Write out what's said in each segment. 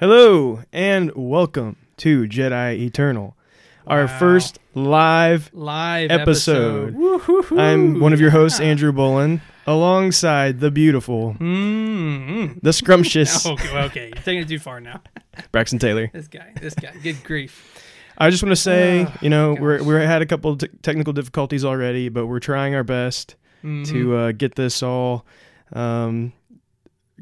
Hello and welcome to Jedi Eternal, our Wow. first live. live Episode. episode. Woo-hoo-hoo. I'm one of your hosts. Andrew Bullen, alongside the beautiful, Mm-hmm. the scrumptious Okay, okay, you're taking it too far now. Braxton Taylor. This guy, this guy, good grief. I just want to say, Oh, you know, we're gosh. we had a couple t- technical difficulties already, but we're trying our best Mhm. to uh, get this all um,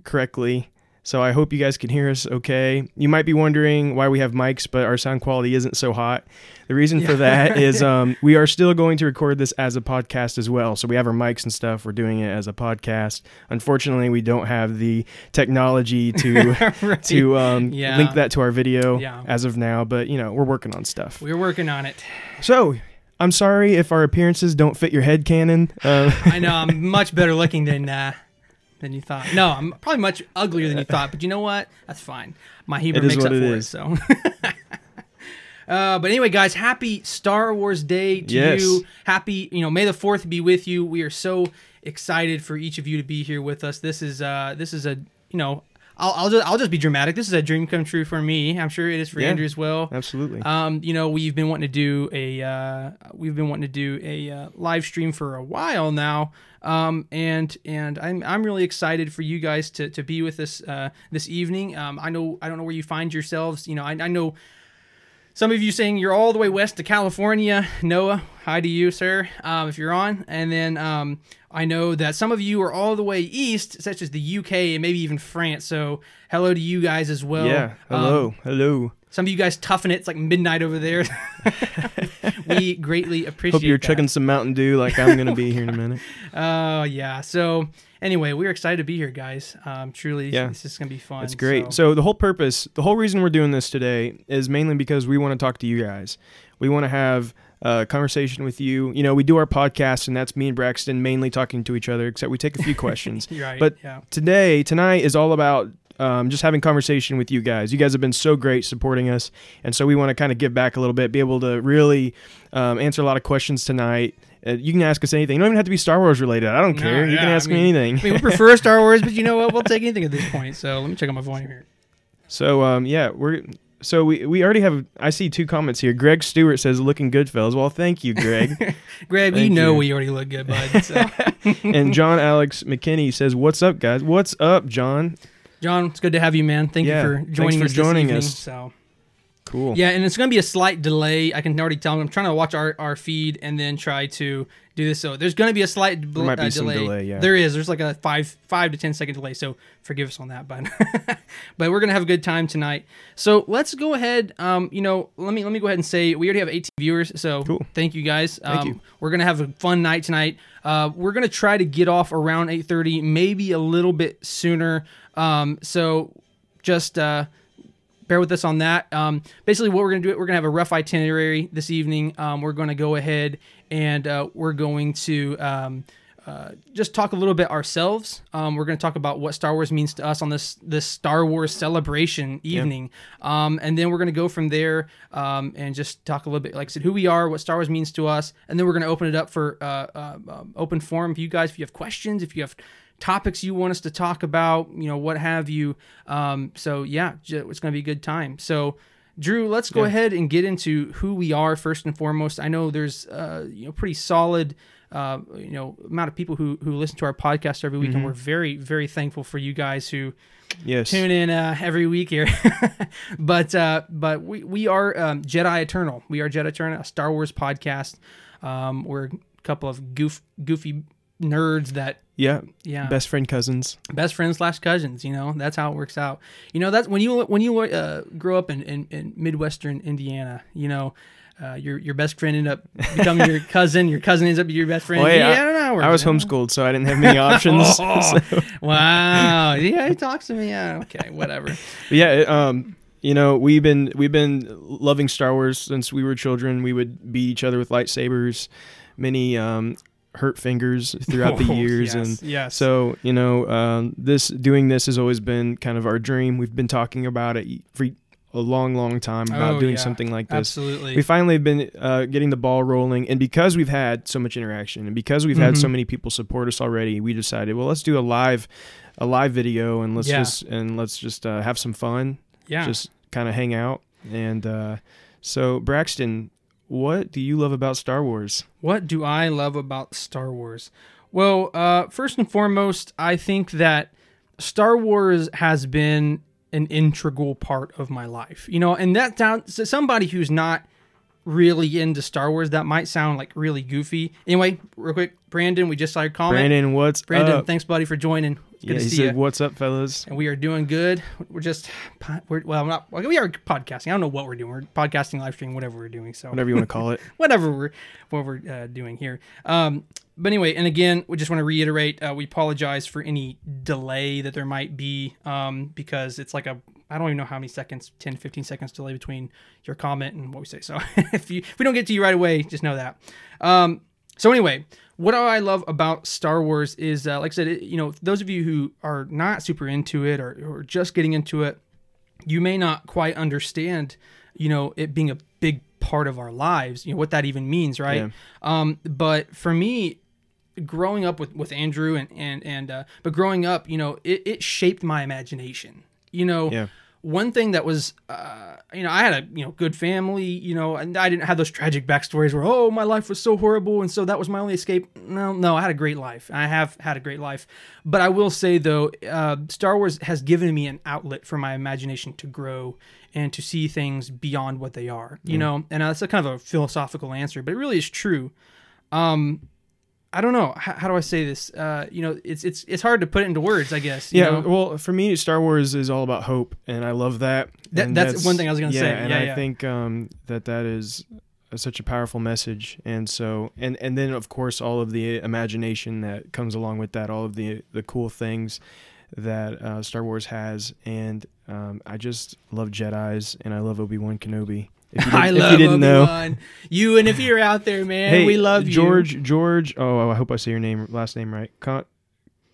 correctly. So I hope you guys can hear us okay. You might be wondering why we have mics, but our sound quality isn't so hot. The reason for that is um, we are still going to record this as a podcast as well. So we have our mics and stuff. We're doing it as a podcast. Unfortunately, we don't have the technology to Right. to um, Yeah. link that to our video Yeah. as of now. But you know, we're working on stuff. We're working on it. So I'm sorry if our appearances don't fit your head canon. Uh, I know I'm much better looking than uh, than you thought. No, I'm probably much uglier than you thought. But you know what? That's fine. My Hebrew makes up it for is. it. So. Uh, but anyway, guys, happy Star Wars Day to Yes. you. Happy, you know, May the Fourth be with you. We are so excited for each of you to be here with us. This is, uh, this is a, you know, I'll, I'll just, I'll just be dramatic. This is a dream come true for me. I'm sure it is for Yeah. Andrew as well. absolutely. Um, you know, we've been wanting to do a uh, we've been wanting to do a uh, live stream for a while now. Um, and and I'm I'm really excited for you guys to, to be with us uh, this evening. Um, I know I don't know where you find yourselves. You know, I, I know some of you saying you're all the way west to California. Noah, hi to you, sir, um, if you're on. And then um, I know that some of you are all the way east, such as the UK and maybe even France. So hello to you guys as well. yeah. Um, Hello. Some of you guys toughing it. It's like midnight over there. we greatly appreciate. Hope you're that. chugging some Mountain Dew like I'm gonna be here in a minute. Oh yeah. So anyway, we're excited to be here, guys. Um, truly, Yeah. this is gonna be fun. It's great. So, So the whole purpose, the whole reason we're doing this today is mainly because we want to talk to you guys. We want to have a conversation with you. You know, we do our podcast, and that's me and Braxton mainly talking to each other. Except we take a few questions. right. but- yeah. Today, tonight is all about um, just having conversation with you guys. You guys have been so great supporting us, and so we want to kind of give back a little bit, be able to really um, answer a lot of questions tonight. Uh, you can ask us anything. You don't even have to be Star Wars related. I don't No, care. you yeah, can I ask me anything. I mean, we prefer Star Wars, but you know what? We'll take anything at this point. So let me check on my phone here. So um yeah, we're so we we already have I see two comments here. Greg Stewart says looking good, fellas. Well, thank you, Greg. Greg, we Thank know you. we already look good, bud. So. and John Alex McKinney says, "What's up, guys? What's up, John? John, it's good to have you, man. Thank Yeah, you for thanks joining for us joining evening. us. So Cool. yeah, and it's going to be a slight delay. I can already tell. I'm trying to watch our, our feed and then try to do this. So there's going to be a slight bl- There might be uh, some delay. delay, yeah. There is. There's like a five five to ten second delay. So forgive us on that, but but we're gonna have a good time tonight. So let's go ahead. Um, you know, let me let me go ahead and say we already have 18 viewers. So Cool. thank you guys. Thank um, you. We're gonna have a fun night tonight. Uh, we're gonna try to get off around 8:30, maybe a little bit sooner. Um, so just uh bear with us on that. Um, basically, what we're going to do, we're going to have a rough itinerary this evening. Um, we're going to go ahead and uh, we're going to um, uh, just talk a little bit ourselves. Um, we're going to talk about what Star Wars means to us on this this Star Wars celebration evening, um, and then we're going to go from there um, and just talk a little bit, like I said, who we are, what Star Wars means to us, and then we're going to open it up for uh, uh, open forum for you guys. If you have questions, if you have topics you want us to talk about, you know, what have you. Um, so yeah, it's going to be a good time. So Drew, let's go Yeah. ahead and get into who we are first and foremost. I know there's uh, you know pretty solid uh, you know amount of people who who listen to our podcast every week, and we're very very thankful for you guys who Yes. tune in uh, every week here. but uh, but we we are um, Jedi Eternal. We are Jedi Eternal, a Star Wars podcast. Um, we're a couple of goof goofy nerds that Yeah. yeah. Best friend cousins. best friends slash cousins you know? That's how it works out. You know that's when you when you uh, grow up in, in, in midwestern indiana you know uh, your your best friend ended up becoming your cousin your cousin ends up your best friend. Well, hey, yeah, I- I, don't know how it works, I was homeschooled, so I didn't have many options. Oh, So- wow. Yeah he talks to me. Yeah okay whatever. But yeah, um, you know, we've been we've been loving Star Wars since we were children. We would beat each other with lightsabers, many um, hurt fingers throughout the Oh, years, yes, and yes so you know, um, this doing this has always been kind of our dream. We've been talking about it for a long, long time about Oh, doing yeah. something like this. absolutely We finally have been uh, getting the ball rolling, and because we've had so much interaction, and because we've had so Mhm. many people support us already, we decided, well, let's do a live, a live video, and let's Yeah. just and let's just uh, have some fun. Yeah. just kind of hang out. And uh, so, Braxton, what do you love about Star Wars? What do I love about Star Wars? Well, uh, first and foremost, I think that Star Wars has been an integral part of my life. You know, and that down so somebody who's not really into Star Wars, that might sound like really goofy. Anyway, real quick, Brandon, we just saw your comment. Brandon, what's Brandon, up? thanks, buddy, for joining. Good yeah, to he said, you. "What's up, fellas?" And we are doing good. We're just, we're, well, not, we are podcasting. I don't know what we're doing. We're podcasting, live stream, whatever we're doing. So Whatever you want to call it. whatever we're what we're uh, doing here. Um, but anyway, and again, we just want to reiterate, uh, we apologize for any delay that there might be um, because it's like a I don't even know how many seconds, 10, 15 seconds delay between your comment and what we say. So if you if we don't get to you right away, just know that. Um, so anyway, what I love about Star Wars is, uh, like I said, it, you know, those of you who are not super into it or, or just getting into it, you may not quite understand, you know, it being a big part of our lives, you know, what that even means, right? Yeah. Um, but for me, growing up with, with Andrew and, and, and, uh, but growing up, you know, it, it shaped my imagination, you know, Yeah. One thing that was, uh, you know, I had a you know good family, you know, and I didn't have those tragic backstories where oh my life was so horrible and so that was my only escape. No, no, I had a great life. I have had a great life, but I will say though, uh, Star Wars has given me an outlet for my imagination to grow and to see things beyond what they are. You know, and that's a kind of a philosophical answer, but it really is true. Um, I don't know how, how do I say this. Uh, you know, it's it's it's hard to put it into words. I guess. you Yeah, know? well, for me, Star Wars is all about hope, and I love that. That- And that's one thing I was gonna yeah, say. and Yeah, I yeah. think um, that that is such a powerful message, and so and and then of course all of the imagination that comes along with that, all of the the cool things that uh, Star Wars has, and um, I just love Jedi's, and I love Obi Wan Kenobi. If you, didn't- I if love you didn't. Obi-Wan. You and if you're out there, man, Hey, we love you. George. George. Oh, I hope I say your name, last name right. Con-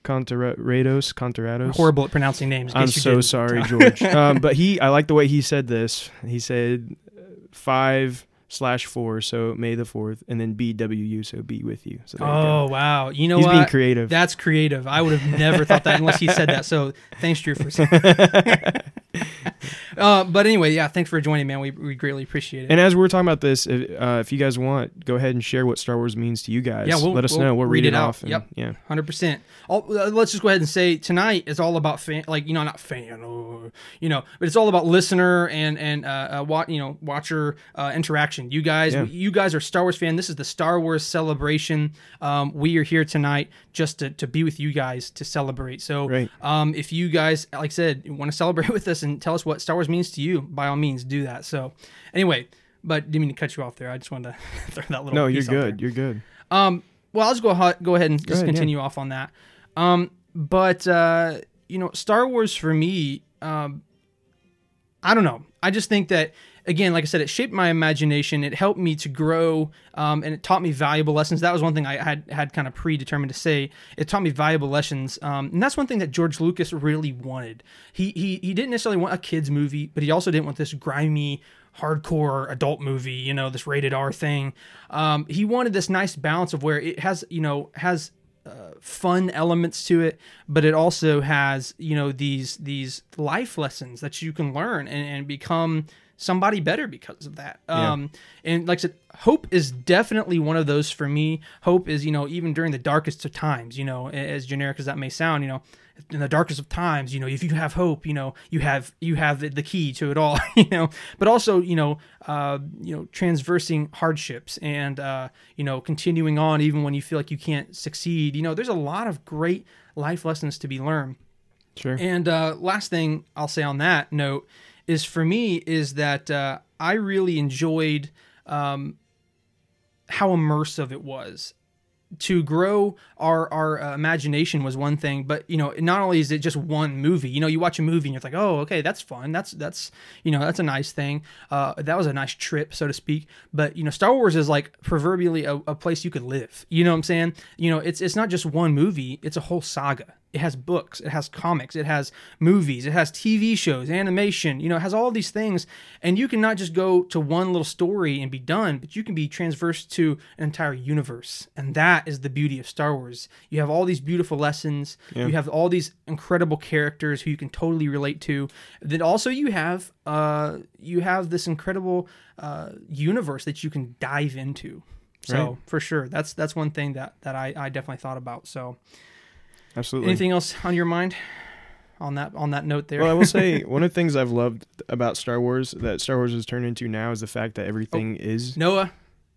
Conterados. Conterados. Horrible at pronouncing names. I'm so didn't. sorry, George. um, but he, I like the way he said this. He said uh, five slash four, so May the fourth, and then BWU, so be with you. So you Oh wow! You know He's what? being creative. That's creative. I would have never thought that unless he said that. So thanks, Drew, for saying. uh, but anyway, yeah, thanks for joining, man. We, we greatly appreciate it. and as we're talking about this, if, uh, if you guys want, go ahead and share what Star Wars means to you guys. Yeah, we'll- let us we'll know. We'll read, read it off. and- Yep. Yeah. Hundred percent. Let's just go ahead and say tonight is all about fan, like you know, not fan, or, you know, but it's all about listener and and uh, uh wat, you know, watcher uh, interaction. You guys, Yeah. you guys are Star Wars fan. This is the Star Wars celebration. Um, we are here tonight just to, to be with you guys to celebrate. So, Right. um, if you guys, like I said, want to celebrate with us and tell us what Star Wars means to you, by all means, do that. So, anyway. But didn't mean to cut you off there. I just wanted to throw that little. No, you're piece out there. good. You're good. Um, well, I'll just go ahead, go ahead and just ahead, yeah. continue off on that. Um, but uh, you know, Star Wars for me, um, I don't know. I just think that again, like I said, it shaped my imagination. It helped me to grow, um, and it taught me valuable lessons. That was one thing I had had kind of predetermined to say. It taught me valuable lessons, um, and that's one thing that George Lucas really wanted. He he he didn't necessarily want a kids movie, but he also didn't want this grimy hardcore adult movie, you know, this rated R thing. Um, he wanted this nice balance of where it has, you know, has uh, fun elements to it, but it also has, you know, these these life lessons that you can learn and, and become somebody better because of that. Yeah. Um, and like I said, hope is definitely one of those for me. Hope is, you know, even during the darkest of times, you know, as generic as that may sound, you know, in the darkest of times, you know, if you have hope, you know, you have you have the, the key to it all, you know. But also, you know, uh, you know, transversing hardships and uh, you know, continuing on even when you feel like you can't succeed. You know, there's a lot of great life lessons to be learned. Sure. And uh, last thing I'll say on that note is for me is that uh, I really enjoyed um, how immersive it was. To grow our our uh, imagination was one thing, but you know, not only is it just one movie. You know, you watch a movie and you're like, oh, okay, that's fun. That's that's you know, that's a nice thing. Uh, that was a nice trip, so to speak. But you know, Star Wars is like proverbially a, a place you could live. You know what I'm saying? You know, it's it's not just one movie; it's a whole saga it has books, it has comics, it has movies, it has TV shows, animation, you know, it has all these things. And you can not just go to one little story and be done, but you can be transversed to an entire universe. And that is the beauty of Star Wars. You have all these beautiful lessons, you have all these incredible characters who you can totally relate to. Then also you have uh you have this incredible uh universe that you can dive into. So Right. for sure, that's that's one thing that that I, I definitely thought about. So Absolutely. anything else on your mind on that on that note there? Well, I will say one of the things I've loved about Star Wars that Star Wars has turned into now is the fact that everything oh, is. Noah,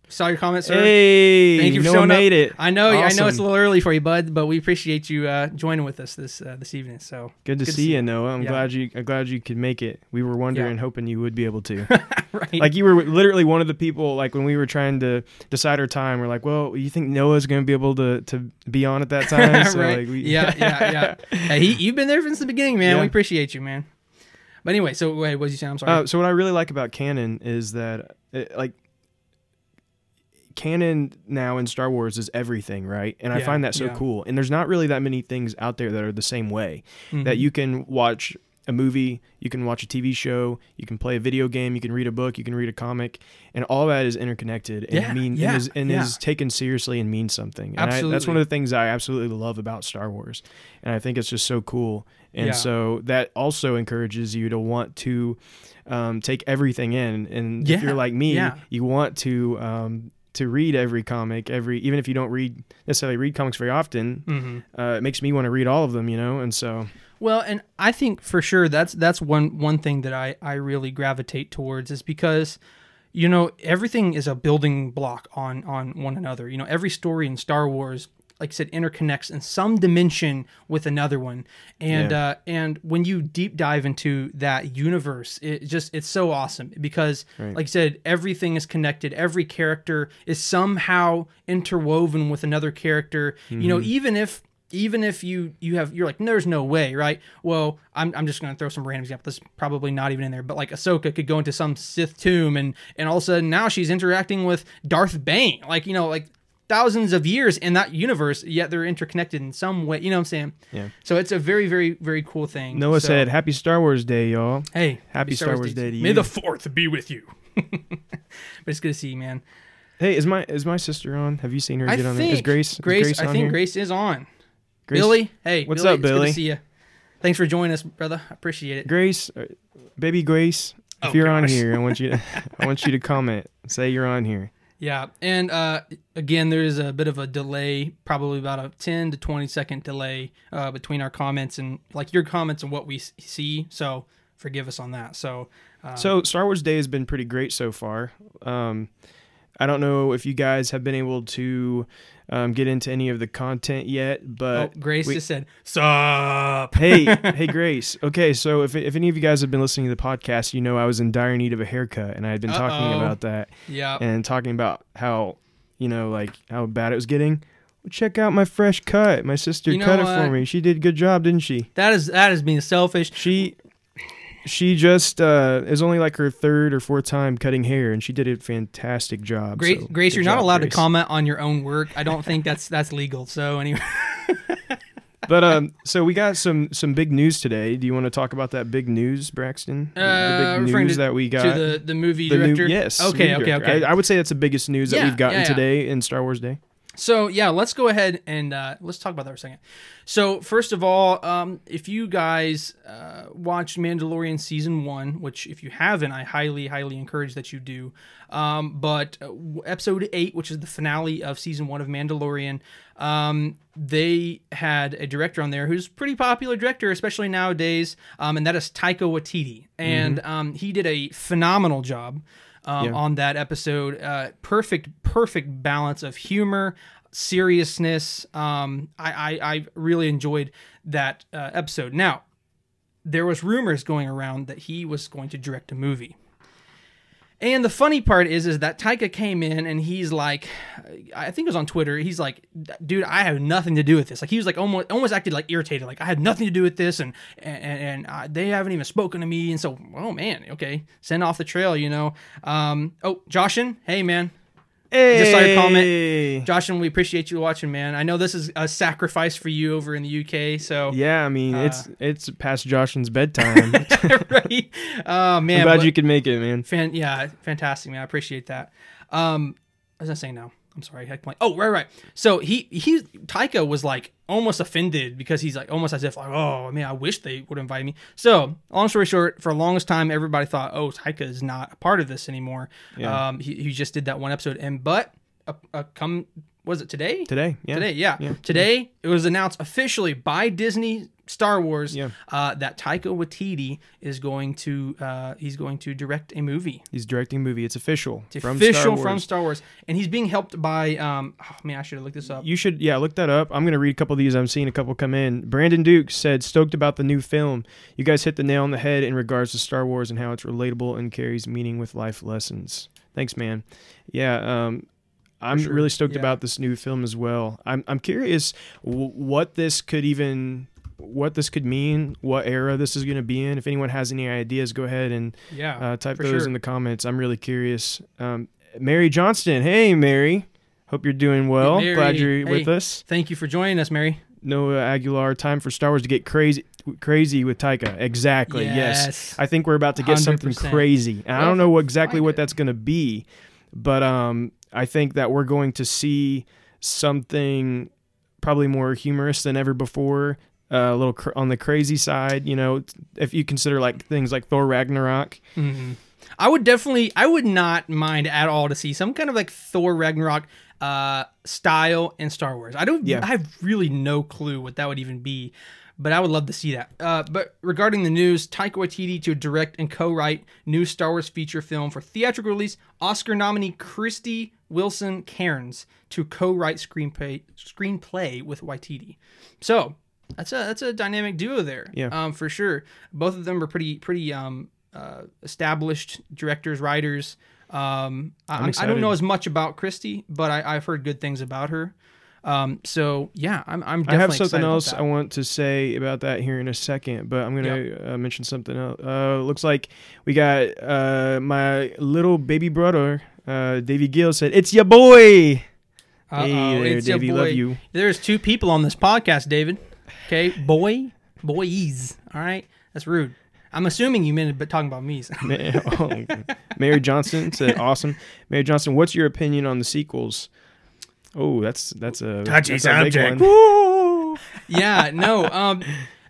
saw your comment, sir. Hey, Thank you for showing up. made it. I know I know it's a little early for you, bud, but we appreciate you uh, joining with us this uh, this evening. So Good to Good see see you, Noah. I'm Yeah. glad you. I'm glad you could make it. We were wondering, hoping you would be able to. right, like you were literally one of the people. Like when we were trying to decide our time, we're like, "Well, you think Noah's going to be able to to be on at that time?" So right? like we, yeah, yeah, yeah. Hey, he, you've been there since the beginning, man. Yeah. We appreciate you, man. But anyway, so wait, what did you say? I'm sorry. Uh, so what I really like about canon is that it, like canon now in Star Wars is everything, right? And I find that so yeah. cool. And there's not really that many things out there that are the same way. Mhm. That you can watch a movie, you can watch a TV show, you can play a video game, you can read a book, you can read a comic, and all that is interconnected and Yeah, mean yeah, and, is, and yeah. is taken seriously and means something. And I, that's one of the things I absolutely love about Star Wars, and I think it's just so cool. And Yeah. so that also encourages you to want to um, take everything in. And Yeah, if you're like me, yeah. you want to um, to read every comic, every even if you don't read necessarily read comics very often. Mhm. Uh, it makes me want to read all of them, you know. And so Well, and I think for sure that's that's one one thing that I I really gravitate towards is because you know everything is a building block on on one another. You know, every story in Star Wars like I said interconnects in some dimension with another one. And Yeah. uh and when you deep dive into that universe, it just it's so awesome because Right. like I said everything is connected. Every character is somehow interwoven with another character. You know, even if even if you you have you're like there's no way right well i'm, I'm just going to throw some random example this probably not even in there but like ahsoka could go into some sith tomb and and all of a sudden now she's interacting with darth bane like you know like thousands of years in that universe yet they're interconnected in some way you know what i'm saying Yeah. so it's a very very very cool thing Noah So, said, "Happy Star Wars Day, y'all." hey Happy Star Wars Day to you. may the fourth be with you but it's good to see you man Hey, is my is my sister on? Have you seen her i get on think there? Is Grace? is grace, i think here? grace is on Grace- billy hey What's billy, up, it's good Billy? to see you thanks for joining us brother i appreciate it Grace, uh, baby Grace. If Oh, you're on here, I want you to I want you to comment. Say you're on here. Yeah, and uh, again, there is a bit of a delay, probably about a ten to twenty second delay uh, between our comments and like your comments and what we see. So forgive us on that. So, uh, So Star Wars Day has been pretty great so far. Um, I don't know if you guys have been able to um, get into any of the content yet, oh, but Grace we- just said, "Sup." hey, hey, Grace. Okay, so if if any of you guys have been listening to the podcast, you know I was in dire need of a haircut, and I had been talking Uh-oh. about that Yeah, and talking about how you know like how bad it was getting. Well, check out my fresh cut. My sister You know cut it for me. She did a good job, didn't she? that is that is being selfish. She she just uh is only like her third or fourth time cutting hair and she did a fantastic job. Grace, so Grace, you're not allowed Grace. to comment on your own work. I don't think that's that's legal. So anyway, But um so we got some some big news today. Do you want to talk about that big news, Braxton? Uh, the big news to- that we got. to the the movie the new- director. yes. Okay. Okay. director. Okay. I, I would say that's the biggest news that we've gotten yeah, yeah. today in Star Wars Day. So yeah, let's go ahead and uh, let's talk about that for a second. So first of all, um, if you guys uh, watched Mandalorian season one, which if you haven't, I highly, highly encourage that you do. Um, but uh, episode eight, which is the finale of season one of Mandalorian, um, they had a director on there who's a pretty popular director, especially nowadays, um, and that is Taika Waititi, and um, he did a phenomenal job um, Yeah. on that episode. Uh, perfect, perfect balance of humor, seriousness. Um, I, I, I really enjoyed that uh, episode. Now, there was rumors going around that he was going to direct a movie. And the funny part is, is that Taika came in and he's like, I think it was on Twitter. He's like, dude, I have nothing to do with this. Like he was like almost, almost acted like irritated. Like I had nothing to do with this, and and and uh, they haven't even spoken to me. And so, oh man, okay, send off the trail, you know. Um, oh, Joshin, hey man, Hey. Just saw your comment. Josh, and we appreciate you watching, man. I know this is a sacrifice for you over in the UK, so Yeah, I mean Uh, it's it's past Joshin's bedtime. right. Oh man, I'm glad but- you could make it, man. Fan, yeah, fantastic, man. I appreciate that. Um, what was I saying now? I'm sorry, I blank. Oh, right, right. So he he Taika was like almost offended because he's like almost as if like, oh man, I wish they would invite me. So long story short, for the longest time, everybody thought, oh, Taika is not a part of this anymore. Yeah. Um, he, he just did that one episode, and but uh, uh, come was it today? Today, yeah. Today, yeah. Yeah. Today it was announced officially by Disney Star Wars Yeah. uh, that Taika Waititi is going to uh, he's going to direct a movie. He's directing a movie. It's official. It's from official Star Wars. from Star Wars, and he's being helped by. Um, oh man, I should have looked this up. You should, yeah, look that up. I'm gonna read a couple of these. I'm seeing a couple come in. Brandon Duke said, "Stoked about the new film. You guys hit the nail on the head in regards to Star Wars and how it's relatable and carries meaning with life lessons." Thanks, man. Yeah, um, I'm sure, really stoked yeah. about this new film as well. I'm I'm curious w- what this could even. What this could mean, what era this is going to be in. If anyone has any ideas, go ahead and yeah, uh, type those sure. in the comments. I'm really curious. Um, Mary Johnston, hey Mary, hope you're doing well. Mary, Glad you're with us. Thank you for joining us, Mary. Noah Aguilar, time for Star Wars to get crazy, crazy with Taika. Exactly. Yes. Yes. I think we're about to get something 100%. crazy. And I don't know what, exactly what that's going to be, but um, I think that we're going to see something probably more humorous than ever before. Uh, a little cr- on the crazy side, you know, if you consider like things like Thor Ragnarok. Mhm. I would definitely, I would not mind at all to see some kind of like Thor Ragnarok uh, style in Star Wars. I don't, Yeah. I have really no clue what that would even be, but I would love to see that. Uh, but regarding the news, Taika Waititi to direct and co-write new Star Wars feature film for theatrical release. Oscar nominee Krysty Wilson Cairns to co-write screenplay screenplay with Waititi. So that's a that's a dynamic duo there. Yeah. um, for sure. Both of them are pretty pretty um uh, established directors, writers. Um, I, I don't know as much about Krysty, but I, I've heard good things about her. Um, so yeah, I'm I'm I have something else. I want to say about that here in a second, but I'm gonna uh, mention something else. Uh, looks like we got uh, my little baby brother, uh, Davy Gill said, "It's your boy." Uh-oh, hey there, boy. love you. There's two people on this podcast, David. Okay, boy, boys. All right, that's rude. I'm assuming you meant but talking about me. Ma- oh, Mary Johnson said, "Awesome." Mary Johnson, what's your opinion on the sequels? Oh, that's that's a Touchy that's a big subject. one. yeah, no. Um,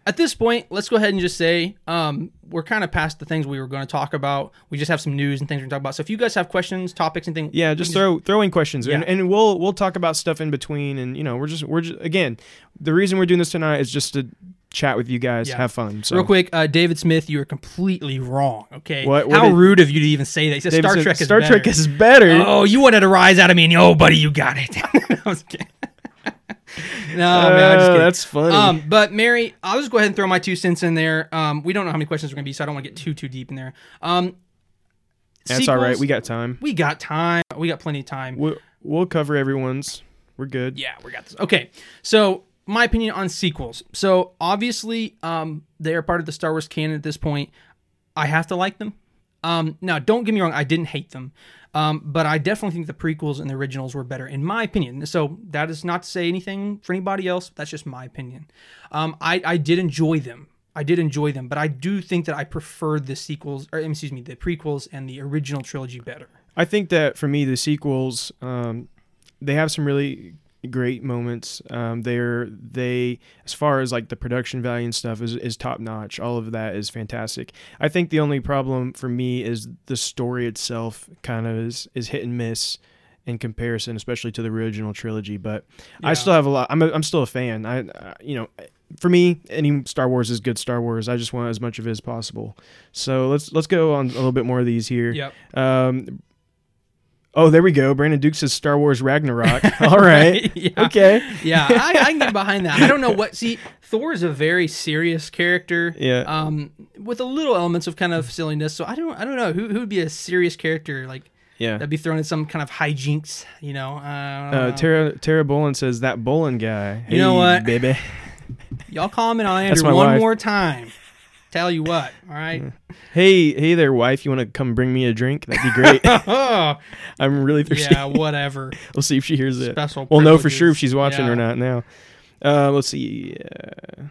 at this point, let's go ahead and just say um, we're kind of past the things we were going to talk about. We just have some news and things we're going to talk about. So if you guys have questions, topics, and things, Yeah, just throw throw in questions, and, Yeah. and we'll we'll talk about stuff in between, and you know, we're just we're just again, the reason we're doing this tonight is just to chat with you guys, Yeah. have fun. So Real quick, uh, David Smith, you are completely wrong. Okay, What- what how did- rude of you to even say that? He said David Star Trek is Star better. Trek is better. Oh, you wanted to rise out of me, and oh, buddy, you got it. I was kidding. no, man, I'm just Uh, kidding. that's funny. Um, but Mary, I'll just go ahead and throw my two cents in there. Um, we don't know how many questions are going to be, so I don't want to get too too deep in there. Um, that's all right. We got time. we got time. We got plenty of time. We'll we'll cover everyone's. We're good. Yeah, we got this. Okay, so my opinion on sequels. So obviously, um, they are part of the Star Wars canon at this point. I have to like them. Um, now, don't get me wrong, I didn't hate them, um, but I definitely think the prequels and the originals were better, in my opinion. So that is not to say anything for anybody else. That's just my opinion. Um, I, I did enjoy them. I did enjoy them, but I do think that I preferred the sequels, or excuse me, the prequels and the original trilogy better. I think that for me, the sequels, um, they have some really great moments. Um, they're they as far as like the production value and stuff is is top notch. All of that is fantastic. I think the only problem for me is the story itself kind of is is hit and miss in comparison, especially to the original trilogy. But I still have a lot. I'm a, I'm still a fan. I, I you know. For me, any Star Wars is good Star Wars. I just want as much of it as possible. So let's let's go on a little bit more of these here. Yep. Um, oh, there we go. Brandon Duke says Star Wars Ragnarok. All right. yeah. Okay. yeah, I, I can get behind that. I don't know what. See, Thor is a very serious character. Yeah. Um, with a little elements of kind of silliness. So I don't, I don't know who who would be a serious character like Yeah. that'd be thrown in some kind of hijinks. You know. Uh, Uh, know. Tara Tara Bolin says that Bolin guy. You know what? baby? Y'all comment on That's Andrew my one wife. more time. Tell you what. All right. Hey, hey there, wife. You want to come bring me a drink? That'd be great. oh, I'm really thirsty. yeah, whatever. We'll see if she hears it. Special. We'll know for sure if she's watching Yeah. or not now. Uh, let's see. Uh,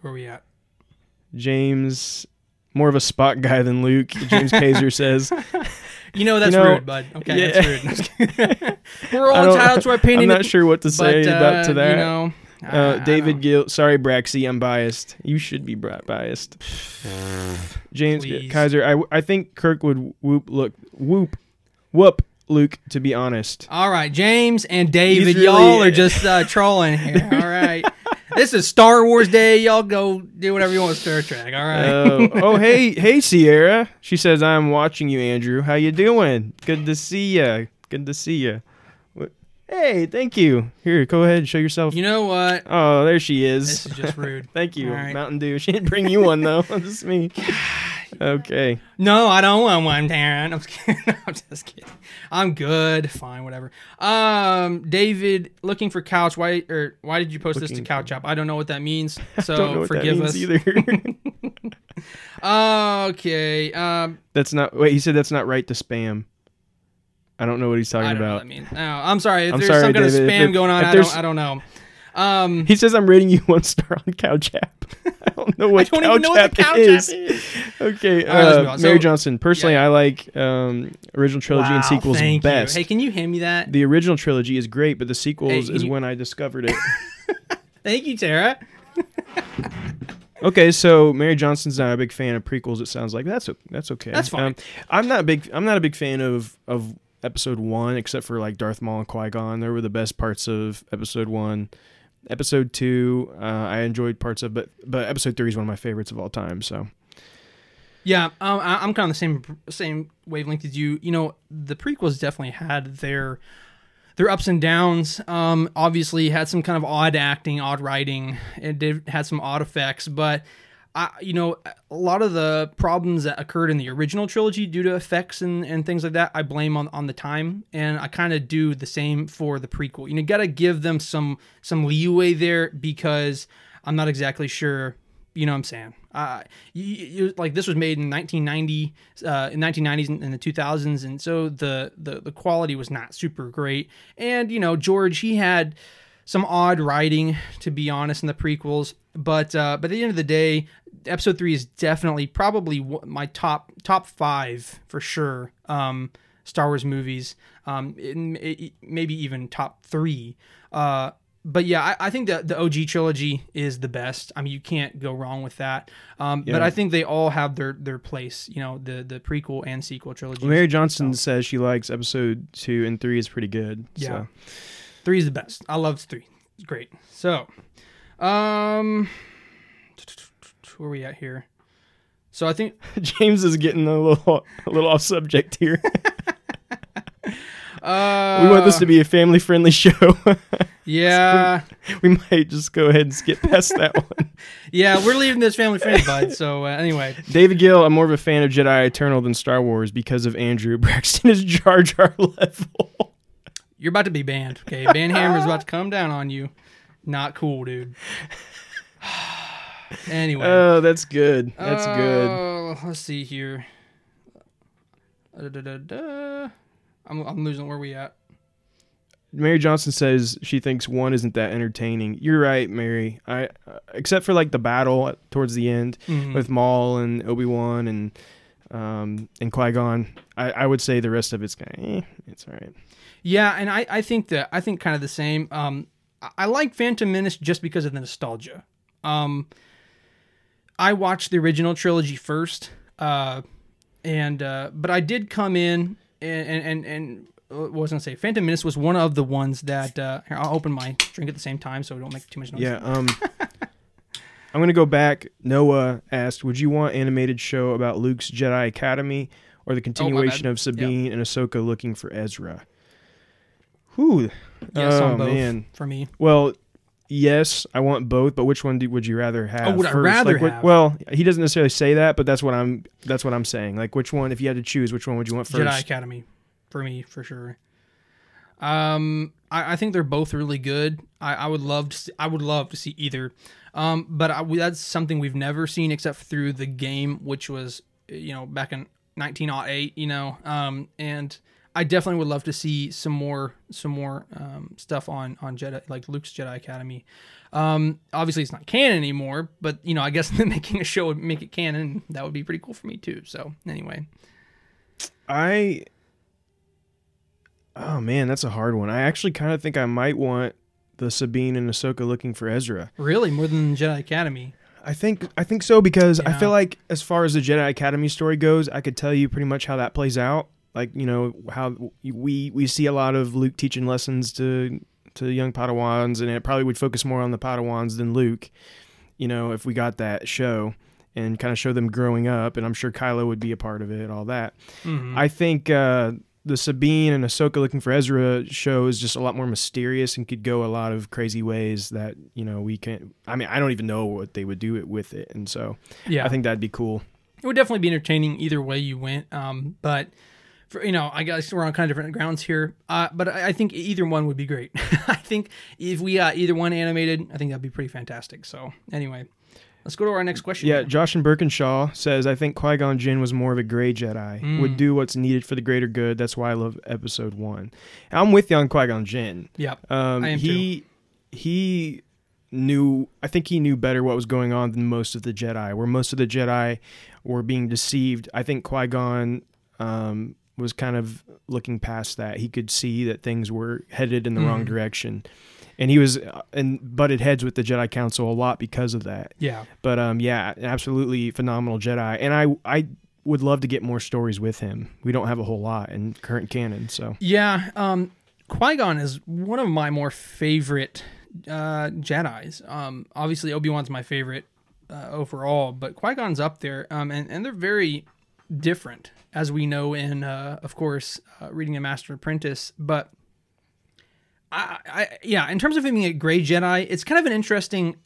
Where we at? James, more of a Spock guy than Luke. James Kaiser says. You know that's know, rude, bud. Okay, yeah. that's rude. We're all entitled to our opinion. I'm not sure what to say but, uh, about to that. You know, Uh, David Gill. Sorry, Braxy. I'm biased. You should be biased. James Please. Kaiser. I, I think Kirk would whoop look whoop whoop Luke. To be honest. All right, James and David, He's y'all really- are just uh, trolling here. All right. this is Star Wars Day. Y'all go do whatever you want with Star Trek. All right. Oh, oh, hey, hey, Sierra. She says, "I'm watching you, Andrew. How you doing? Good to see ya. Good to see ya. Hey, thank you. Here, go ahead and show yourself. you know what? oh, there she is. This is. just rude. Thank you, All right. Mountain Dew. She didn't bring you one though. just me. Okay. No, I don't want one, Taryn. I'm just kidding. I'm just kidding. I'm good. Fine, whatever. Um, David, looking for couch. Why or why did you post this to Couch Up? I don't know what that means. So Don't know what forgive that us. either. Okay. Um, that's not. Wait, he said that's not right to spam. I don't know what he's talking I don't know what about. that means. No, I'm sorry. If I'm there's sorry, some kind David. of spam going on, I don't. I don't know. Um, He says I'm rating you one star on Couch App. I don't know what don't Couch even know what Couch is. App is. Okay, right, uh, on. Mary So- Johnson. Personally, I like um, original trilogy and sequels best. You. Hey, can you hand me that? The original trilogy is great, but the sequels Hey, is you- when I discovered it. Thank you, Tara. okay, so Mary Johnson's not a big fan of prequels. It sounds like that's that's okay. That's fine. Um, I'm not a big I'm not a big fan of of episode one, except for like Darth Maul and Qui Gon. There were the best parts of episode one. Episode two, uh, I enjoyed parts of, but but episode three is one of my favorites of all time. So Yeah, um, I- I'm kind of the same same wavelength as you. You know, the prequels definitely had their their ups and downs. Um, obviously, had some kind of odd acting, odd writing. It did had some odd effects, but I, you know, a lot of the problems that occurred in the original trilogy due to effects and, and things like that, I blame on, on the time, and I kind of do the same for the prequel. You know, got to give them some some leeway there because I'm not exactly sure. You know what I'm saying? Uh, you, you, like this was made in 1990, uh, in 1990s and the 2000s, and so the, the the quality was not super great. And you know, George, he had some odd writing, to be honest, in the prequels. But uh, but at the end of the day, episode three is definitely probably my top top five for sure. Um, Star Wars movies, um, it, it- maybe even top three. Uh, but yeah, I, I think that the OG trilogy is the best. I mean, you can't go wrong with that. Um, But I think they all have their their place. You know, the the prequel and sequel trilogy. Mary Johnson says she likes episode two and three is pretty good. Yeah. So. Three is the best. I love three. It's great. So, um, where are we at here? So I think James is getting a little a little off subject here. uh, we want this to be a family friendly show. yeah, we might just go ahead and skip past that one. yeah. We're leaving this family friendly, bud. So uh, anyway, David Gill, I'm more of a fan of Jedi Eternal than Star Wars because of Andrew. Braxton is Jar Jar level. you're about to be banned. Okay, ban hammer's about to come down on you. Not cool, dude. Anyway, Oh, that's good. That's good. Uh, Let's see here. Uh, da, da, da. I'm, I'm losing where we at. Mary Johnson says she thinks one isn't that entertaining. You're right, Mary. I uh, except for like the battle at- towards the end Mhm. with Maul and Obi Wan and um and Qui Gon. I, I would say the rest of it's kind of eh, it's all right. Yeah, and I, I think that I think kind of the same. Um, I, I like Phantom Menace just because of the nostalgia. Um, I watched the original trilogy first, uh, and uh, but I did come in and and and. and uh, was gonna say? Phantom Menace was one of the ones that uh, here, I'll open my drink at the same time so we don't make too much noise. Yeah. Um. I'm gonna go back. Noah asked, "Would you want animated show about Luke's Jedi Academy or the continuation bad. of Sabine and Ahsoka looking for Ezra?" Whew. Yes, oh on both man. for me. Well, yes, I want both, but which one do, would you rather have? Oh, would I first? rather Like, what- have? Well, he doesn't necessarily say that, but that's what I'm. That's what I'm saying. Like, which one? If you had to choose, which one would you want first? Jedi Academy for me for sure. Um, I, I think they're both really good. I, I would love to. See, I would love to see either. Um, but I, we- that's something we've never seen except through the game, which was you know back in 1908. You know, um, and I definitely would love to see some more some more um, stuff on on Jedi like Luke's Jedi Academy. Um, obviously it's not canon anymore, but you know I guess making a show would make it canon. That would be pretty cool for me too. So anyway, I. Oh man, that's a hard one. I actually kind of think I might want the Sabine and Ahsoka looking for Ezra. really more than Jedi Academy. I think I think so because I feel like as far as the Jedi Academy story goes, I could tell you pretty much how that plays out. Like you know how we we see a lot of Luke teaching lessons to to young Padawans, and it probably would focus more on the Padawans than Luke. You know, if we got that show and kind of show them growing up, and I'm sure Kylo would be a part of it, all that. Mhm. I think uh, the Sabine and Ahsoka looking for Ezra show is just a lot more mysterious and could go a lot of crazy ways that you know we can. I mean, I don't even know what they would do it with it, and so yeah, I think that'd be cool. it would definitely be entertaining either way you went. Um, but you know, I guess we're on kind of different grounds here. Uh, but I, I think either one would be great. I think if we got either one animated, I think that'd be pretty fantastic. So anyway, let's go to our next question. Yeah, Joshin Birkinshaw says I think Qui Gon Jinn was more of a gray Jedi. Mm. Would do what's needed for the greater good. That's why I love Episode One. And I'm with you on Qui Gon Jinn. yeah, Um, I am he he knew. I think he knew better what was going on than most of the Jedi. Where most of the Jedi were being deceived. I think Qui Gon um, was kind of looking past that. He could see that things were headed in the wrong Mhm. direction, and he was uh, and butted heads with the Jedi Council a lot because of that. yeah, But um, yeah, absolutely phenomenal Jedi, and I I would love to get more stories with him. We don't have a whole lot in current canon, so yeah. Um, Qui Gon is one of my more favorite uh, Jedi's. Um, obviously Obi Wan's my favorite uh, overall, but Qui Gon's up there. Um, and and they're very different, as we know in, uh, of course, uh, reading a Master Apprentice. But I, I, yeah, in terms of him being a gray Jedi, it's kind of an interesting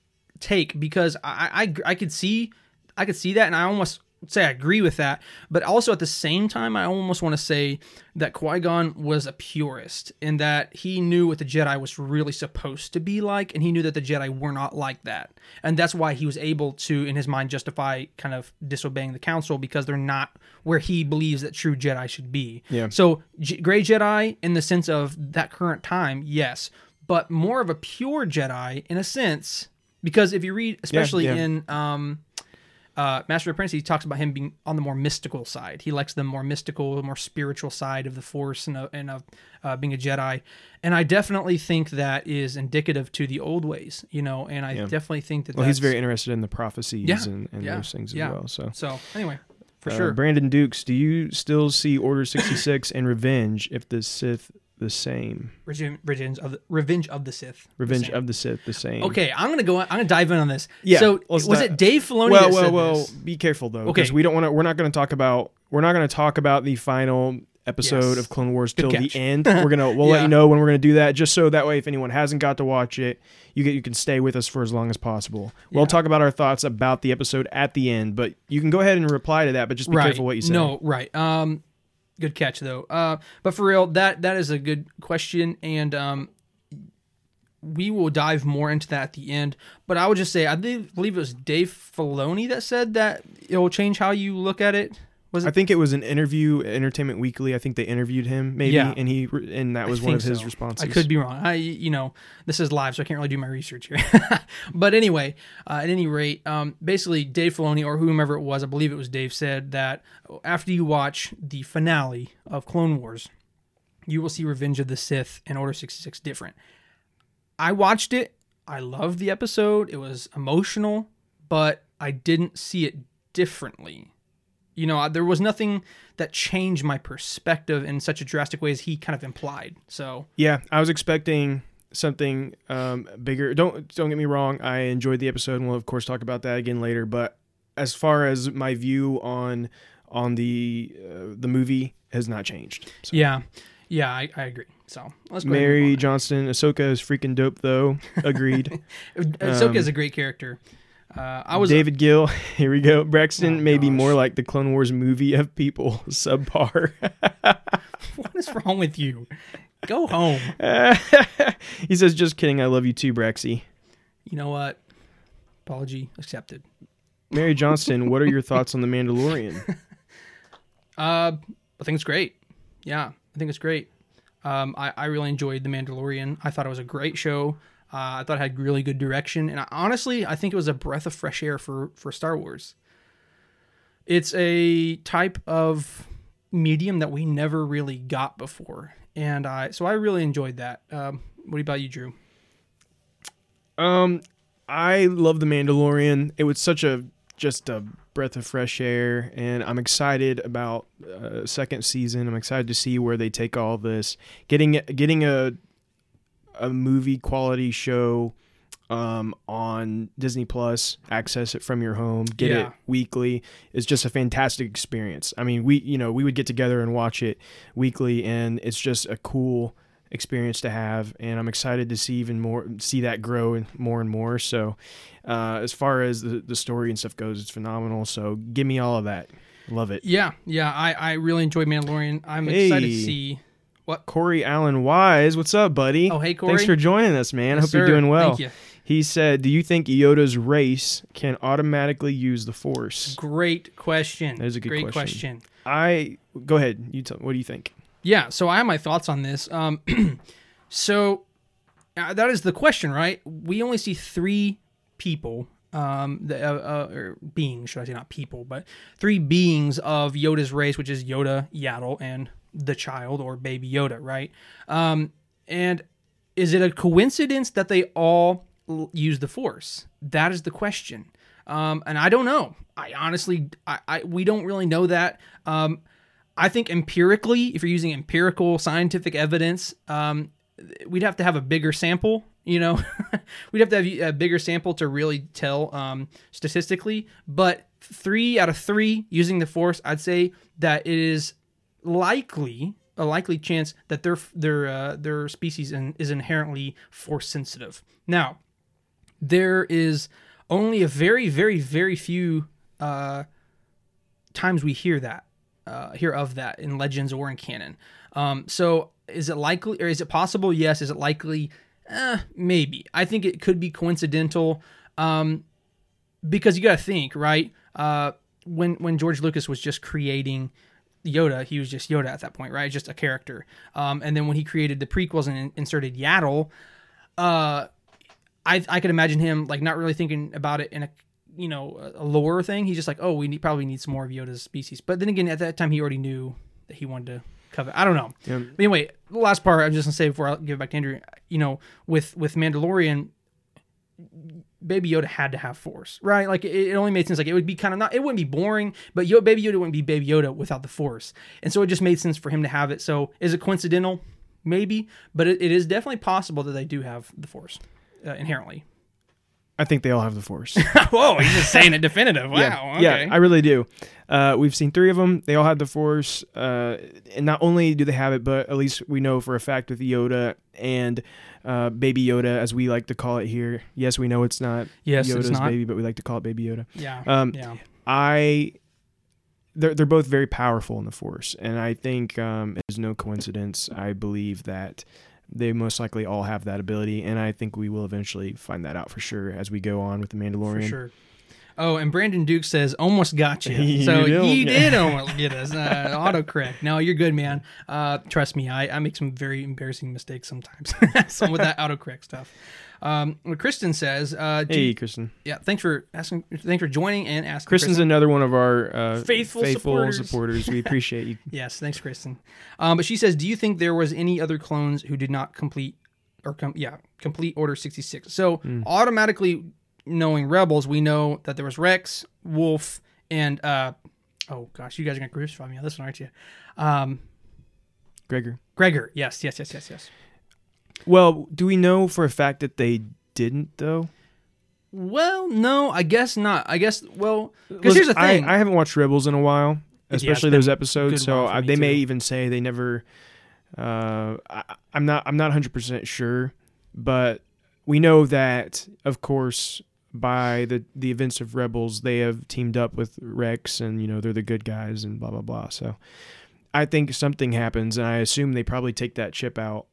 take because I, I, I could see, I could see that, and I almost say I agree with that. But also at the same time, I almost want to say that Qui Gon was a purist in that he knew what the Jedi was really supposed to be like, and he knew that the Jedi were not like that, and that's why he was able to, in his mind, justify kind of disobeying the Council because they're not where he believes that true Jedi should be. Yeah. So J- gray Jedi in the sense of that current time, yes, but more of a pure Jedi in a sense because if you read, especially yeah. in um, uh, Master Apprentice, he talks about him being on the more mystical side. He likes the more mystical, more spiritual side of the Force and of, and of uh, being a Jedi. And I definitely think that is indicative to the old ways, you know. And I Yeah. definitely think that well, he's very interested in the prophecies Yeah, and, and yeah, those things as well. So So anyway, for Uh, sure. Brandon Dukes, do you still see Order 66 and Revenge if the Sith the same? Revenge, of the Revenge of the Sith. Revenge same. of the Sith the same. Okay, I'm gonna go. I'm gonna dive in on this. Yeah, So was di- it Dave Filoni Well, well, well. this? Be careful though, Okay. because we don't want to. We're not going to talk about. We're not going to talk about the final episode Yes. of Clone Wars Good till catch. the end. We're gonna. We'll let you know when we're going to do that, just so that way, if anyone hasn't got to watch it, you get you can stay with us for as long as possible. We'll talk about our thoughts about the episode at the end, but you can go ahead and reply to that. But just be right. careful what you say. No, right. Um, good catch though. Uh, but for real, that that is a good question, and um, we will dive more into that at the end. But I would just say, I believe it was Dave Filoni that said that it will change how you look at it. Was I think it was an interview, Entertainment Weekly. I think they interviewed him, maybe, Yeah. and he and that I was one of his so. responses. I could be wrong. I, you know, this is live, so I can't really do my research here. but anyway, uh, at any rate, um, basically, Dave Filoni or whomever it was, I believe it was Dave, said that after you watch the finale of Clone Wars, you will see Revenge of the Sith and Order 66 different. I watched it. I loved the episode. It was emotional, but I didn't see it differently. You know, there was nothing that changed my perspective in such a drastic way as he kind of implied. So, Yeah, I was expecting something um, bigger. Don't don't get me wrong. I enjoyed the episode, and we'll of course talk about that again later. But as far as my view on on the uh, the movie has not changed. So. yeah, yeah, I, I agree. So, let's go. Mary Johnston, Ahsoka is freaking dope though. Agreed. Ahsoka um, is a great character. Uh, I was David Gill, here we go. Braxton Oh, may be more like the Clone Wars movie of people, subpar. what is wrong with you? Go home. he says, "Just kidding. I love you too, Brexy." You know what? Apology accepted. Mary Johnston, what are your thoughts on the Mandalorian? Uh, I think it's great. Yeah, I think it's great. Um, I, I really enjoyed The Mandalorian. I thought it was a great show. Uh, I thought it had really good direction, and I, honestly, I think it was a breath of fresh air for for Star Wars. It's a type of medium that we never really got before, and I so I really enjoyed that. Um, what about you, Drew? Um, I love the Mandalorian. It was such a just a breath of fresh air, and I'm excited about uh, second season. I'm excited to see where they take all this. Getting getting a a movie quality show um, on Disney Plus, access it from your home, get Yeah. it weekly It's just a fantastic experience. I mean, we you know we would get together and watch it weekly, and it's just a cool experience to have. And I'm excited to see even more, see that grow and more and more. So, uh, as far as the the story and stuff goes, it's phenomenal. So give me all of that. Love it. Yeah, yeah, I, I really enjoyed Mandalorian. I'm excited to Hey. See. Corey Allen Wise, what's up, buddy? Oh, hey, Corey. Thanks for joining us, man. I Yes, hope you're doing well. Thank you. He said, "Do you think Yoda's race can automatically use the Force?" Great question. That is a good Great question. question. I go ahead. You tell. What do you think? Yeah, so I have my thoughts on this. Um, so uh, that is the question, right? We only see three people, um, the, uh, uh, or beings, should I say, not people, but three beings of Yoda's race, which is Yoda, Yaddle, and the child or baby Yoda, right? Um, and is it a coincidence that they all use the Force? That is the question. Um, and I don't know. I honestly, I, I we don't really know that. Um, I think empirically, if you're using empirical scientific evidence, um, we'd have to have a bigger sample. You know, we'd have to have a bigger sample to really tell um, statistically. But three out of three using the force, I'd say that it is likely a likely chance that their their uh, their species in, is inherently force sensitive. Now, there is only a very very very few uh, times we hear that uh, hear of that in legends or in canon. Um, so is it likely or is it possible? Yes. Is it likely? Eh, maybe. I think it could be coincidental um, because you got to think right. Uh, when when George Lucas was just creating Yoda, he was just Yoda at that point, right? Just a character. Um, and then when he created the prequels and inserted Yaddle, uh, I I could imagine him like not really thinking about it in a you know a lore thing. He's just like, oh, we need, probably need some more of Yoda's species. But then again, at that time, he already knew that he wanted to cover. I don't know. Yeah. But anyway, the last part I'm just gonna say before I give it back to Andrew. You know, with with Mandalorian, Baby Yoda had to have Force, right? Like it, it only made sense. Like it would be kind of not, it wouldn't be boring, but Yo, Baby Yoda wouldn't be Baby Yoda without the Force, and so it just made sense for him to have it. So is it coincidental? Maybe, but it, it is definitely possible that they do have the Force uh, inherently. I think they all have the Force. Whoa, he's just saying it definitive. Wow. yeah, okay. yeah, I really do. Uh, we've seen three of them. They all have the Force, uh, and not only do they have it, but at least we know for a fact with Yoda and uh, Baby Yoda, as we like to call it here. Yes, we know it's not yes, Yoda's not. baby, but we like to call it Baby Yoda. Yeah. Um, yeah. I they're they're both very powerful in the Force, and I think um, it's no coincidence. I believe that they most likely all have that ability, and I think we will eventually find that out for sure as we go on with the Mandalorian. For sure. Oh, and Brandon Duke says almost got you. You so don't you did almost get us. Uh, autocorrect. No, you're good, man. Uh, trust me, I, I make some very embarrassing mistakes sometimes. some with that autocorrect stuff. Um, what Kristen says, uh, Hey, you- Kristen. yeah, thanks for asking. Thanks for joining and asking. Kristen's Kristen. another one of our uh, Faithful supporters. supporters. We appreciate you. Yes, thanks, Kristen. Um, but she says, do you think there was any other clones who did not complete or com- yeah complete Order sixty six? So Hmm. automatically knowing Rebels, we know that there was Rex, Wolf, and uh, oh gosh, you guys are gonna crucify me on this one, aren't you? Um, Gregor. Gregor. Yes, yes, yes, yes, yes. Well, do we know for a fact that they didn't though? Well, no, I guess not. I guess well, because here's the thing. I, I haven't watched Rebels in a while, especially been those episodes. So I, they may even say they never. Uh, I, I'm not. I'm not 100 percent sure, but we know that, of course, by the the events of Rebels, they have teamed up with Rex, and you know they're the good guys, and blah blah blah. So I think something happens, and I assume they probably take that chip out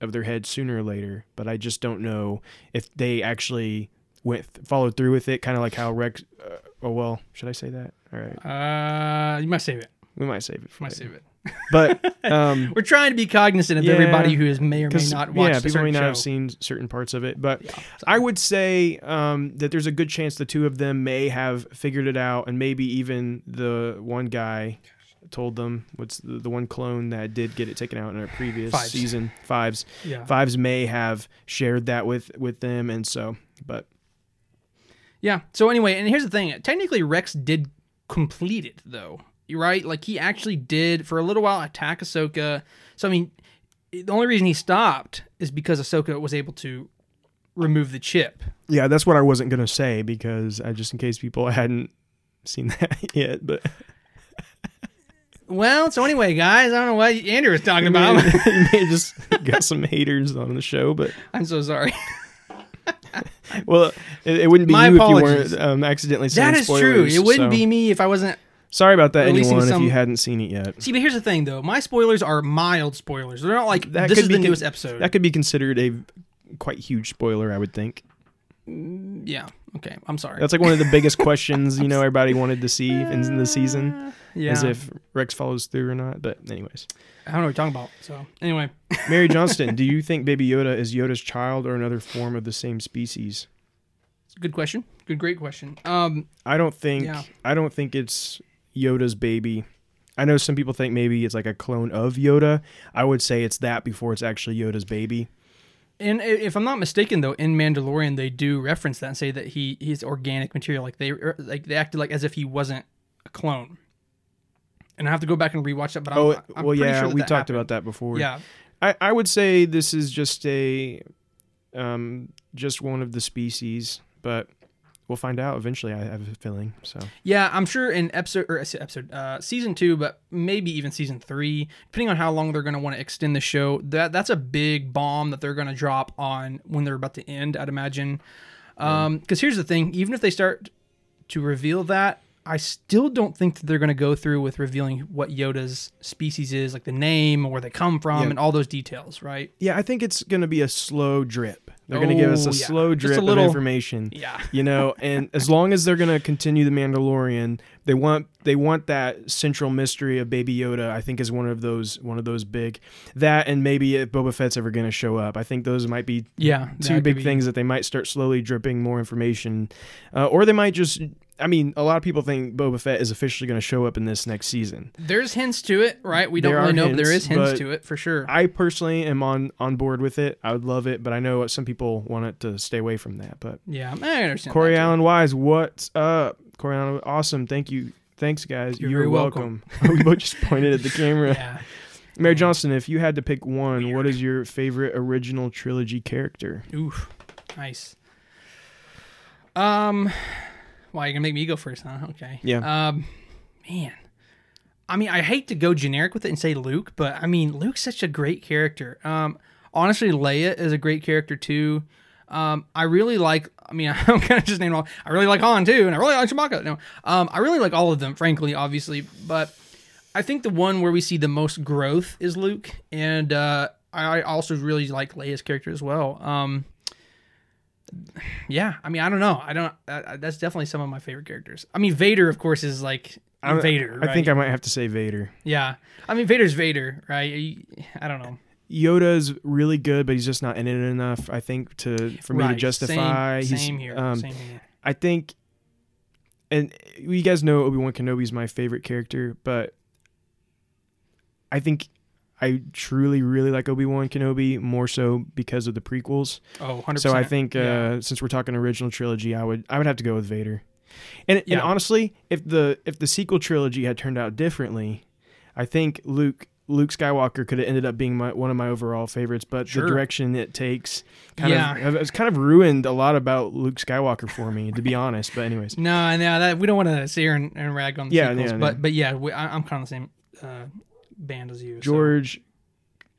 of their head sooner or later. But I just don't know if they actually went followed through with it, kind of like how Rex. Uh, oh well, should I say that? All right, Uh, you might save it. we might save it. For Might later. save it. But um, We're trying to be cognizant of Yeah, everybody who is may or may not watched yeah, people may not show. have seen certain parts of it, but Yeah, I would say um, that there's a good chance the two of them may have figured it out, and maybe even the one guy told them what's the, the one clone that did get it taken out in a previous Fives. season. Fives, yeah. fives may have shared that with with them, and so, but Yeah. So anyway, and here's the thing. Technically, Rex did complete it though. Right. Like he actually did for a little while attack Ahsoka. So I mean, the only reason he stopped is because Ahsoka was able to remove the chip. yeah, that's what I wasn't gonna say because I just in case people hadn't seen that yet, but Well, so anyway, guys, I don't know what Andrew was talking about. you may just got some haters on the show, but I'm so sorry. well, it, it wouldn't be My you apologies. if you weren't um, accidentally that is true. It wouldn't so- be me if I wasn't. Sorry about that, anyone, if you hadn't seen it yet. See, but here's the thing, though. My spoilers are mild spoilers. They're not like That this is the con- newest episode. That could be considered a quite huge spoiler, I would think. yeah. Okay. I'm sorry. That's like one of the biggest questions you know everybody wanted to see in the season, yeah. as if Rex follows through or not. But anyways, I don't know what you're talking about. So anyway, Mary Johnston, do you think Baby Yoda is Yoda's child or another form of the same species? good question. Good, great question. Um, I don't think Yeah. I don't think it's Yoda's baby. I know some people think maybe it's like a clone of Yoda. I would say it's that before it's actually Yoda's baby. and if I'm not mistaken, though, in Mandalorian they do reference that and say that he he's organic material. Like they er, like they acted like as if he wasn't a clone. And I have to go back and rewatch that. But I'm, oh, I'm well, pretty yeah, sure that we that talked happened. about that before. Yeah, I, I would say this is just a um just one of the species, but we'll find out eventually. I have a feeling. So yeah. I'm sure in episode or episode uh, season two, but maybe even season three, depending on how long they're going to want to extend the show. That that's a big bomb that they're going to drop on when they're about to end. I'd imagine. Um, because here's the thing: even if they start to reveal that, I still don't think that they're going to go through with revealing what Yoda's species is, like the name or where they come from, Yeah. and all those details, right? yeah, I think it's gonna be a slow drip. They're gonna give us Oh, a yeah. slow drip little- of information. Yeah. you know and as long as they're going to continue the mandalorian they want they want that central mystery of baby yoda i think is one of those one of those big that and maybe if boba fett's ever going to show up i think those might be Yeah. two big be- things that they might start slowly dripping more information uh, or they might just i mean a lot of people think boba fett is officially going to show up in this next season There's hints to it, right? We don't There really know, but there hints, is hints to it for sure. i personally am on on board with it i would love it but i know some people want it to stay away from that but yeah, I understand. Corey. Allen Wise, what's up? Corey Allen, awesome. Thank you. Thanks, guys. You're You're, very welcome. we both just pointed at the camera. Yeah. Mary Johnston, if you had to pick one, what is your favorite original trilogy character? Oof. Nice. Um, well, you're gonna make me go first, huh? Okay. Yeah. Um, man, I mean, I hate to go generic with it and say Luke, but I mean, Luke's such a great character. Um, honestly, Leia is a great character too. Um, I really like. I mean, I'm kind of just naming all. I really like Han too, and I really like Chewbacca. No, um, I really like all of them, frankly, obviously, but I think the one where we see the most growth is Luke, and uh, I I also really like Leia's character as well. Um, yeah, I mean, I don't know. I don't. Uh, that's definitely some of my favorite characters. I mean, Vader, of course, is like I- Vader. I right? think I might have to say Vader. Yeah, I mean, Vader's Vader, right? I don't know. Yoda's really good, but he's just not in it enough. I think to for me to justify. Same, same here. um, same here. I think, and you guys know Obi Wan Kenobi's my favorite character, but I think I truly, really like Obi Wan Kenobi more so because of the prequels. Oh, 100 So I think uh, yeah. since we're talking original trilogy, I would I would have to go with Vader. And, and honestly, if the if the sequel trilogy had turned out differently, I think Luke Luke Skywalker could have ended up being my, one of my overall favorites. But Sure. the direction it takes kind Yeah. of it's kind of ruined a lot about Luke Skywalker for me, to be honest. But anyways, No, no, that we don't want to sit here and, and rag on the Yeah, sequels, yeah, but yeah. but yeah, we, I, I'm kind of the same uh, band as you. so- George,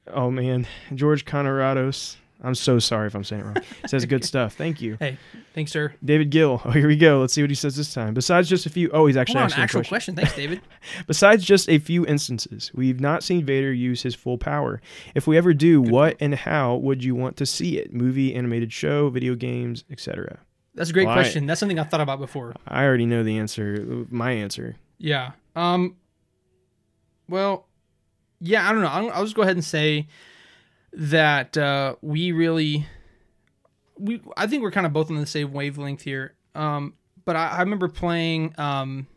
oh man, George Conorados. I'm so sorry if I'm saying it wrong. Says good stuff. Thank you. Hey, thanks, sir. David Gill. Oh, here we go. Let's see what he says this time. Besides just a few, oh, he's actually on, asking a actual question. question. Thanks, David. Besides just a few instances, we've not seen Vader use his full power. If we ever do, what and how would you want to see it? Movie, animated show, video games, etc. That's a great Well, I- question. That's something I've thought about before. I already know the answer. My answer. Yeah. Um. Well, yeah. I don't know. I'll, I'll just go ahead and say that uh, we really, we I think we're kind of both on the same wavelength here. Um. But I, I remember playing um,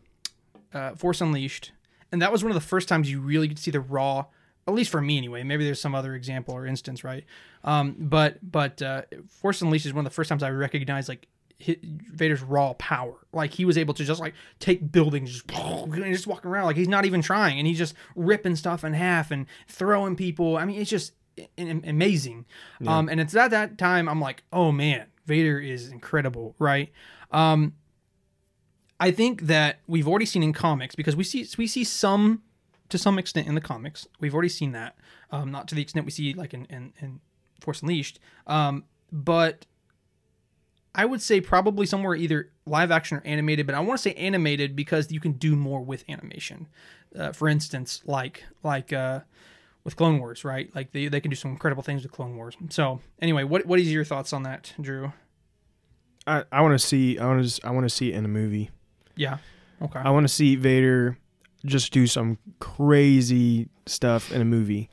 uh, Force Unleashed, and that was one of the first times you really to see the raw. At least for me, anyway. Maybe there's some other example or instance, right? Um. But but uh, Force Unleashed is one of the first times I recognized like hi Vader's raw power. Like he was able to just like take buildings, just, and just walking around like he's not even trying, and he's just ripping stuff in half and throwing people. I mean, it's just amazing. Um, and it's at that time I'm like, oh man, Vader is incredible, right? Um, I think that we've already seen in comics because we see we see some to some extent in the comics. We've already seen that, um, not to the extent we see like in in, in Force Unleashed, um, but I would say probably somewhere either live action or animated, but I want to say animated because you can do more with animation. Uh, for instance, like like uh, with Clone Wars, right? Like they, they can do some incredible things with Clone Wars. So anyway, what what is your thoughts on that, Drew? I, I want to see. I want to. I want to see it in a movie. Yeah. Okay. I want to see Vader just do some crazy stuff in a movie,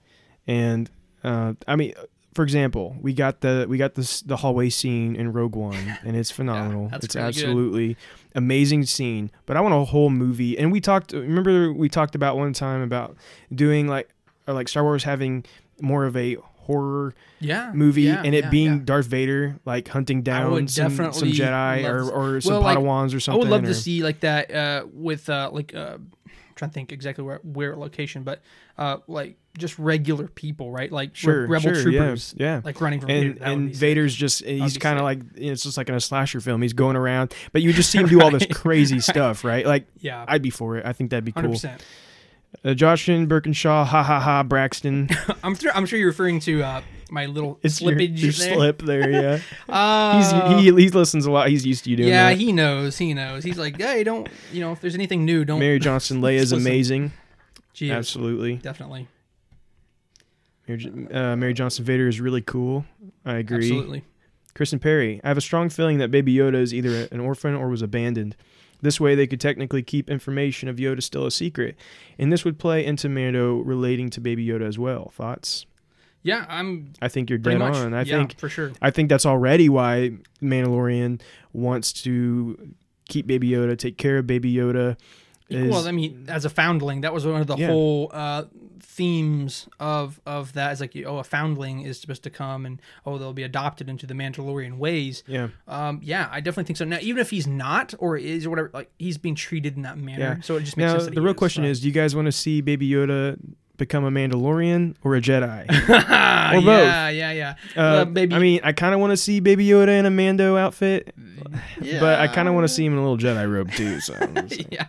and uh, I mean, for example, we got the we got this the hallway scene in Rogue One, and it's phenomenal. that's it's really good. absolutely amazing scene. But I want a whole movie, and we talked. Remember we talked about one time about doing like or like Star Wars having more of a horror yeah. movie yeah, and it yeah, being yeah. Darth Vader like hunting down some, some Jedi or, or some Well, like, Padawans or something. I would love or- to see like that uh, with uh, like uh, I'm trying to think exactly where where location, but uh, like just regular people, right? Like Sure, rebel sure, troopers, yeah, yeah. like running from and. And. Vader's just he's kind of like it's just like in a slasher film. He's going around, but you just see him do all this Right. crazy stuff, right? Like yeah, I'd be for it. I think that'd be hundred cool. percent. Uh, Joshin Birkinshaw, ha ha ha, Braxton. I'm sure I'm sure you're referring to uh, my little It's your, slippage your there. slip there, yeah. Uh, he's he, he listens a lot. He's used to you doing yeah, that. he knows. He knows. He's like, hey, don't you know if there's anything new, don't. Mary Johnson Leia is amazing. Is, Absolutely. definitely, Mary, uh, Mary Johnson Vader is really cool. I agree. absolutely. Kristen Perry. I have a strong feeling that Baby Yoda is either an orphan or was abandoned. This way, they could technically keep information of Yoda still a secret, and this would play into Mando relating to Baby Yoda as well. Thoughts? Yeah, I'm I think you're dead much. on. I yeah, think for sure. I think that's already why Mandalorian wants to keep Baby Yoda, take care of Baby Yoda. Is- well, I mean, as a foundling, that was one of the Yeah. whole uh, themes of of that. Is like, oh, a foundling is supposed to come, and oh, they'll be adopted into the Mandalorian ways. yeah, Um, yeah, I definitely think so. Now, even if he's not or is or whatever, like he's being treated in that manner, Yeah. so it just makes Now sense. the he real is, question is: Do you guys want to see Baby Yoda become a Mandalorian or a Jedi? or both. Yeah, yeah, yeah. Uh, Uh, baby, I mean, I kind of want to see Baby Yoda in a Mando outfit, yeah. but I kind of want to see him in a little Jedi robe too. So I'm just saying. yeah,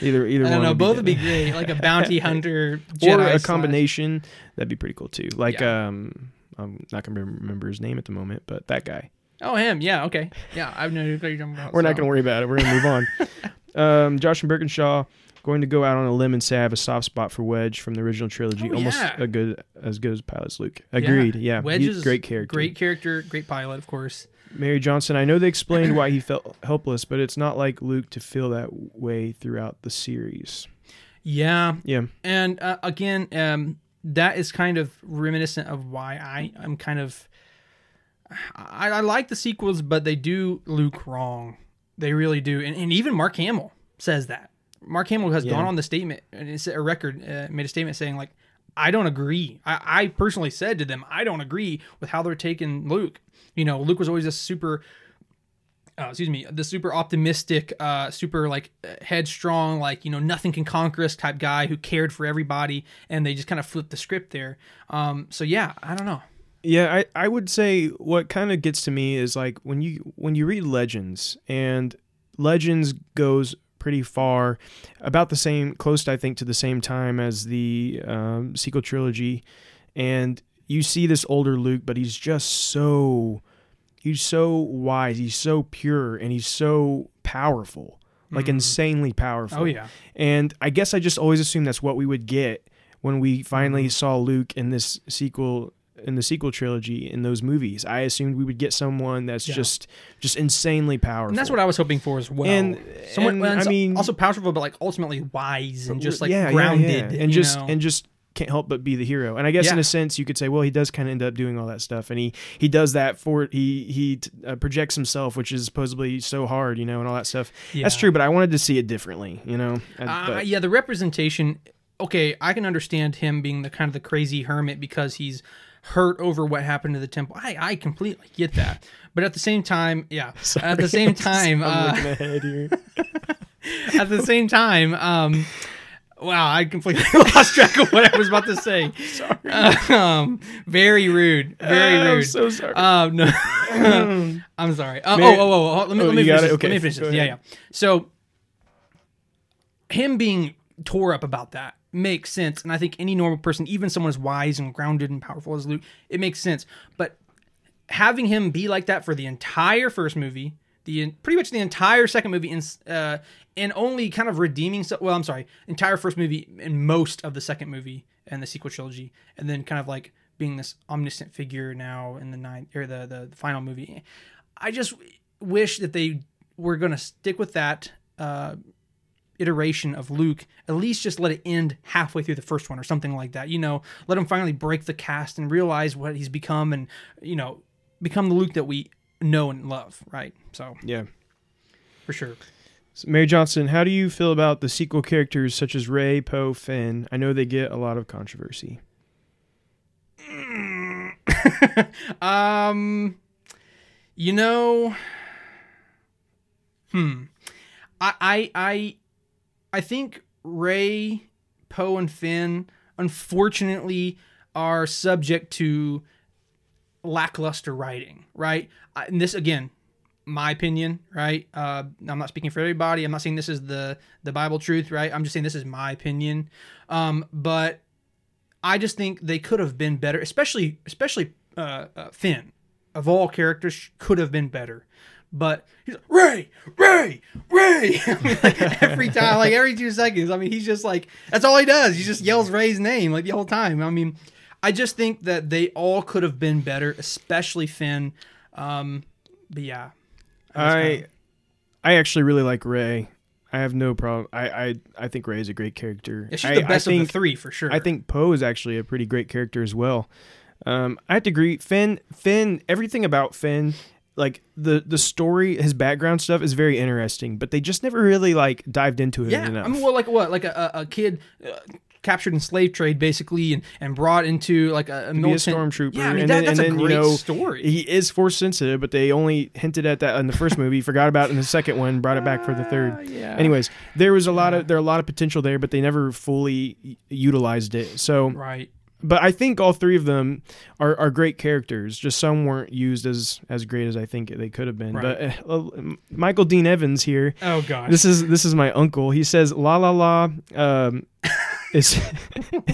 either either I don't know. would Both would be great, like a bounty hunter, or a slash- combination. That'd be pretty cool too. Like Yeah. um, I'm not gonna remember his name at the moment, but that guy. Oh, him. Yeah. Okay. Yeah, I've no clue what you're talking about. We're not gonna worry about it. We're gonna move on. um, Joshin Birkinshaw going to go out on a limb and say I have a soft spot for Wedge from the original trilogy, Oh, almost yeah. a good as good as Pilot's Luke. Agreed. Yeah, Wedge He's is a great character. Great character. Great pilot, of course. Mary Johnson, I know they explained why he felt helpless, but it's not like Luke to feel that way throughout the series. Yeah, Yeah. and uh, again, um, that is kind of reminiscent of why I I'm kind of I, I like the sequels, but they do Luke wrong. They really do, and, and even Mark Hamill says that. Mark Hamill has Yeah. gone on the statement and it's a record uh, made a statement saying like I don't agree. I, I personally said to them I don't agree with how they're taking Luke. You know, Luke was always a super uh, excuse me, the super optimistic, uh, super like headstrong, like you know nothing can conquer us type guy who cared for everybody, and they just kind of flipped the script there. Um, so yeah, I don't know. Yeah, I, I would say what kind of gets to me is like when you when you read Legends and Legends goes pretty far, about the same close I think to the same time as the um, sequel trilogy, and you see this older Luke, but he's just so he's so wise, he's so pure, and he's so powerful, like insanely powerful. Oh yeah. And I guess I just always assumed that's what we would get when we finally Mm-hmm. saw Luke in this sequel in the sequel trilogy in those movies. I assumed we would get someone that's Yeah. just just insanely powerful. And that's what I was hoping for as well. And- Someone, and, and I mean- also powerful, but like ultimately wise and just like Yeah, yeah, grounded, yeah. and just know? and just can't help but be the hero. And I guess in a sense you could say, well, he does kind of end up doing all that stuff, and he he does that for he he t- uh, projects himself, which is supposedly so hard, you know, and all that stuff. That's true, but I wanted to see it differently, you know. And- Uh, yeah, the representation. Okay, I can understand him being the kind of the crazy hermit because he's hurt over what happened to the temple. I I completely get that, but at the same time, yeah, at the same time, I'm uh, looking ahead here. at the same time, um, wow, I completely lost track of what I was about to say. Sorry. um, very rude, very rude. I'm so sorry. Um, no, I'm sorry. Uh, oh, Man- oh, oh, oh, let me, Oh, let me finish this. Okay, Let me finish this. Yeah, yeah. So, him being tore up about that makes sense, and I think any normal person, even someone as wise and grounded and powerful as Luke, it makes sense. But having him be like that for the entire first movie, the pretty much the entire second movie, and uh, and only kind of redeeming. So, well, I'm sorry, entire first movie and most of the second movie and the sequel trilogy, and then kind of like being this omniscient figure now in the ninth or the the, the final movie. I just wish that they were going to stick with that. Uh, iteration of Luke, at least just let it end halfway through the first one or something like that. You know, let him finally break the cast and realize what he's become and, you know, become the Luke that we know and love, right? So, yeah. for sure. So, Mary Johnson, how do you feel about the sequel characters such as Rey, Poe, Finn? I know they get a lot of controversy. um, you know, hmm, I, I, I, I think Rey, Poe, and Finn, unfortunately, are subject to lackluster writing. Right, and this again, my opinion. Right, uh, I'm not speaking for everybody. I'm not saying this is the the Bible truth. Right, I'm just saying this is my opinion. Um, but I just think they could have been better, especially especially uh, uh, Finn. Of all characters, could have been better. But he's like, Rey, Rey, Rey. I mean, like, every time, like every two seconds. I mean, he's just like that's all he does. He just yells Rey's name like the whole time. I mean, I just think that they all could have been better, especially Finn. Um, but yeah, I kinda- I actually really like Rey. I have no problem. I I, I think Rey is a great character. yeah, she's I, the best I think, of the three for sure. I think Poe is actually a pretty great character as well. Um, I have to agree. Finn, Finn, everything about Finn, like the the story, his background stuff is very interesting, but they just never really like dived into it Yeah, enough. I mean, well, like what, like a, a kid uh, captured in slave trade, basically, and, and brought into like a, a be a stormtrooper, Yeah, I mean and that, then, that's and a then great you know story. he is force sensitive, but they only hinted at that in the first movie, forgot about it in the second one, brought it back for the third. Uh, yeah. Anyways, there was a lot of there are a lot of potential there, but they never fully utilized it. So, right. But I think all three of them are, are great characters. Just some weren't used as as great as I think they could have been. Right. But uh, uh, Michael Dean Evans here. Oh gosh. This is this is my uncle. He says la la la. Um, is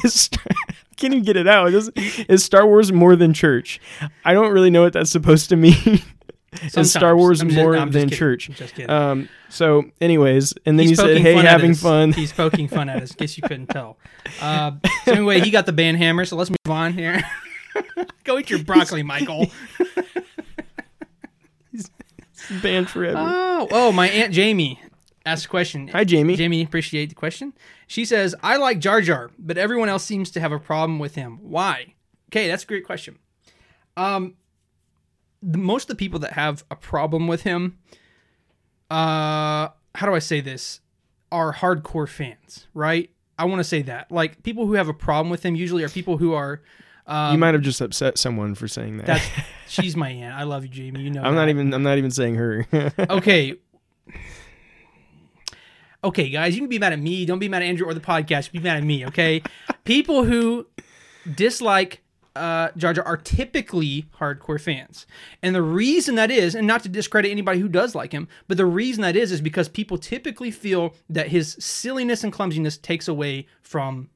is can't even get it out. Is, is Star Wars more than church? I don't really know what that's supposed to mean. is Star Wars I'm more just than kidding. church? I'm just kidding. Um. So, anyways, and then He's he said, "Hey, fun having fun." He's poking fun at us. Case you couldn't tell. Uh, so anyway, he got the band hammer. So let's move on here. Go eat your broccoli, Michael. He's Banned forever. Oh, oh, my aunt Jamie asked a question. Hi, Jamie. Jamie, appreciate the question. She says, "I like Jar Jar, but everyone else seems to have a problem with him. Why?" Okay, that's a great question. Um, most of the people that have a problem with him, uh, how do I say this, are hardcore fans, right? I want to say that. Like people who have a problem with him usually are people who are. Um, you might have just upset someone for saying that. That's she's my aunt. I love you, Jamie. You know. I'm not even. I'm not even saying her. okay. Okay, guys, you can be mad at me. Don't be mad at Andrew or the podcast. Be mad at me, okay? People who dislike uh, Jar Jar are typically hardcore fans, and the reason that is, and not to discredit anybody who does like him, but the reason that is is because people typically feel that his silliness and clumsiness takes away from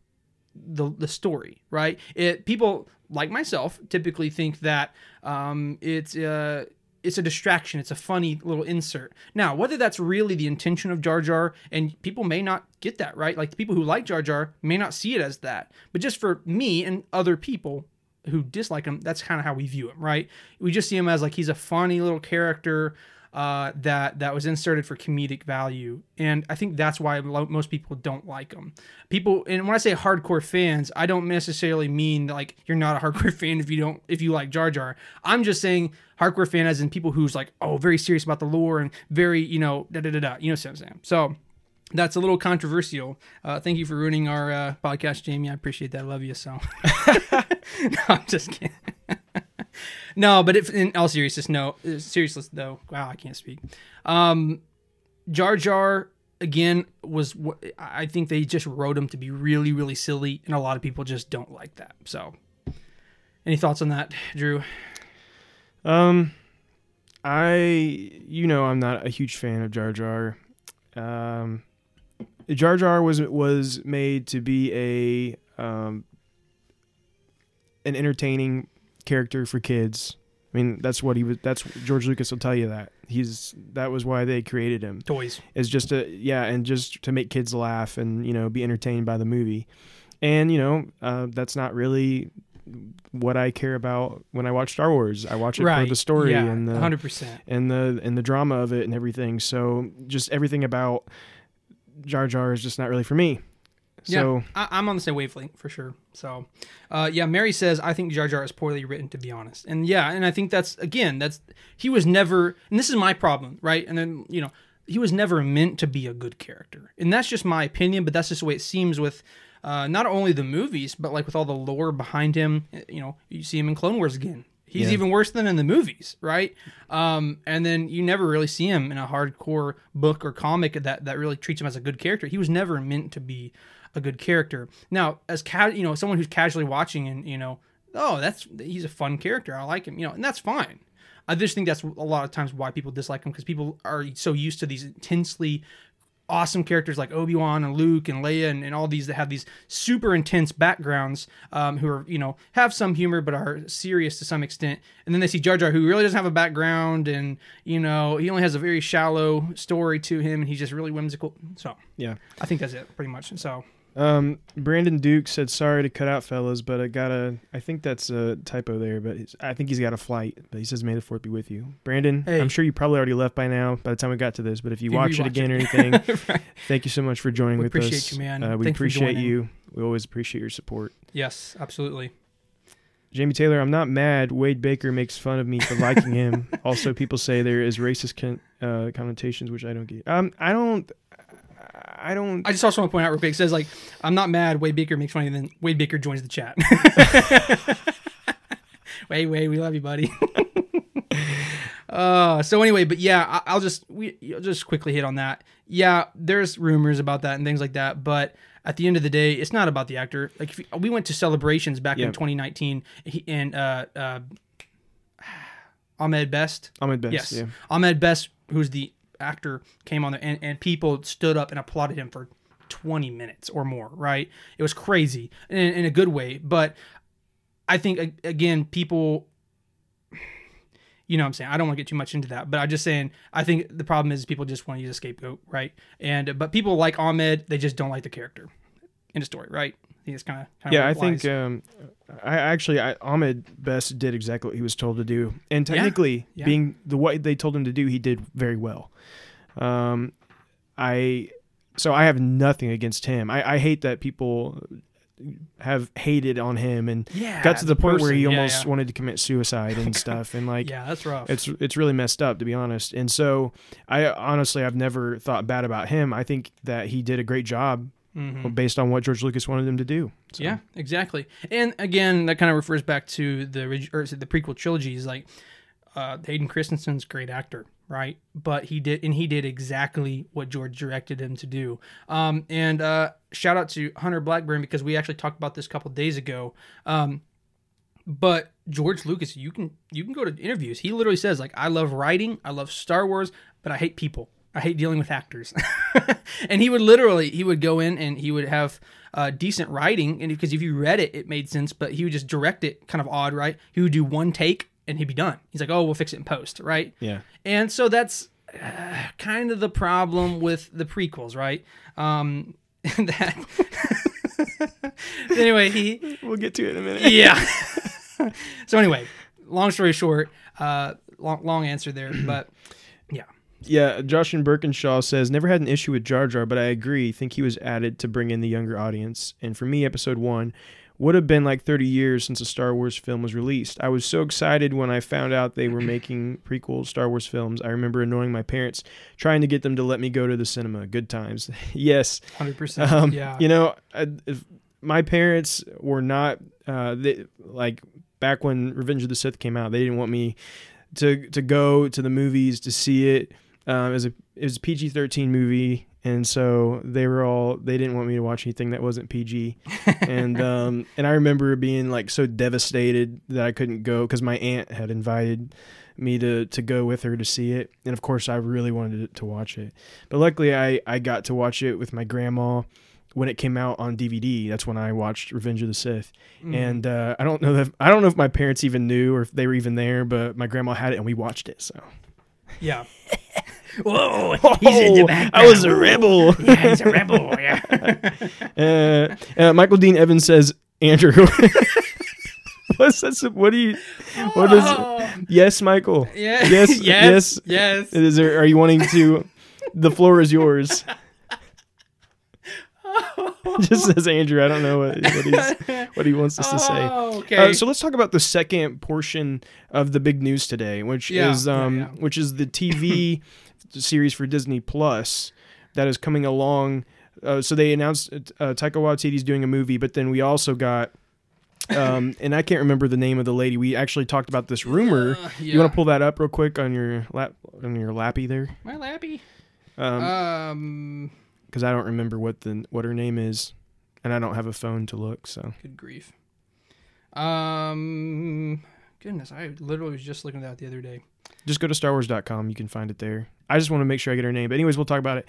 the the story, right? It people like myself typically think that um, it's uh, it's a distraction. It's a funny little insert. Now, whether that's really the intention of Jar Jar, and people may not get that right, like the people who like Jar Jar may not see it as that, but just for me and other people who dislike him, that's kind of how we view him, right? We just see him as like he's a funny little character uh, that that was inserted for comedic value, and I think that's why lo- most people don't like him. People, and when I say hardcore fans, I don't necessarily mean like you're not a hardcore fan if you don't if you like Jar Jar. I'm just saying hardcore fan as in people who's like oh very serious about the lore and very you know da da da da. You know what I'm saying? So that's a little controversial. Uh, thank you for ruining our uh, podcast, Jamie. I appreciate that. I love you. So, no, I'm just kidding. no, but if in all seriousness, no, uh, seriousness though. Wow, I can't speak. Um, Jar Jar again was. I think they just wrote him to be really, really silly, and a lot of people just don't like that. So, any thoughts on that, Drew? Um, I you know I'm not a huge fan of Jar Jar. Um, Jar Jar was was made to be a um an entertaining character for kids. I mean, that's what he was. That's George Lucas will tell you that he's that was why they created him. Toys. Is just a yeah, and just to make kids laugh and you know be entertained by the movie, and you know uh, that's not really what I care about when I watch Star Wars. I watch it right. for the story yeah, and the hundred percent. and the and the drama of it and everything. So just everything about Jar Jar is just not really for me. So yeah, I, I'm on the same wavelength for sure. So, uh, yeah, Mary says I think Jar Jar is poorly written, to be honest. And yeah, and I think that's again, that's he was never, and this is my problem, right? And then you know, he was never meant to be a good character, and that's just my opinion. But that's just the way it seems with. Uh, not only the movies, but like with all the lore behind him, you know, you see him in Clone Wars again. He's Yeah. even worse than in the movies, right? Um, and then you never really see him in a hardcore book or comic that that really treats him as a good character. He was never meant to be a good character. Now, as ca- you know, someone who's casually watching and you know, oh, that's he's a fun character. I like him, you know, and that's fine. I just think that's a lot of times why people dislike him because people are so used to these intensely awesome characters like Obi-Wan and Luke and Leia and, and all these that have these super intense backgrounds um, who are, you know, have some humor but are serious to some extent. And then they see Jar Jar who really doesn't have a background and, you know, he only has a very shallow story to him and he's just really whimsical. So yeah. I think that's it pretty much. So Um, Brandon Duke said, "Sorry to cut out, fellas, but I gotta. I think that's a typo there, but I think he's got a flight. But he says, "May the fourth be with you." Brandon, Hey. I'm sure you probably already left by now. By the time we got to this, but if you You watch it again it. or anything, Right. thank you so much for joining We with appreciate us. you, man. Uh, we Thanks appreciate you. We always appreciate your support. yes, absolutely. Jamie Taylor, I'm not mad. Wade Baker makes fun of me for liking him. also, people say there is racist con- uh, connotations, which I don't get. Um, I don't. I don't. I just also want to point out real quick. It says like, I'm not mad. Wade Baker makes and then Wade Baker joins the chat. Wait, wait, we love you, buddy. uh, so anyway, but yeah, I, I'll just we I'll just quickly hit on that. Yeah, there's rumors about that and things like that, but at the end of the day, it's not about the actor. Like if you, we went to celebrations back in 2019, he, and uh, uh, Ahmed Best, Ahmed Best. Yes. Yeah. Ahmed Best, who's the actor, came on there and, and people stood up and applauded him for 20 minutes or more, right? It was crazy in, in a good way. But I think, again, people, you know what I'm saying? I don't want to get too much into that, but I'm just saying, I think the problem is people just want to use a scapegoat, right? And, but people like Ahmed, they just don't like the character in the story, right? Think it's kind of, Yeah, I think um, I actually I, Ahmed Best did exactly what he was told to do, and technically, yeah. being the what they told him to do, he did very well. Um, I so I have nothing against him. I, I hate that people have hated on him and yeah, got to the point where person. he Yeah, almost yeah. wanted to commit suicide and stuff, and like yeah, that's rough. it's it's really messed up to be honest. And so I honestly I've never thought bad about him. I think that he did a great job Mhm. based on what George Lucas wanted them to do. So, Yeah, exactly. And again, that kind of refers back to the or is the prequel trilogies. Like uh, Hayden Christensen's great actor, right? But he did, and he did exactly what George directed him to do. Um, and uh, shout out to Hunter Blackburn because we actually talked about this a couple days ago. Um, but George Lucas, you can you can go to interviews. He literally says like, "I love writing, I love Star Wars, but I hate people. I hate dealing with actors." and he would literally he would go in and he would have uh, decent writing, and because if you read it, it made sense. But he would just direct it kind of odd, right? He would do one take and he'd be done. He's like, "Oh, we'll fix it in post," right? Yeah. And so that's uh, kind of the problem with the prequels, right? Um, that. anyway, he We'll get to it in a minute. yeah. so anyway, long story short, uh, long long answer there, but yeah, Joshin Birkinshaw says never had an issue with Jar Jar, but I agree. Think he was added to bring in the younger audience. And for me, Episode One would have been like 30 years since a Star Wars film was released. I was so excited when I found out they were making prequel Star Wars films. I remember annoying my parents, trying to get them to let me go to the cinema. Good times. yes, hundred percent. um, Yeah, You know, I, if my parents were not uh, they, like back when Revenge of the Sith came out. They didn't want me to to go to the movies to see it. Um, it was a it was a PG thirteen movie, and so they were all they didn't want me to watch anything that wasn't PG. and um, and I remember being like so devastated that I couldn't go because my aunt had invited me to to go with her to see it, and of course I really wanted to watch it. But luckily I I got to watch it with my grandma when it came out on DVD. That's when I watched Revenge of the Sith. Mm. And uh, I don't know that I don't know if my parents even knew or if they were even there, but my grandma had it and we watched it. So yeah. Whoa, he's in the Oh, background. I was a rebel. Yeah, he's a rebel. Yeah. uh, uh, Michael Dean Evans says Andrew. What's that? What do you? What is? Oh, Yes, Michael. yeah. Yes, yes. yes. Yes. Is there? Are you wanting to? The floor is yours. Just says Andrew. I don't know what, what he's what he wants us to say. Oh, okay. Uh, so let's talk about the second portion of the big news today, which Yeah, is yeah, um, yeah. which is the TV series for Disney Plus that is coming along. Uh, so they announced uh, Taika Waititi's doing a movie, but then we also got, um, and I can't remember the name of the lady. We actually talked about this rumor. Uh, You want to pull that up real quick on your lap on your lappy there? my lappy? Um, Um, because I don't remember what the what her name is, and I don't have a phone to look. So good grief. Um, goodness, I literally was just looking at that the other day. Just go to starwars.com you can find it there i just want to make sure i get her name but anyways we'll talk about it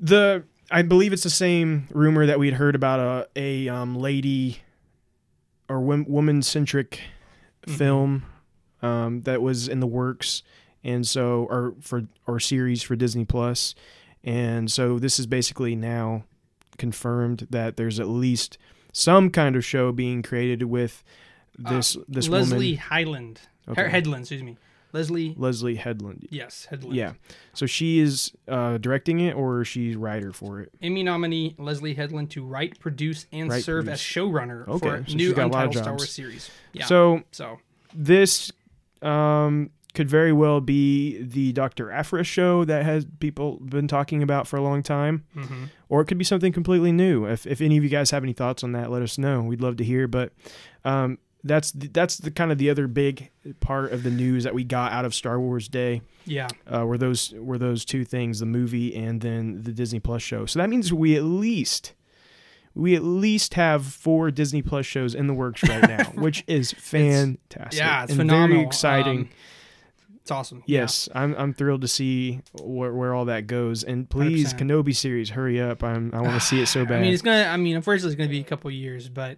the i believe it's the same rumor that we'd heard about a, a um, lady or woman centric Mhm. film um, that was in the works and so or for or series for disney plus and so this is basically now confirmed that there's at least some kind of show being created with this this Leslie woman Highland, Okay. Headland, excuse me. Leslie, leslie headland yes, Headland. Yeah. So she is uh, directing it, or she's writer for it. Emmy nominee Leslie Headland to write, produce, and Write, serve as showrunner Okay, for so she's new got a lot of Untitled Star jobs. Wars series. Yeah. So so this um, could very well be the Doctor Aphra show that has people been talking about for a long time, mhm. or it could be something completely new. If if any of you guys have any thoughts on that, let us know. We'd love to hear. But um, that's the, that's the kind of the other big part of the news that we got out of Star Wars Day. yeah, uh, were those were those two things the movie and then the disney plus show so that means we at least we at least have four disney plus shows in the works right now which is fantastic yeah, it's phenomenal. very exciting Um, it's awesome. yes I'm, I'm thrilled to see where, where all that goes and please 100%. kenobi series hurry up I'm, i want to see it so bad I mean, it's gonna. I mean, unfortunately, it's gonna be a couple years, but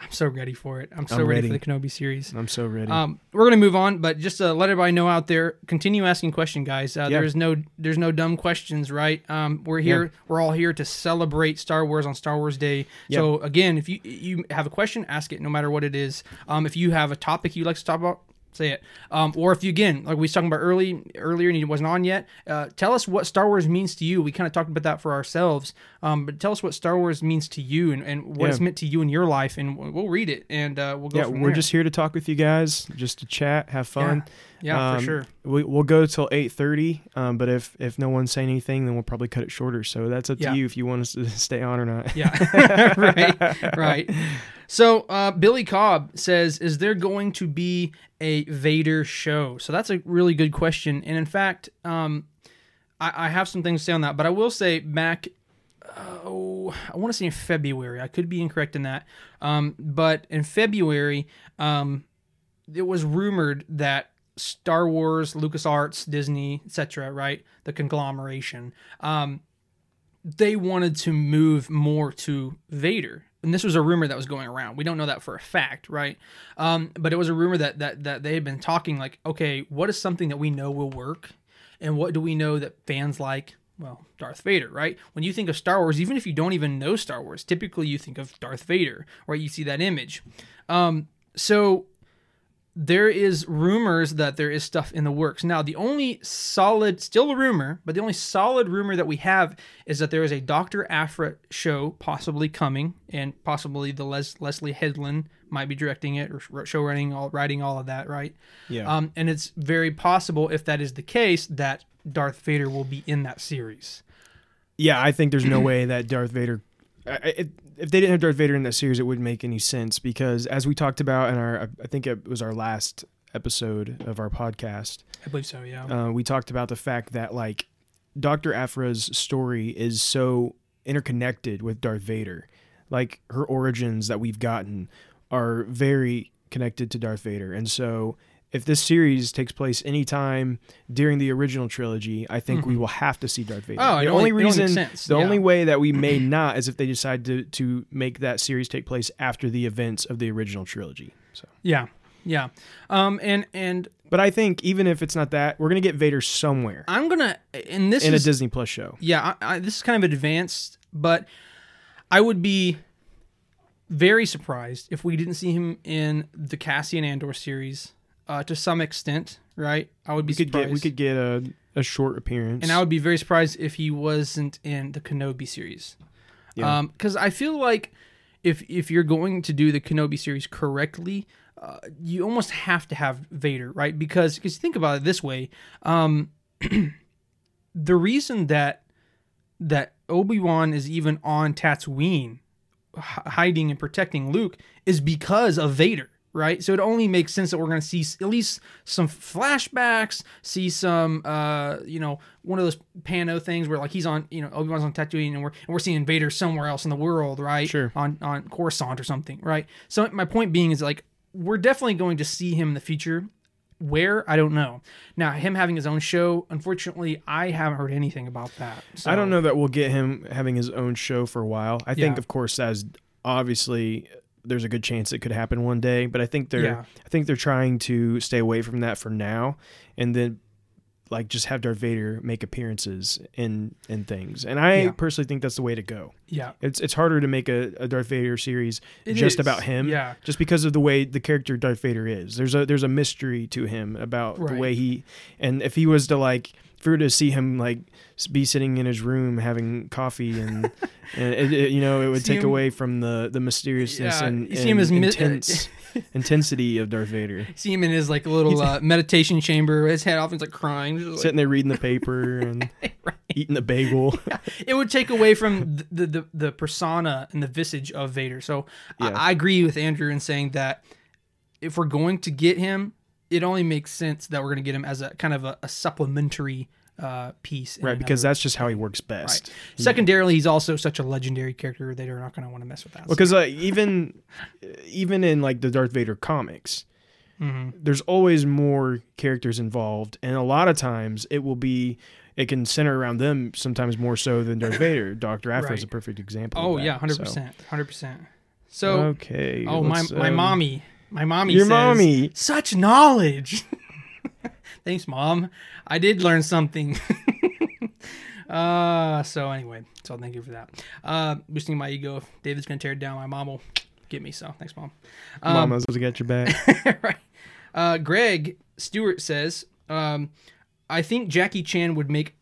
I'm so ready for it. I'm so I'm ready, ready. for the Kenobi series. i'm so ready Um, we're gonna move on, but just to let everybody know out there, continue asking questions, guys. Uh, Yeah. There's no there's no dumb questions, right? Um, we're here. We're all here to celebrate Star Wars on Star Wars Day. So again, if you you have a question, ask it, no matter what it is. Um, if you have a topic you'd like to talk about. Say it, um, or if you again, like we was talking about early earlier, and he wasn't on yet. Uh, tell us what Star Wars means to you. We kind of talked about that for ourselves, um, but tell us what Star Wars means to you and, and what Yeah. it's meant to you in your life, and we'll read it and uh, we'll go. yeah we're there. just here to talk with you guys just to chat have fun yeah, for Um, sure. We, we'll go till eight thirty, um, but if if no one's saying anything, then we'll probably cut it shorter. So that's up Yeah. to you if you want us to stay on or not. Yeah. right. Right. So uh, Billy Cobb says, "Is there going to be a Vader show?" So that's a really good question, and in fact, um, I, I have some things to say on that. But I will say back. Oh, I want to say in February. I could be incorrect in that. Um, but in February, um, it was rumored that Star Wars, LucasArts, Disney, etc., right, the conglomeration, um, they wanted to move more to Vader. And this was a rumor that was going around. We don't know that for a fact, right? Um, but it was a rumor that that that they had been talking like, okay, what is something that we know will work, and what do we know that fans like? Well, Darth Vader, right? When you think of Star Wars, even if you don't even know Star Wars, typically you think of Darth Vader, right? You see that image. Um, so there is rumors that there is stuff in the works. Now, the only solid, still a rumor, but the only solid rumor that we have is that there is a Dr. Aphra show possibly coming, and possibly the Les- Leslie Headland might be directing it or show running, all writing all of that, right? Yeah. Um, and it's very possible, if that is the case, that Darth Vader will be in that series. Yeah, I think there's no way that Darth Vader. I- I- If, they didn't have Darth Vader in that series, it wouldn't make any sense because, as we talked about in our, I think it was our last episode of our podcast, I believe so, yeah. uh, we talked about the fact that like Dr. Aphra's story is so interconnected with Darth Vader. Like her origins that we've gotten are very connected to Darth Vader. And so if this series takes place anytime during the original trilogy, I think we will have to see Darth Vader. Mm-hmm. Oh, the only- only reason the yeah. only way that we may not is if they decide to to make that series take place after the events of the original trilogy. So yeah, yeah. Um, and and but I think even if it's not that, we're gonna get Vader somewhere I'm gonna, and this in is a Disney Plus show. yeah, I, I, this is kind of advanced, but I would be very surprised if we didn't see him in the Cassian Andor series uh, to some extent, right? I would be We could surprised. get we could get a, a short appearance. and I would be very surprised if he wasn't in the Kenobi series. Yeah. Um, because I feel like if if you're going to do the Kenobi series correctly, uh, you almost have to have Vader, right? Because because think about it this way, um, the reason that that Obi Wan is even on Tatooine, h- hiding and protecting Luke, is because of Vader. Right, so it only makes sense that we're going to see at least some flashbacks, see some, uh, you know, one of those Pano things where like he's on, you know, Obi Wan's on Tatooine, and we're and we're seeing Vader somewhere else in the world, right? Sure. On on Coruscant or something, right? So my point being is like we're definitely going to see him in the future. Where I don't know. Now him having his own show, unfortunately, I haven't heard anything about that. So, I don't know that we'll get him having his own show for a while. I think, of course, as obviously there's a good chance it could happen one day, but I think they're Yeah. I think they're trying to stay away from that for now, and then like just have Darth Vader make appearances in in things. And I Yeah. personally think that's the way to go. Yeah, It's it's harder to make a, a Darth Vader series It just is. about him, Yeah. just because of the way the character Darth Vader is. There's a there's a mystery to him about the way he, and if he was to like, if we were to see him like be sitting in his room having coffee and, and it, it- you know, it would See take him- away from the the mysteriousness Yeah, and, you see him and as mi- intensity of Darth Vader. see him in his like little uh, meditation chamber, his head off, and he's like crying. just like- Sitting there reading the paper and eating the bagel. it would take away from the, the the persona and the visage of Vader. So Yeah. I, I agree with Andrew in saying that if we're going to get him, it only makes sense that we're going to get him as a kind of a, a supplementary uh, piece. right, because that's just how he works best. right. Secondarily, he's also such a legendary character. that They're not going to want to mess with that. Because uh, even even in like the Darth Vader comics, Mhm. there's always more characters involved, and a lot of times it will be it can center around them. Sometimes more so than Darth Vader. Doctor Aphra is a perfect example. Oh yeah, hundred percent, hundred percent. So okay. oh my let's, my um, mommy, my mommy, Your says, mommy. such knowledge. Thanks, mom. I did learn something. uh, so anyway, so thank you for that. Uh, boosting my ego. If David's gonna tear it down, my mom will get me. So thanks, mom. Um, Mama's got your back. right. Uh, Greg Stewart says, um, I think Jackie Chan would make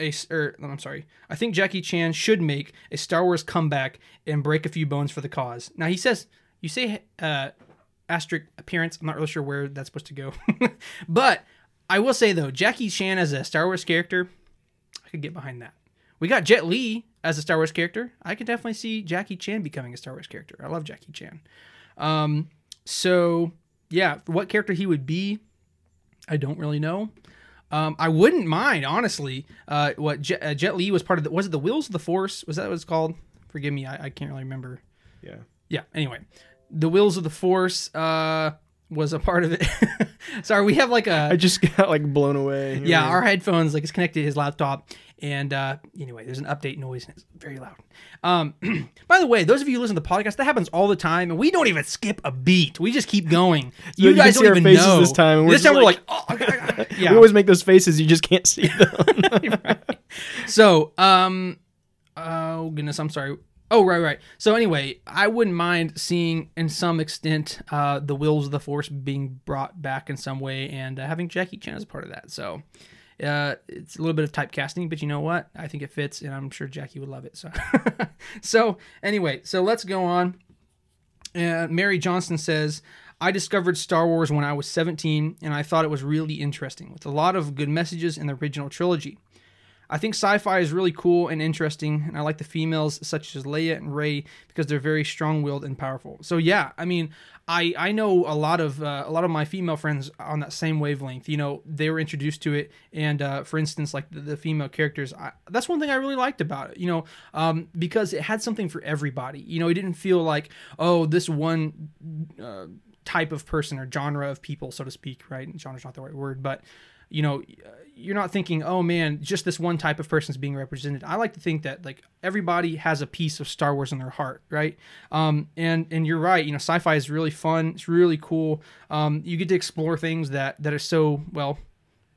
a. Or, I'm sorry. I think Jackie Chan should make a Star Wars comeback and break a few bones for the cause. Now he says, you say uh, asterisk appearance. I'm not really sure where that's supposed to go, but I will say though, Jackie Chan as a Star Wars character, I could get behind that. We got Jet Li as a Star Wars character. I could definitely see Jackie Chan becoming a Star Wars character. I love Jackie Chan. Um, so yeah, what character he would be, I don't really know. Um, I wouldn't mind honestly. Uh, what Jet, uh, Jet Li was part of the was it the Wheels of the Force? Was that what it's called? Forgive me, I, I can't really remember. yeah. Yeah. Anyway, the Wheels of the Force. Uh, was a part of it. Sorry, we have like a I just got like blown away. yeah, our headphones like it's connected to his laptop, and uh, anyway, there's an update noise and it's very loud. Um, by the way, those of you who listen to the podcast, that happens all the time, and we don't even skip a beat. We just keep going. You you guys see don't our even faces know. this time, we're this time we're like- oh, got- yeah. We always make those faces. You just can't see them. So, um, oh goodness, I'm sorry. Oh, right, right. So anyway, I wouldn't mind seeing, in some extent, uh, the wills of the force being brought back in some way, and uh, having Jackie Chan as part of that. So, uh, it's a little bit of typecasting, but you know what? I think it fits, and I'm sure Jackie would love it. So, so anyway, so let's go on. Uh, Mary Johnston says, I discovered Star Wars when I was 17, and I thought it was really interesting, with a lot of good messages in the original trilogy. I think sci-fi is really cool and interesting, and I like the females such as Leia and Rey because they're very strong-willed and powerful. So yeah, I mean, I I know a lot of uh, a lot of my female friends on that same wavelength. You know, they were introduced to it, and uh, for instance, like the, the female characters, I, that's one thing I really liked about it. You know, um, because it had something for everybody. You know, it didn't feel like oh this one. Uh, type of person or genre of people so to speak right genre's not the right word but you know you're not thinking oh man just this one type of person is being represented. I like to think that like everybody has a piece of star wars in their heart right? Um, and and you're right you know sci-fi is really fun it's really cool. Um, you get to explore things that that are so well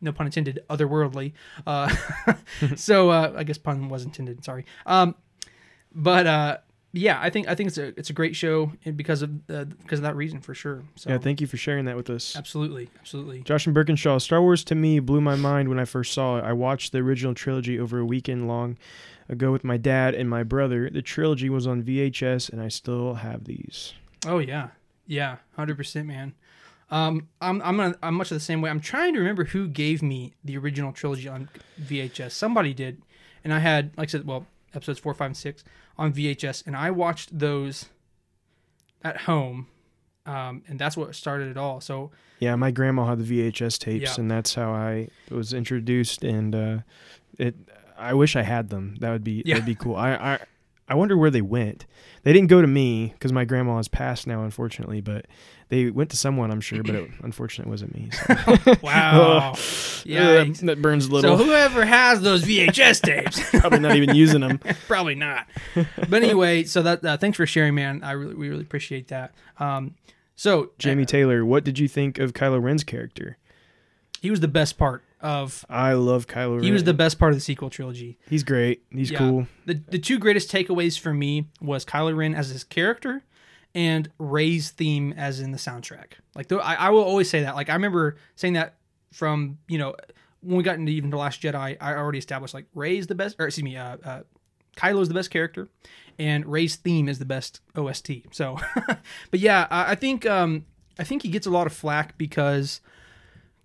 no pun intended otherworldly. Uh, so uh, i guess pun was intended sorry. Um, but uh, yeah i think i think it's a it's a great show because of uh, because of that reason for sure so yeah, thank you for sharing that with us. absolutely absolutely Joshin Birkinshaw, Star Wars to me blew my mind when I first saw it. I watched the original trilogy over a weekend long ago with my dad and my brother. The trilogy was on VHS, and I still have these. Oh yeah, yeah, hundred percent, man. Um, I'm I'm gonna, I'm much of the same way. I'm trying to remember who gave me the original trilogy on VHS. Somebody did, and I had, like I said, well, episodes four, five, and six on VHS, and I watched those at home, um, and that's what started it all. So Yeah, my grandma had the VHS tapes, Yeah. and that's how I was introduced. And uh, it, I wish I had them. That would be Yeah. that'd be cool. I, I, I wonder where they went. They didn't go to me because my grandma has passed now, unfortunately. But they went to someone, I'm sure. But it, unfortunately, it wasn't me. So. wow, Yeah, yeah. that burns a little. So whoever has those VHS tapes, Probably not even using them. Probably not. But anyway, so that uh, thanks for sharing, man. I really we really appreciate that. Um, so Jamie Taylor, what did you think of Kylo Ren's character? he was the best part of. I love Kylo Ren. He was the best part of the sequel trilogy. He's great. He's Yeah. cool. The the two greatest takeaways for me was Kylo Ren as his character and Rey's theme as in the soundtrack. Like though I, I will always say that. Like I remember saying that from you know when we got into even the Last Jedi, I already established like Rey's the best, or excuse me, uh, uh, Kylo's the best character, and Rey's theme is the best OST. So, but yeah, I, I think um, I think he gets a lot of flack because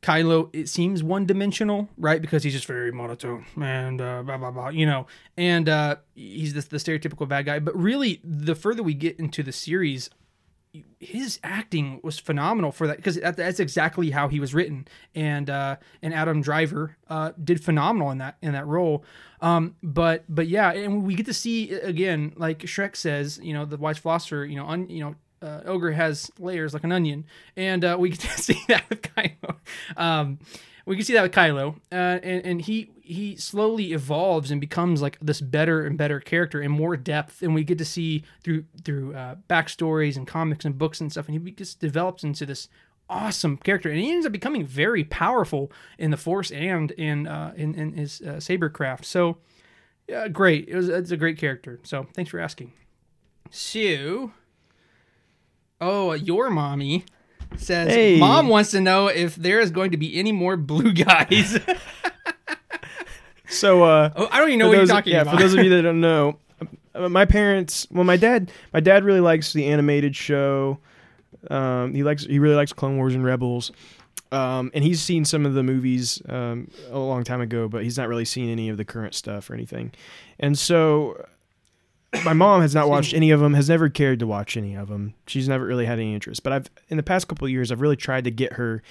Kylo it seems one dimensional, right? Because he's just very monotone and uh, blah blah blah, you know, and uh, he's the, the stereotypical bad guy. But really, the further we get into the series, his acting was phenomenal for that because that, that's exactly how he was written and uh and adam driver uh did phenomenal in that in that role um but but yeah and we get to see again like shrek says you know the wise philosopher you know un, you know uh, ogre has layers like an onion and uh, we to see that with kylo um we can see that with Kylo, uh, and and he he slowly evolves and becomes like this better and better character and more depth, and we get to see through through uh, backstories and comics and books and stuff, and he just develops into this awesome character, and he ends up becoming very powerful in the Force and in uh, in, in his uh, saber craft. So, yeah, great. It was it's a great character. So, thanks for asking. So, oh, your mommy says Hey. mom wants to know if there is going to be any more blue guys. So, uh, oh, I don't even know what those, you're talking yeah, about. for those of you that don't know, uh, my parents, well, my dad, my dad really likes the animated show. Um, he likes, he really likes Clone Wars and Rebels. Um, and he's seen some of the movies um, a long time ago, but he's not really seen any of the current stuff or anything. And so, my mom has not watched any of them, has never cared to watch any of them. She's never really had any interest. But I've, in the past couple of years, I've really tried to get her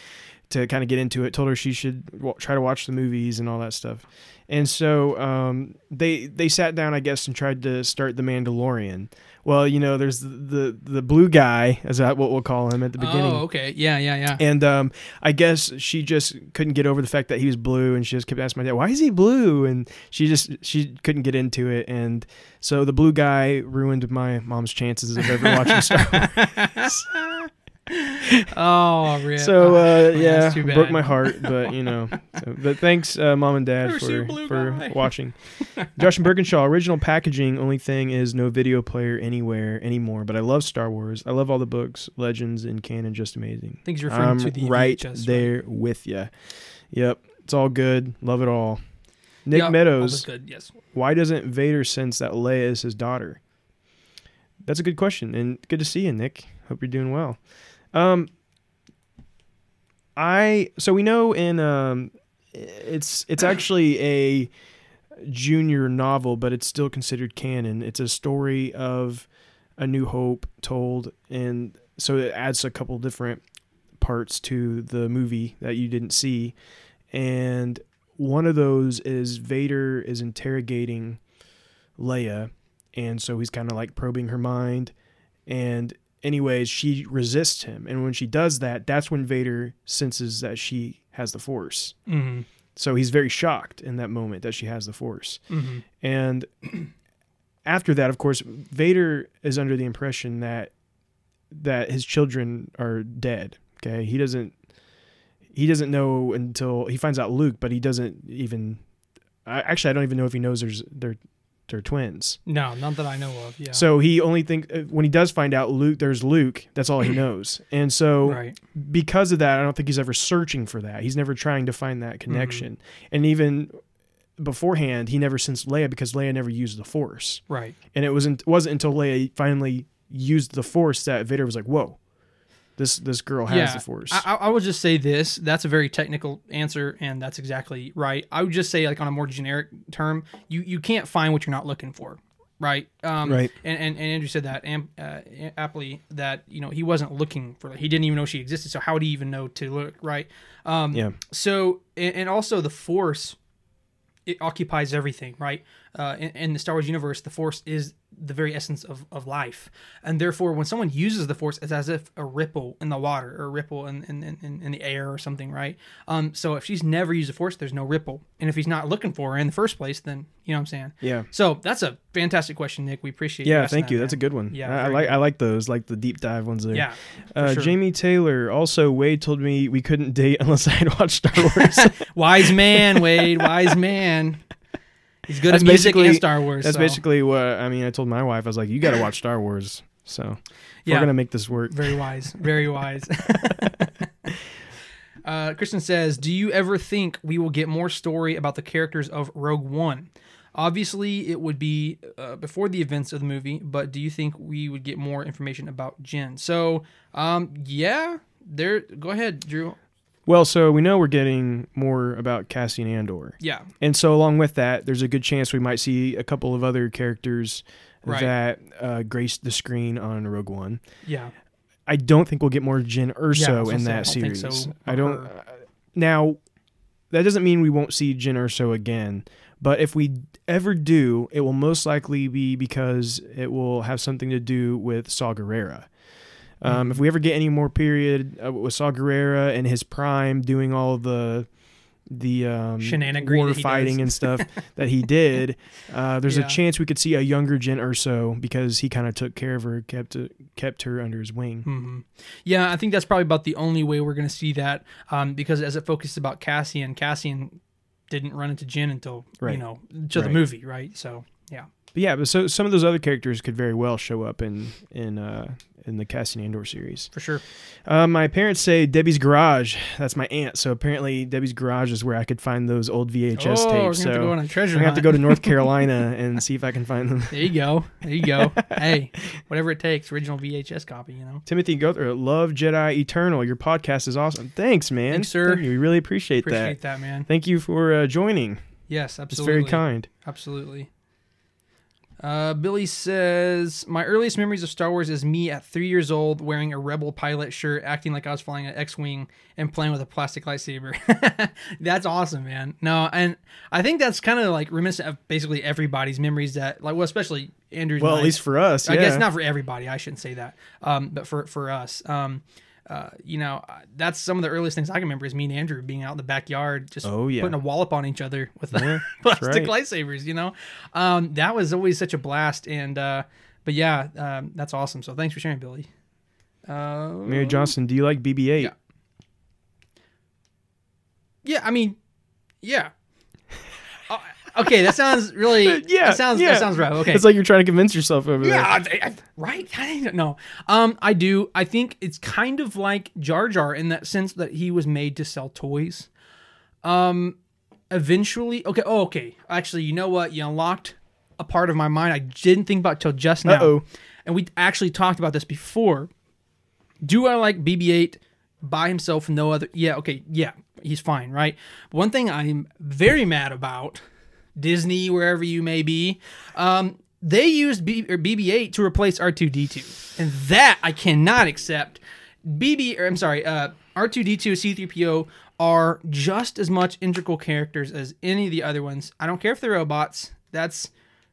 to kind of get into it. Told her she should w- try to watch the movies and all that stuff. And so um, they they sat down, I guess, and tried to start the Mandalorian. Well, you know, there's the the, the blue guy, is that what we'll call him at the beginning? Oh, okay. Yeah, yeah, yeah. And um, I guess she just couldn't get over the fact that he was blue, and she just kept asking my dad, "Why is he blue?" And she just she couldn't get into it, and so the blue guy ruined my mom's chances of ever watching Star Wars. oh, rip. So Oh, uh, man, yeah, broke my heart, but you know. So, but thanks, uh, mom and dad, for for guy. watching. Joshin Birkinshaw, original packaging. Only thing is no video player anywhere anymore. But I love Star Wars. I love all the books, legends, and canon. Just amazing. Think he's referring I'm to the right VHS, right? there with you. Yep, it's all good. Love it all. Nick all Meadows, good. Yes. why doesn't Vader sense that Leia is his daughter? That's a good question, and good to see you, Nick. Hope you're doing well. Um, I so we know in um, it's it's actually a junior novel, but it's still considered canon. It's a story of a New Hope told, and so it adds a couple different parts to the movie that you didn't see, and one of those is Vader is interrogating Leia, and so he's kind of like probing her mind, and anyways, she resists him, and when she does that, that's when Vader senses that she has the Force. Mm-hmm. So he's very shocked in that moment that she has the Force. Mm-hmm. And after that, of course, Vader is under the impression that that his children are dead. Okay, he doesn't he doesn't know until he finds out Luke, but he doesn't even. I, actually, I don't even know if he knows there's they're they're twins. No, not that I know of. Yeah. So he only think uh, when he does find out Luke, there's Luke. That's all he knows. And so right. because of that, I don't think he's ever searching for that. He's never trying to find that connection. And even beforehand, he never sensed Leia because Leia never used the Force. Right. And it wasn't wasn't until Leia finally used the Force that Vader was like, "Whoa, this this girl has yeah. the Force." I, I- would just say this. That's a very technical answer, and that's exactly right. I would just say, like on a more generic term, you you can't find what you're not looking for. Right. Um, Right. And, and and Andrew said that am, uh, aptly that you know he wasn't looking for. He didn't even know she existed. So how would he even know to look? Right. Um, yeah, So, and, and also the Force, it occupies everything, right? Uh, in, in the Star Wars universe, the Force is the very essence of, of life, and therefore, when someone uses the Force, it's as if a ripple in the water or a ripple in in, in, in the air or something, right? Um, so if she's never used the Force, there's no ripple, and if he's not looking for her in the first place, then you know what I'm saying. yeah, So that's a fantastic question, Nick. We appreciate. It. Yeah. asking Thank that, you. That's a good one. Yeah, I, I like good. I like those, like the deep dive ones there. Yeah. Uh, sure. Jamie Taylor also Wade told me we couldn't date unless I had watched Star Wars. Wise man, Wade. Wise man. He's good That's at music and Star Wars. That's so. basically what I mean. I told my wife I was like, "You got to watch Star Wars." So Yeah. we're gonna make this work. Very wise. Very wise. uh, Kristen says, "Do you ever think we will get more story about the characters of Rogue One? Obviously, it would be uh, before the events of the movie, but do you think we would get more information about Jyn?" So, um, yeah, there. Go ahead, Drew. Well, so we know we're getting more about Cassian Andor, Yeah. and so along with that, there's a good chance we might see a couple of other characters Right. that uh, graced the screen on Rogue One. Yeah. I don't think we'll get more Jyn Yeah, Erso gonna in say, I that think series. so, I don't. uh, now, that doesn't mean we won't see Jyn Erso again. But if we ever do, it will most likely be because it will have something to do with Saw Gerrera. Um, Mhm. If we ever get any more period uh, with Saw Gerrera and his prime doing all the the um, Shenanigans war fighting and stuff that he did, uh, there's Yeah. a chance we could see a younger Jyn Erso because he kind of took care of her, kept kept her under his wing. hmm Yeah, I think that's probably about the only way we're going to see that um, because as it focuses about Cassian, Cassian didn't run into Jyn until you know to the movie, right? So yeah, But yeah, but so some of those other characters could very well show up in in uh, in the Cassian Andor series. for sure. Uh, my parents say Debbie's Garage. That's my aunt. So apparently Debbie's Garage is where I could find those old VHS oh, we're tapes. So have to go on a treasure I'm have to go to North Carolina and see if I can find them. There you go. There you go. hey, whatever it takes, original VHS copy. You know. Timothy Guthrie, love Jedi Eternal. Your podcast is awesome. Thanks, man. Thanks, sir. Thank you. We really appreciate, Appreciate that. that, man. Thank you for uh, joining. Yes, absolutely. It's absolutely. very kind. Absolutely. Uh, Billy says, My earliest memories of Star Wars is me at three years old wearing a Rebel pilot shirt, acting like I was flying an X Wing and playing with a plastic lightsaber. that's awesome, man. No, and I think that's kind of like reminiscent of basically everybody's memories that, like, well, especially Andrew's. Well, at least for us, I guess not for everybody. I shouldn't say that. Um, but for for us, um, uh, you know, uh, that's some of the earliest things I can remember is me and Andrew being out in the backyard, just Oh, yeah. putting a wallop on each other with Yeah, plastic right. lightsabers. You know, um, that was always such a blast. And uh, but yeah, um, that's awesome. So thanks for sharing, Billy. Uh, Mary Johnson, do you like BB-8? Yeah. yeah, I mean, yeah. Okay, that sounds really. Yeah, that sounds yeah. that sounds right. Okay, It's like you're trying to convince yourself over yeah, there. I, I, right. I don't know. Um, I do. I think it's kind of like Jar Jar in that sense that he was made to sell toys. Um, eventually, okay. Oh, okay. Actually, you know what? You unlocked a part of my mind I didn't think about till just now. Uh-oh. And we actually talked about this before. Do I like BB-8 by himself? No other. Yeah. Okay. Yeah. He's fine. Right. One thing I'm very mad about Disney, wherever you may be, um, they used B- or BB-8 to replace R2D2, and that I cannot accept. BB, or I'm sorry, uh, R2D2, C3PO are just as much integral characters as any of the other ones. I don't care if they're robots. That's,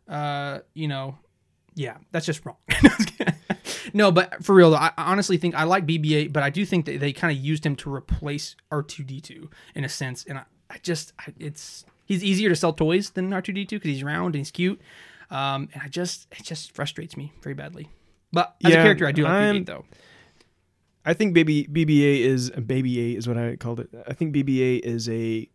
uh, you know, yeah, that's just wrong. no, but for real though, I honestly think I like BB-8, but I do think that they kind of used him to replace R2D2 in a sense, and I, I just I, it's he's easier to sell toys than R2D2 because he's round and he's cute, um, and I just it just frustrates me very badly. But as a character, I do like I'm- BB-8 though. I think baby BB-8 is Baby 8 is what I called it. I think BB-8 is a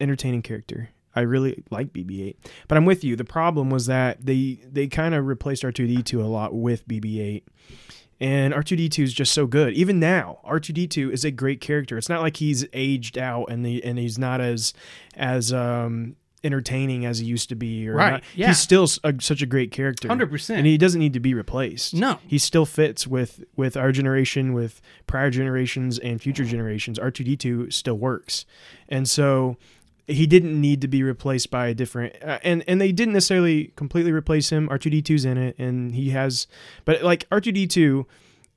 entertaining character. I really like BB-8, but I'm with you. The problem was that they they kind of replaced R2D2 a lot with BB-8, and R2D2 is just so good. Even now, R2D2 is a great character. It's not like he's aged out and the and he's not as as um entertaining as he used to be. Or Right, not- yeah. he's still a, such a great character. 100%. and he doesn't need to be replaced No. he still fits with with our generation with prior generations and future generations r2d2 still works and so he didn't need to be replaced by a different uh, and and they didn't necessarily completely replace him. R2d2's in it and he has but like r2d2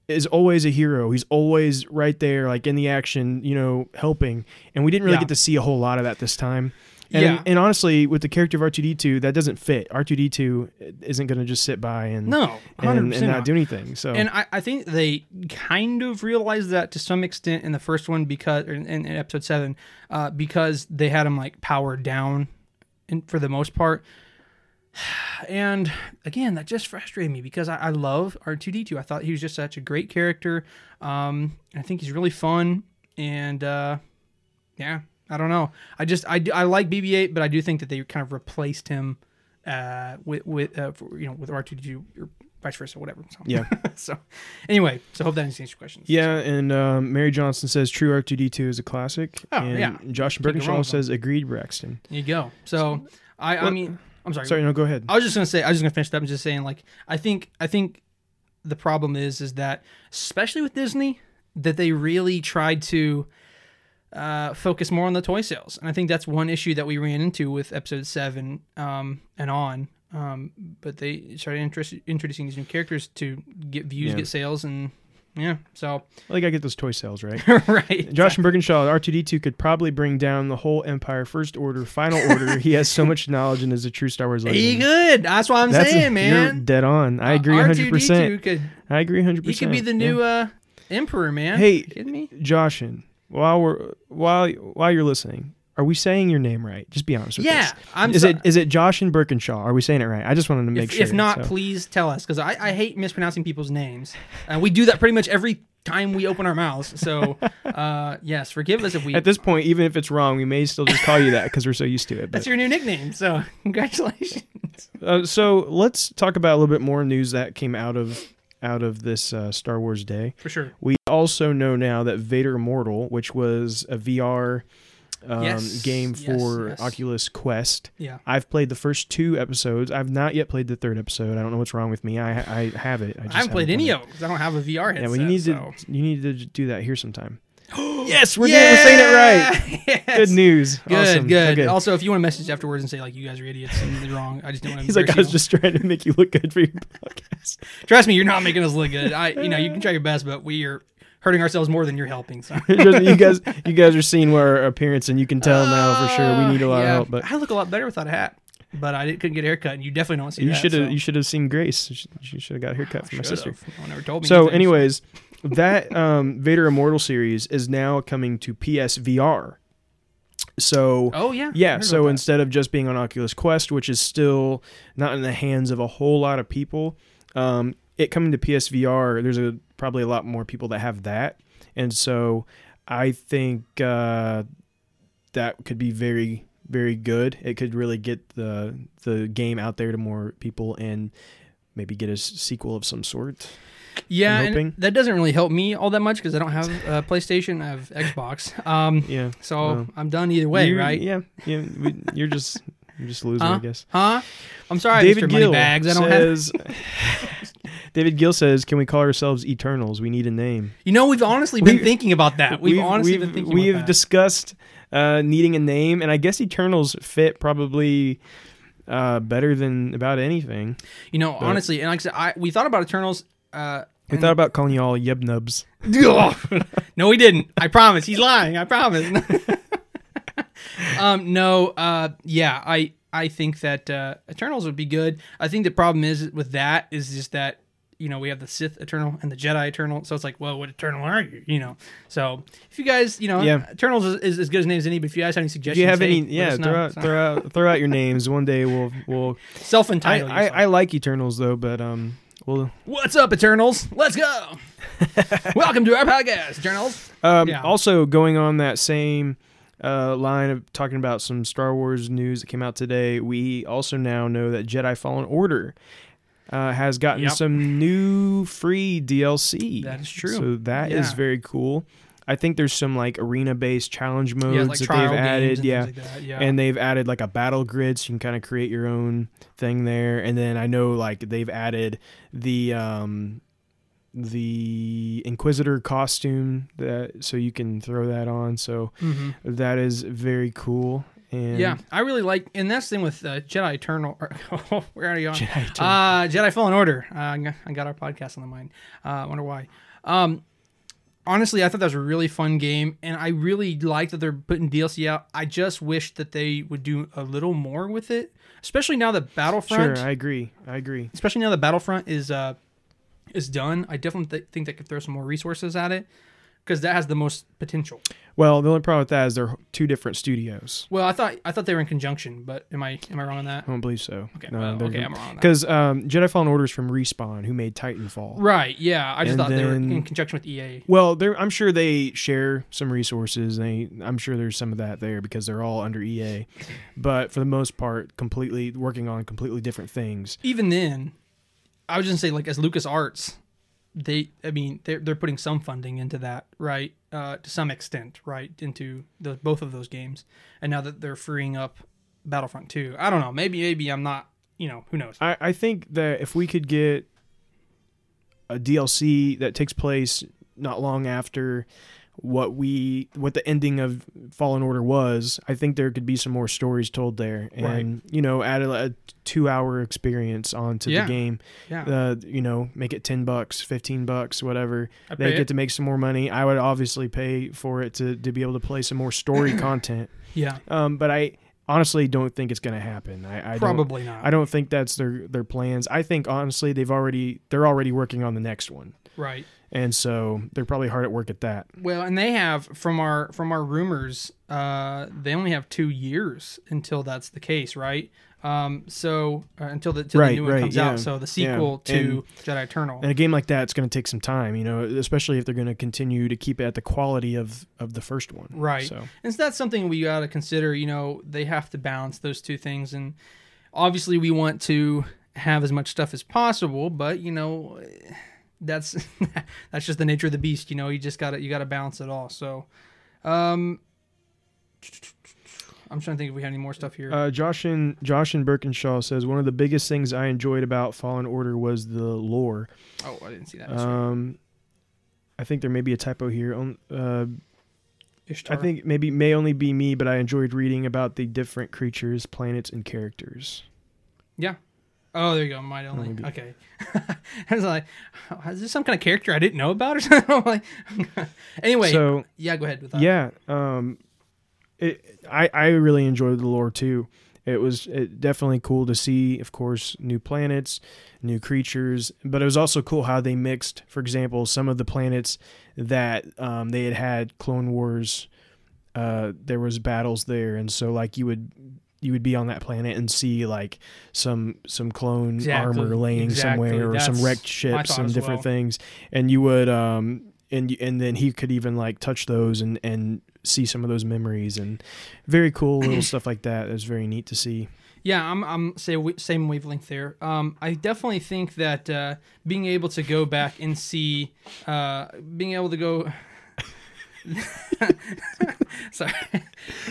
is always a hero. He's always right there like in the action you know helping. And we didn't really Yeah. get to see a whole lot of that this time and, Yeah. and honestly, with the character of R2D2, that doesn't fit. R2D2 isn't going to just sit by and No, and, 100% and not do anything. So And I, I think they kind of realized that to some extent in the first one because in, in episode seven, uh, because they had him like powered down, in, for the most part. And again, that just frustrated me because I, I love R two D two. I thought he was just such a great character. Um, I think he's really fun. And uh, yeah, I don't know. I just I, I like BB eight, but I do think that they kind of replaced him uh, with with uh, for, you know with R two D two or vice versa, whatever. So. yeah, so anyway, so hope that answers your questions. yeah. And um, Mary Johnson says True R2D2 is a classic. Oh, and yeah. Josh Can't go wrong Birkinshaw says agreed, Braxton. There you go. So I I Well- mean I'm sorry. Sorry, no, go ahead. I was just gonna say I was just gonna finish that and just saying like I think I think the problem is is that especially with Disney that they really tried to uh, focus more on the toy sales, and I think that's one issue that we ran into with episode seven um, and on. Um, but they started interest, introducing these new characters to get views, Yeah. get sales, and yeah. So Well, they got to get those toy sales right. right, Joshin Birkinshaw, R2D2 could probably bring down the whole Empire First Order, Final Order. he has so much knowledge and is a true Star Wars he legend. good. That's what I'm That's saying, You're man. dead on. I Uh, agree 100%. R2D2 could I agree 100%. he could be the new uh, emperor, man. Hey, You kidding me? Joshin, while we're while while you're listening, are we saying your name right? Just be honest with Yeah, us. I'm. is so- it is it Joshin Birkinshaw? Are we saying it right? I just wanted to make if, sure. if not, so. please tell us because I, I hate mispronouncing people's names, and we do that pretty much every time we open our mouths. So, uh, yes, forgive us if we. At this point, even if it's wrong, we may still just call you that because we're so used to it. that's your new nickname. So, congratulations. uh, so let's talk about a little bit more news that came out of out of this uh, Star Wars day. For sure. We also know now that Vader Immortal, which was a VR um, Yes, game for yes. Oculus Quest, Yeah. I've played the first two episodes. I've not yet played the third episode. I don't know what's wrong with me. I I have it. I, I haven't played any of them because I don't have a VR headset. Yeah, well, you need so. to you need to do that here sometime. Yes, we're, doing, we're saying it right. Yes. Good news. Good, Awesome. good. Okay. Also, if you want to message afterwards and say like you guys are idiots and you're wrong, I just don't want to. He's like, I was just trying to make you look good for your podcast. Trust me, you're not making us look good. I, you know, you can try your best, but we are hurting ourselves more than you're helping. So. You guys, you guys are seeing our appearance, and you can tell now for sure we oh, need a lot Yeah. of help. But I look a lot better without a hat, but I didn't, couldn't get a haircut, and you definitely don't see you that. should have, so. you should have seen Grace. You should have got a haircut from my sister. No one ever told me. So, anyways, that um, Vader Immortal series is now coming to PSVR. So, oh yeah, yeah, so instead of just being on Oculus Quest, which is still not in the hands of a whole lot of people, um, it coming to PSVR, there's a probably a lot more people that have that, and so I think uh, that could be very very good. It could really get the the game out there to more people and maybe get a sequel of some sort. Yeah, and that doesn't really help me all that much because I don't have a PlayStation. I have Xbox. Um, Yeah. so Well, I'm done either way, You're- right? Yeah. Yeah. we- You're just you're just a loser, I guess. Huh? I'm sorry, David Mr. Gill Moneybags. I don't have. says. David Gill says, "Can we call ourselves Eternals? We need a name." You know, we've honestly been We- thinking about that. We've, honestly we've, been thinking we've discussed uh, needing a name, and I guess Eternals fit probably uh, better than about anything. you know, but- honestly, and like I said, I, we thought about Eternals. Uh, We thought about calling you all Yebnubs. no, he didn't. I promise. He's lying. I promise. um, no. Uh, yeah. I I think that uh, Eternals would be good. I think the problem is with that is just that you know we have the Sith Eternal and the Jedi Eternal, so it's like, well, what Eternal are you? You know. So if you guys, you know, Yeah. Eternals is, is as good as name as any. But if you guys have any If suggestions, you have hey, any, yeah, throw out, throw out, throw out your names. One day we'll, we'll. Self-entitled. I, yourself. I like Eternals though, but um, we'll. What's up, Eternals? Let's go. Welcome to our podcast, Eternals. Um, Yeah. Also, going on that same uh, line of talking about some Star Wars news that came out today, we also now know that Jedi Fallen Order uh, has gotten Yep. some new free DLC. That is true. So that is Yeah. very cool. I think there's some like arena-based challenge modes yeah, like that they've added. and Yeah. like. Yeah. And they've added like a battle grid, so you can kind of create your own thing there. And then I know like they've added the um, the Inquisitor costume that so you can throw that on. So Mhm. that is very cool. And Yeah, I really like, and that's the thing with uh, Jedi Eternal. Or, we're already on. Jedi Eternal. Uh, Jedi Fallen Order. Uh, I got- I got our podcast on the mind. Uh, I wonder why. Um, honestly, I thought that was a really fun game, and I really like that they're putting DLC out. I just wish that they would do a little more with it, especially now that Battlefront. sure, I agree. I agree. especially now that Battlefront is uh is done. I definitely th- think they could throw some more resources at it because that has the most potential. Well, the only problem with that is they're two different studios. Well, I thought I thought they were in conjunction, but am I am I wrong on that? I don't believe so. Okay, well, okay, I'm wrong on that. Because um, Jedi Fallen Order is from Respawn, who made Titanfall. Right. Yeah. I just And thought they were in conjunction with EA. Well, they're, I'm sure they share some resources. They, I'm sure there's some of that there because they're all under EA, but for the most part, completely working on completely different things. Even then, I was just gonna say like as Lucas Arts, they I mean they're they're putting some funding into that, right? Uh, to some extent, right? Into the both of those games, and now that they're freeing up Battlefront 2, I don't know. Maybe maybe I'm not. You know, who knows? I, I think that if we could get a DLC that takes place not long after what we what the ending of Fallen Order was, I think there could be some more stories told there, and you know, add a, a two hour experience onto Yeah. the game. Yeah. Uh, you know, make it ten bucks, fifteen bucks, whatever. I they get it. to make some more money. I would obviously pay for it to to be able to play some more story content. Yeah. Um, but I honestly don't think it's going to happen. I, I don't- Probably not. I don't think that's their their plans. I think honestly they've already they're already working on the next one, Right. And so they're probably hard at work at that. Well, and they have from our from our rumors, uh, they only have two years until that's the case, right? Um, so uh, until the, until Right, the new one right, comes yeah, out, so the yeah. sequel to Jedi Eternal. And a game like that, it's going to take some time, you know, especially if they're going to continue to keep it at the quality of of the first one. Right. So And so that's something we got to consider. You know, they have to balance those two things, and obviously we want to have as much stuff as possible, but you know, that's that's just the nature of the beast. You know, you just got to you got to balance it all. So, um, I'm trying to think if we have any more stuff here. uh, Josh and Joshin Birkinshaw says one of the biggest things I enjoyed about Fallen Order was the lore. oh, I didn't see that. Um, I think there may be a typo here. On uh, Ishtar. I think maybe may only be me, but I enjoyed reading about the different creatures, planets, and characters. Yeah. Oh, there you go. Might only. Maybe. Okay. I was like, oh, is this some kind of character I didn't know about or something? Like, anyway. So yeah, go ahead with that. yeah, um, it, I I really enjoyed the lore too. It was it, definitely cool to see, of course, new planets, new creatures, but it was also cool how they mixed, for example, some of the planets that um, they had had Clone Wars. Uh, there was battles there, and so like you would you would be on that planet and see like some some clone Exactly, armor laying exactly. somewhere or some wrecked ships and different well. things, and you would um and and then he could even like touch those and and see some of those memories and very cool little stuff like that. It was very neat to see. Yeah, I'm I'm say same wavelength there. Um, I definitely think that uh, being able to go back and see, uh, being able to go. Sorry.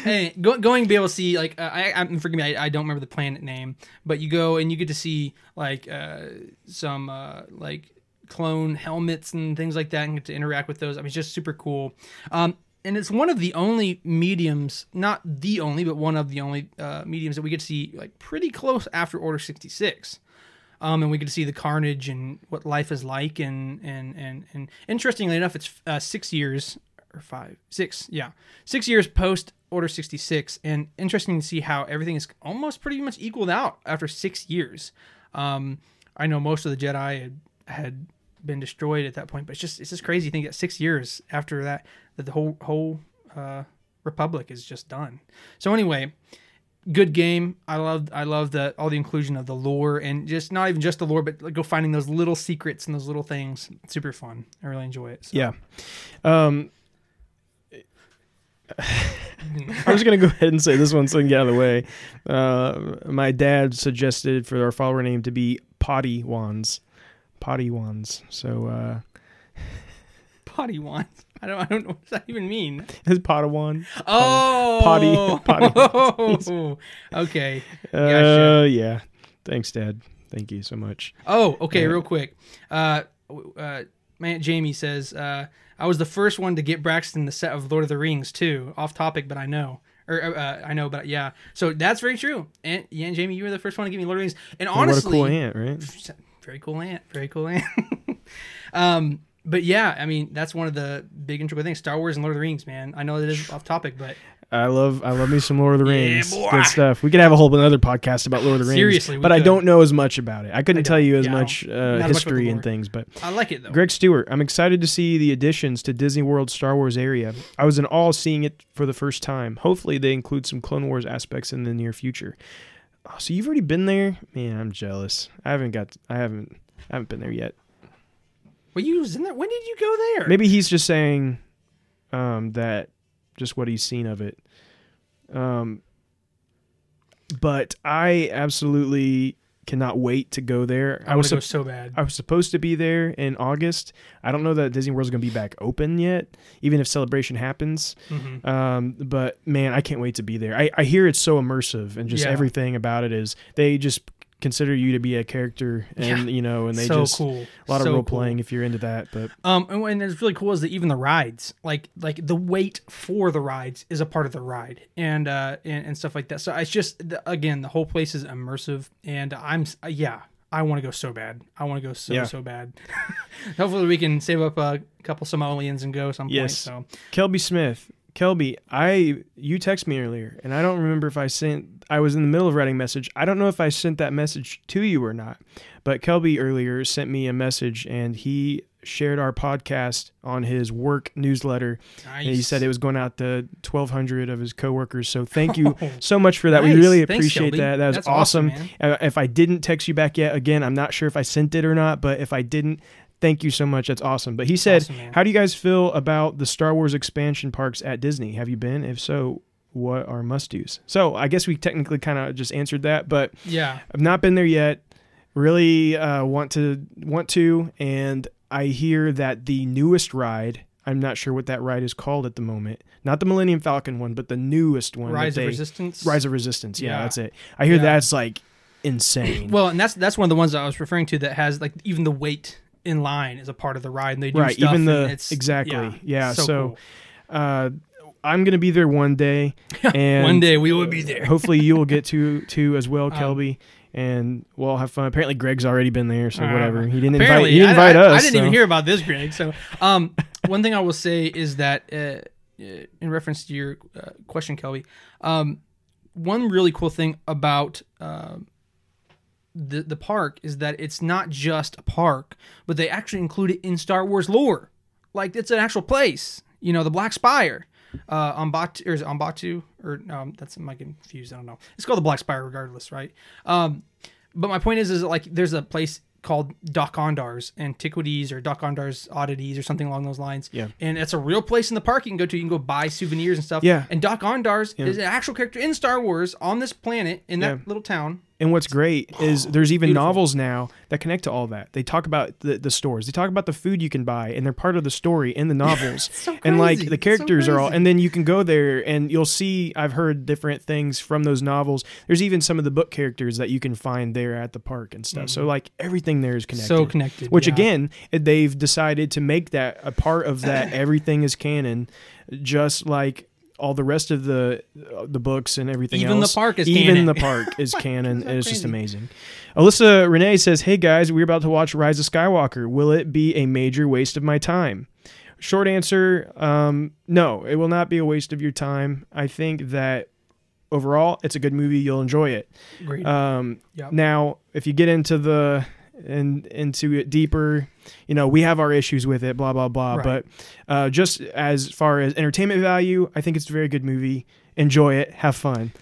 hey, go, going to be able to see like uh, I, I'm forgive me, I, I don't remember the planet name, but you go and you get to see like uh, some uh, like clone helmets and things like that, and get to interact with those. I mean, it's just super cool. Um, and it's one of the only mediums, not the only, but one of the only uh, mediums that we get to see like pretty close after Order sixty six. Um, and we get to see the carnage and what life is like, and and and and interestingly enough, it's uh, six years or five, six, yeah, six years post Order sixty six, and interesting to see how everything is almost pretty much equaled out after six years. Um, I know most of the Jedi had, had been destroyed at that point, but it's just it's just crazy to think that six years after that, that the whole whole uh, Republic is just done. So anyway, good game. I love I love the all the inclusion of the lore and just not even just the lore, but like go finding those little secrets and those little things. Super fun. I really enjoy it. So. Yeah. Um, I was gonna go ahead and say this one so we can get out of the way. Uh, my dad suggested for our follower name to be Potty Wands, Potty Wands. So uh, Potty wands. I don't I don't know what does that even mean. his Padawan. Oh, potty- potty. okay. Uh, yeah. Thanks, Dad. Thank you so much. Oh, okay. Yeah. Real quick. Uh, uh, my aunt Jamie says uh, I was the first one to get Braxton the set of Lord of the Rings too. Off topic, but I know. Or uh, I know, but yeah. So that's very true. Aunt, yeah, Aunt Jamie, you were the first one to give me Lord of the Rings. And honestly, what a cool aunt, right? very cool aunt very cool aunt um but yeah i mean that's one of the big integral things star wars and lord of the rings man i know that is off topic but I love I love me some Lord of the Yeah, Rings. boy. Good stuff. We could have a whole another podcast about Lord of the Rings. Seriously, but I don't know as much about it. I couldn't I tell you as Yeah, much uh, as much history and things. But i like it though Greg Stewart, I'm excited to see the additions to Disney World Star Wars area. I was in awe seeing it for the first time. Hopefully, they include some Clone Wars aspects in the near future. Oh, so you've already been there? Man, I'm jealous. I haven't got. I haven't. I haven't been there yet. well you was in there when did you go there Maybe he's just saying um, that just what he's seen of it. Um, but I absolutely cannot wait to go there. i, I was to so bad I was supposed to be there in August. I don't know that Disney World's going to be back open yet, even if celebration happens. Mhm. Um, but man, I can't wait to be there. I, I hear it's so immersive and just Yeah. everything about it is they just consider you to be a character and you know and they so just cool a lot of role cool. playing if you're into that. But um and, and it's really cool is that even the rides like like the wait for the rides is a part of the ride and uh and, and stuff like that so it's just the, again the whole place is immersive and i'm uh, yeah i want to go so bad i want to go so Yeah. so bad hopefully we can save up a couple simoleons and go some point Yes. so Kelby Smith, Kelby, I you text me earlier, and I don't remember if I sent. I was in the middle of writing a message. I don't know if I sent that message to you or not. But Kelby earlier sent me a message, and he shared our podcast on his work newsletter. nice. And he said it was going out to 1,200 of his coworkers. So thank you Oh, so much for that. We really appreciate Shelby. that. That was That's awesome. man. Uh, if I didn't text you back yet, again, I'm not sure if I sent it or not. But if I didn't, thank you so much. That's awesome. But he said, Awesome, "How do you guys feel about the Star Wars expansion parks at Disney? Have you been? If so, what are must dos?" So I guess we technically kind of just answered that, but yeah I've not been there yet. Really uh, want to want to, and I hear that the newest ride. I'm not sure what that ride is called at the moment. Not the Millennium Falcon one, but the newest one. rise of resistance Rise of Resistance. Yeah, Yeah. that's it. I hear Yeah. that's like insane. well and that's that's one of the ones that i was referring to that has like even the weight in line is a part of the ride and they do Right, stuff even the- it's exactly. Yeah, so- cool. uh, I'm gonna be there one day, and One day we will be there. hopefully you will get to to as well, Um, Kelby, and we'll all have fun. Apparently, Greg's already been there, so Uh, whatever. He didn't invite. He didn't invite I- us. I didn't even hear about this, Greg. So, um, one thing I will say is that, uh, uh, in reference to your uh, question, Kelby, um, one really cool thing about uh, the the park is that it's not just a park, but they actually include it in Star Wars lore. Like it's an actual place. You know, the Black Spire. Uh, on Batuu, or is it on Batuu, or no, that's am I confused? I don't know. It's called the Black Spire, regardless, right? Um, but my point is, is that, like there's a place called Doc Ondar's Antiquities or Doc Ondar's Oddities or something along those lines. Yeah. And it's a real place in the park you can go to. You can go buy souvenirs and stuff. Yeah. And Doc Ondar's is an actual character in Star Wars on this planet in that Yeah. little town. And what's great is there's even Beautiful. novels now that connect to all that. They talk about the, the stores. They talk about the food you can buy, and they're part of the story in the novels. so and like the It's so characters are all, and then you can go there and you'll see. I've heard different things from those novels. There's even some of the book characters that you can find there at the park and stuff. So like everything there is connected. Mm-hmm. So connected. Which yeah. again, they've decided to make that a part of that. everything is canon, just like all the rest of the uh, the books and everything Even the park is even canon. the park is canon. And it's just amazing. Alyssa Renee says, "Hey guys, we're about to watch Rise of Skywalker. Will it be a major waste of my time?" Short answer: um, No, it will not be a waste of your time. I think that overall, it's a good movie. You'll enjoy it. Great. Um, Yep. Now, if you get into the and into it deeper, you know we have our issues with it. Blah blah blah. Right. But uh, just as far as entertainment value, I think it's a very good movie. Enjoy it. Have fun.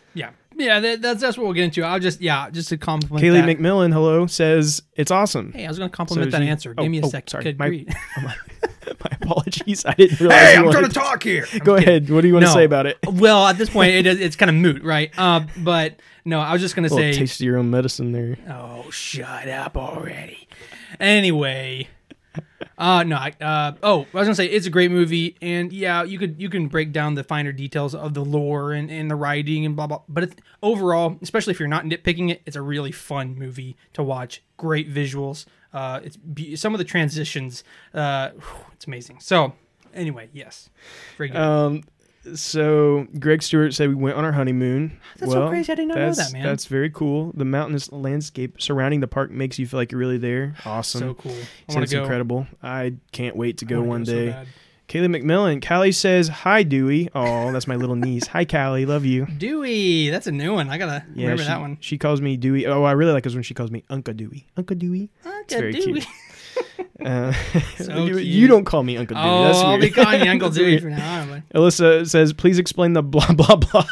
Yeah. That, that's that's what we'll get into. I'll just yeah, just to compliment. Kaylee that. McMillan, hello, says it's awesome. Hey, I was going to compliment So that she- answer. oh, Give me a oh, sec. sorry. Good My- grief. My apologies. I didn't realize. you I'm wanted- trying to talk here. Go ahead. What do you want to No. say about it? Well, at this point, it, is- it's kind of moot, right? Uh, but no, I was just going to little say. taste of your own medicine there. Oh, shut up already. Anyway, uh, no, I, uh, oh, I was gonna say it's a great movie, and yeah, you could you can break down the finer details of the lore and, and the writing and blah blah. But it, overall, especially if you're not nitpicking it, it's a really fun movie to watch. Great visuals. Uh, it's be- some of the transitions. Uh, whew, it's amazing. So, anyway, yes, very good. Um, so Greg Stewart said we went on our honeymoon. That's so crazy. I did not know that, man. That's very cool. The mountainous landscape surrounding the park makes you feel like you're really there. Awesome. so cool. I want to go. incredible. I can't wait to go one so day. bad. Kaylee McMillan. Callie says, Hi, Dewey. Oh, that's my little niece. Hi, Callie. Love you. Dewey, that's a new one. I gotta Yeah, remember she, that one. She calls me Dewey. Oh, I really like it when she calls me Uncle Dewey. Uncle Dewey. Uncle very Dewey. cute. Uh, So you, you don't call me Uncle Dewey. Oh, That's I'll be calling you Uncle Dewey from now on. but Alyssa says, please explain the blah, blah, blah.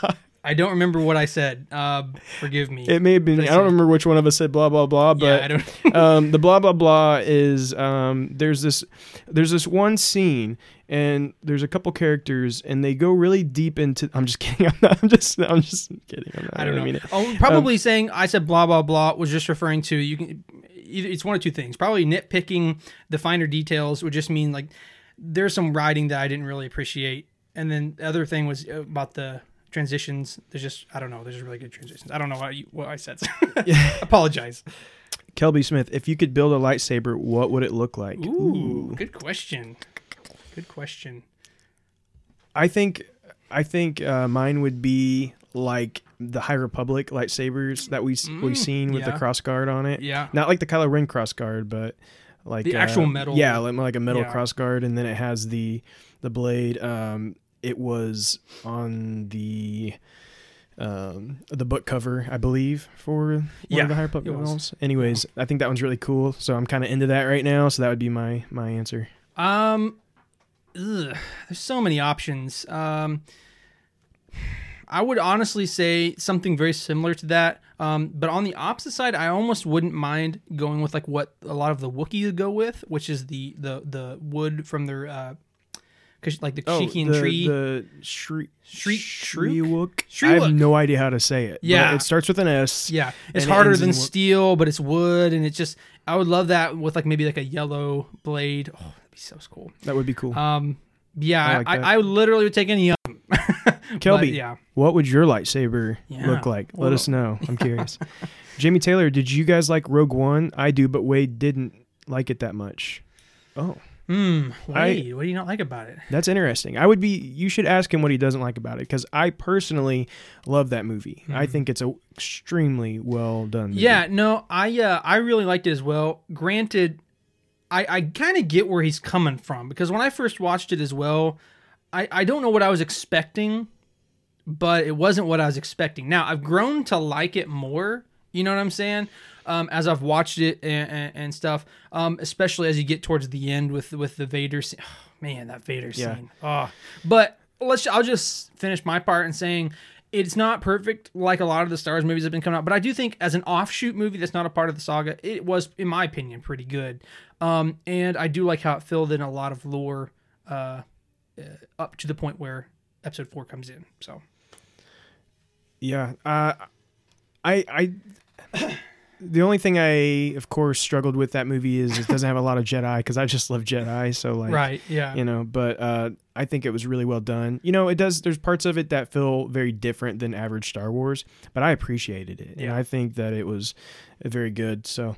I don't remember what I said. Uh, forgive me. It may have been, I don't remember which one of us said blah, blah, blah, yeah, I but don't. um, the blah, blah, blah is um, there's this there's this one scene and there's a couple characters and they go really deep into I'm just kidding. I'm, not, I'm just I'm just kidding. I'm not, I don't know. mean it. Oh, probably saying I said blah blah blah was just referring to you can. It's one of two things. Probably nitpicking the finer details would just mean like there's some writing that I didn't really appreciate, and then the other thing was about the transitions. There's just I don't know. There's really good transitions. I don't know what you, what I said. Apologize. Kelby Smith, if you could build a lightsaber, what would it look like? Ooh, good question. Good question. I think I think uh, mine would be like the High Republic lightsabers that we Mm, we've seen with the yeah. cross guard on it. Yeah. Not like the Kylo Ren cross guard, but like The uh, actual metal- Yeah, like, like a metal Yeah. cross guard, and then it has the the blade. Um, it was on the um the book cover, I believe, for one Yeah, of the High Republic novels. Anyways, I think that one's really cool, so I'm kind of into that right now. So that would be my my answer. Um, ugh, there's so many options. Um, I would honestly say something very similar to that. Um, but on the opposite side, I almost wouldn't mind going with like what a lot of the Wookiees go with, which is the the the wood from their uh, Kish- like the Oh, the, tree. The shriek, Shriek- Shriek. I have no idea how to say it. but Yeah. it starts with an S. yeah, it's and it harder than steel, but it's wood, and it's just I would love that with like maybe like a yellow blade. Oh, that'd be so cool. That would be cool. Um, yeah, I I, like I. I literally would take any. Kelby, But, yeah. what would your lightsaber Yeah. look like? Let Well- us know. I'm curious. Jamie Taylor, did you guys like Rogue One? I do, but Wade didn't like it that much. Oh, Hmm. I- what do you not like about it? That's interesting. I would be. You should ask him what he doesn't like about it because I personally love that movie. I think it's a extremely well done. Movie. Mm-hmm. Yeah, no, I uh, I really liked it as well. Granted, I I kind of get where he's coming from because when I first watched it as well, I I don't know what I was expecting, but it wasn't what I was expecting. Now I've grown to like it more. You know what I'm saying? Um, as I've watched it and, and, and stuff, um, especially as you get towards the end with with the Vader scene. man, that Vader Yeah. scene. Oh, but let's. I'll just finish my part in saying it's not perfect like a lot of the Star Wars movies have been coming out, but I do think as an offshoot movie that's not a part of the saga, it was, in my opinion, pretty good. Um, and I do like how it filled in a lot of lore uh, uh, up to the point where Episode Four comes in. So Yeah. Uh, I I. The only thing I, of course, struggled with that movie is it doesn't have a lot of Jedi because I just love Jedi. So like, right, yeah, you know but uh i think it was really well done you know it does there's parts of it that feel very different than average star wars but i appreciated it and Yeah. i think that it was very good so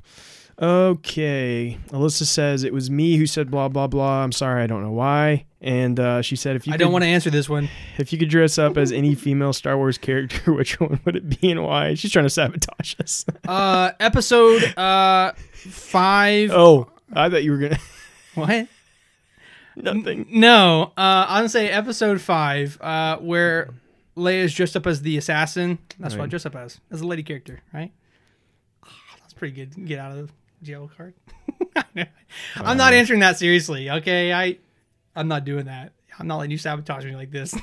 okay alyssa says it was me who said blah blah blah i'm sorry i don't know why and uh, she said if you I could, don't want to answer this one. if you could dress up as any female star wars character which one would it be and why she's trying to sabotage us Uh, episode uh five. oh i thought you were gonna What? nothing No, uh, I'm gonna say episode five, uh, where Leia's dressed up as the assassin. That's what I dressed up as, as a lady character, right? Ah, that's pretty good. Get out of the jail card. I'm not answering that seriously. Okay, I, I'm not doing that. I'm not letting you sabotage me like this.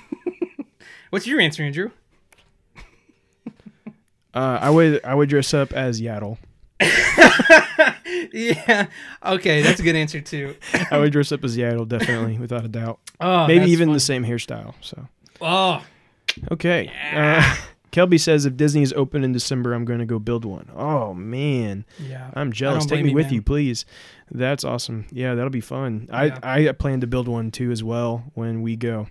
What's your answer, Andrew? uh, i would i would dress up as yaddle yeah. Okay, that's a good answer too. I would dress up as Yaddle, definitely, without a doubt. Oh, Maybe even fun. the same hairstyle. So Oh, okay. Uh, Kelby says if Disney is open in December, I'm going to go build one. Oh man, yeah. I'm jealous. Take me you, with man. you, please. That's awesome. Yeah, that'll be fun. Yeah. I I plan to build one too as well when we go.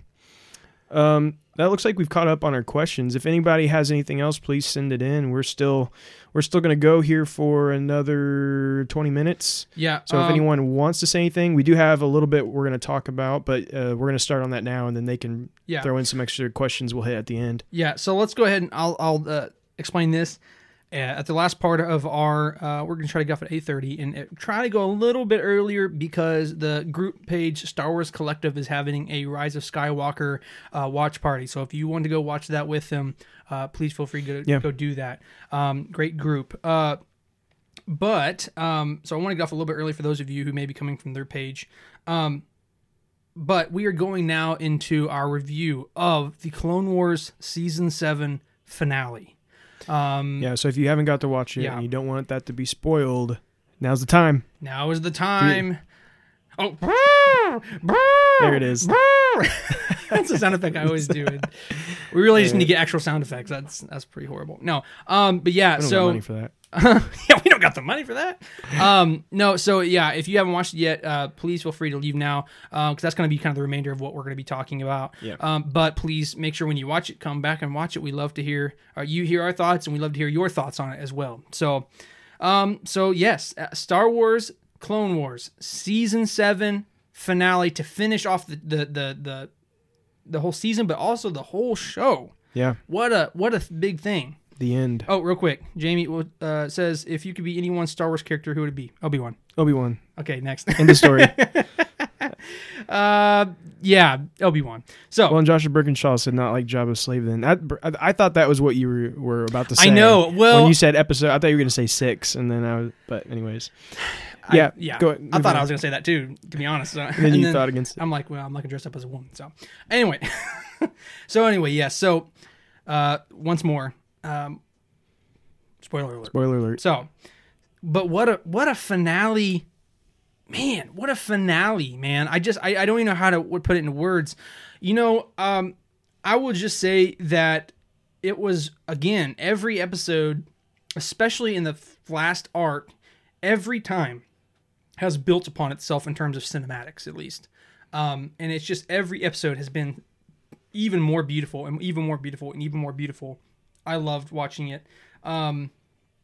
Um, that looks like we've caught up on our questions. If anybody has anything else, please send it in. We're still we're still going to go here for another 20 minutes. Yeah. So if um, anyone wants to say anything, we do have a little bit we're going to talk about, but uh, we're going to start on that now, and then they can yeah. throw in some extra questions we'll hit at the end. Yeah, so let's go ahead and I'll I'll uh, explain this. Uh, at the last part of our, uh, we're gonna try to get off at eight thirty and uh, try to go a little bit earlier because the group page Star Wars Collective is having a Rise of Skywalker uh, watch party. So if you want to go watch that with them, uh, please feel free to go, Yeah. go do that. Um, great group. Uh, but um, so I want to go off a little bit early for those of you who may be coming from their page. Um, but we are going now into our review of the Clone Wars season seven finale. Um, Yeah, so if you haven't got to watch it Yeah. and you don't want that to be spoiled, now's the time. Now is the time. Oh, There it is. that's the sound effect I always do. We really just need to get actual sound effects. That's that's pretty horrible. No, um, but yeah. So money for that. yeah, we don't got the money for that. Um, no, so yeah, if you haven't watched it yet, uh, please feel free to leave now because that's going to be kind of the remainder of what we're going to be talking about. Yeah. Um, but please make sure when you watch it, come back and watch it. We love to hear uh, you hear our thoughts, and we love to hear your thoughts on it as well. So, um, so yes, uh, Star Wars Clone Wars season seven finale to finish off the the the the, the whole season, but also the whole show. Yeah, What a what a big thing. The end. Oh, real quick, Jamie uh, says if you could be any one Star Wars character, who would it be? Obi Wan. Obi Wan. Okay, next. End of story. uh, yeah, Obi Wan. So well, and Joshin Birkinshaw said not like Jabba's slave. Then that, I, I thought that was what you were, were about to say. I know. Well, when you said episode, I thought you were going to say six, and then I was. But anyways, I- yeah, yeah. go- I move thought I was gonna say that too. To be honest, and then you thought against it. I'm like, well, I'm not gonna dress up as a woman. So anyway, so anyway, yeah. So uh, once more, um, spoiler alert. Spoiler alert. So, but what a what a finale, man! What a finale, man! I just I, I don't even know how to put it in words. You know, um, I will just say that it was again every episode, especially in the last arc, every time has built upon itself in terms of cinematics, at least. Um, and it's just every episode has been even more beautiful and even more beautiful and even more beautiful. I loved watching it. Um,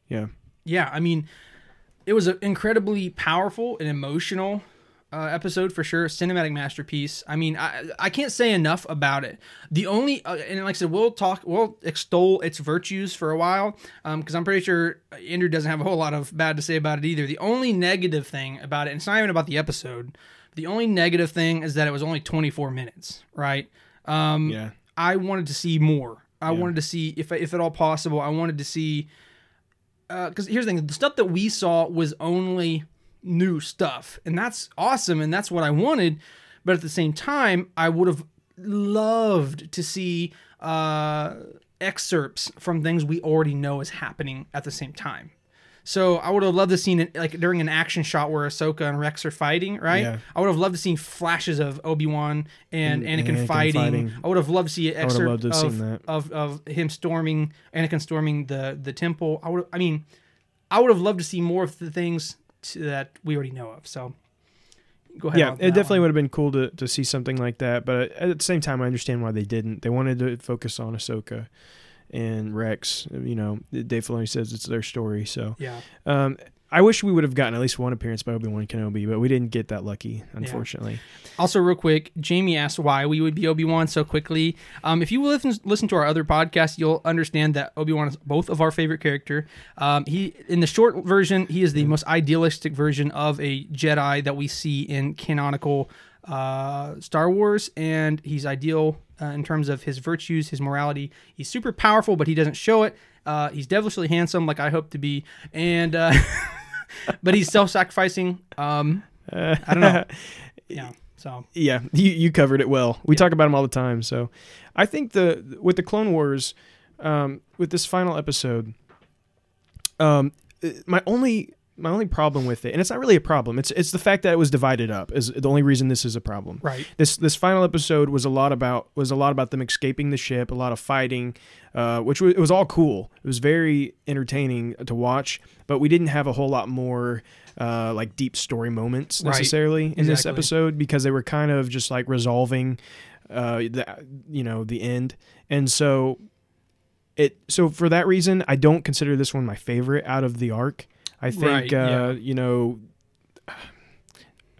Yeah, yeah, I mean, it was an incredibly powerful and emotional uh, episode for sure. Cinematic masterpiece. I mean, I I can't say enough about it. The only uh, and like I said, we'll talk, we'll extol its virtues for a while, because I'm pretty sure Andrew doesn't have a whole lot of bad to say about it either. The only negative thing about it, and it's not even about the episode. The only negative thing is that it was only 24 minutes, right? Um, Yeah. I wanted to see more. I Yeah. wanted to see if if at all possible. I wanted to see because here's the thing: the stuff that we saw was only new stuff, and that's awesome, and that's what I wanted. But at the same time, I would have loved to see uh, excerpts from things we already know is happening at the same time. So I would have loved to seen it like during an action shot where Ahsoka and Rex are fighting, right? Yeah. I would have loved to seen flashes of Obi Wan and, And Anakin, Anakin fighting. fighting. I would have loved to see an excerpt of, of of him storming Anakin storming the the temple. I would I mean, I would have loved to see more of the things to, that we already know of. So go ahead. Yeah, it definitely one. would have been cool to, to see something like that. But at the same time, I understand why they didn't. They wanted to focus on Ahsoka and Rex. You know, Dave Filoni says it's their story. So Yeah. um, I wish we would have gotten at least one appearance by Obi Wan Kenobi, but we didn't get that lucky, unfortunately. Also, real quick, Jamie asked why we would be Obi Wan so quickly. Um, if you listen listen to our other podcast, you'll understand that Obi Wan is both of our favorite character. Um, he in the short version, he is the most idealistic version of a Jedi that we see in canonical uh, Star Wars, and he's ideal uh, in terms of his virtues, his morality. He's super powerful, but he doesn't show it. Uh, he's devilishly handsome, like I hope to be, and uh, but he's self-sacrificing. Um, I don't know. yeah, so yeah, you, you covered it well. We talk about him all the time. So I think the with the Clone Wars, um, with this final episode, um, uh, my only my only problem with it, and it's not really a problem. It's it's the fact that it was divided up is the only reason this is a problem. right. This this final episode was a lot about was a lot about them escaping the ship, a lot of fighting, uh, which was, it was all cool. It was very entertaining to watch, but we didn't have a whole lot more uh, like deep story moments Right. necessarily in this episode because they were kind of just like resolving, uh, the you know the end, and so it so for that reason I don't consider this one my favorite out of the arc. I think Right, yeah. uh, you know.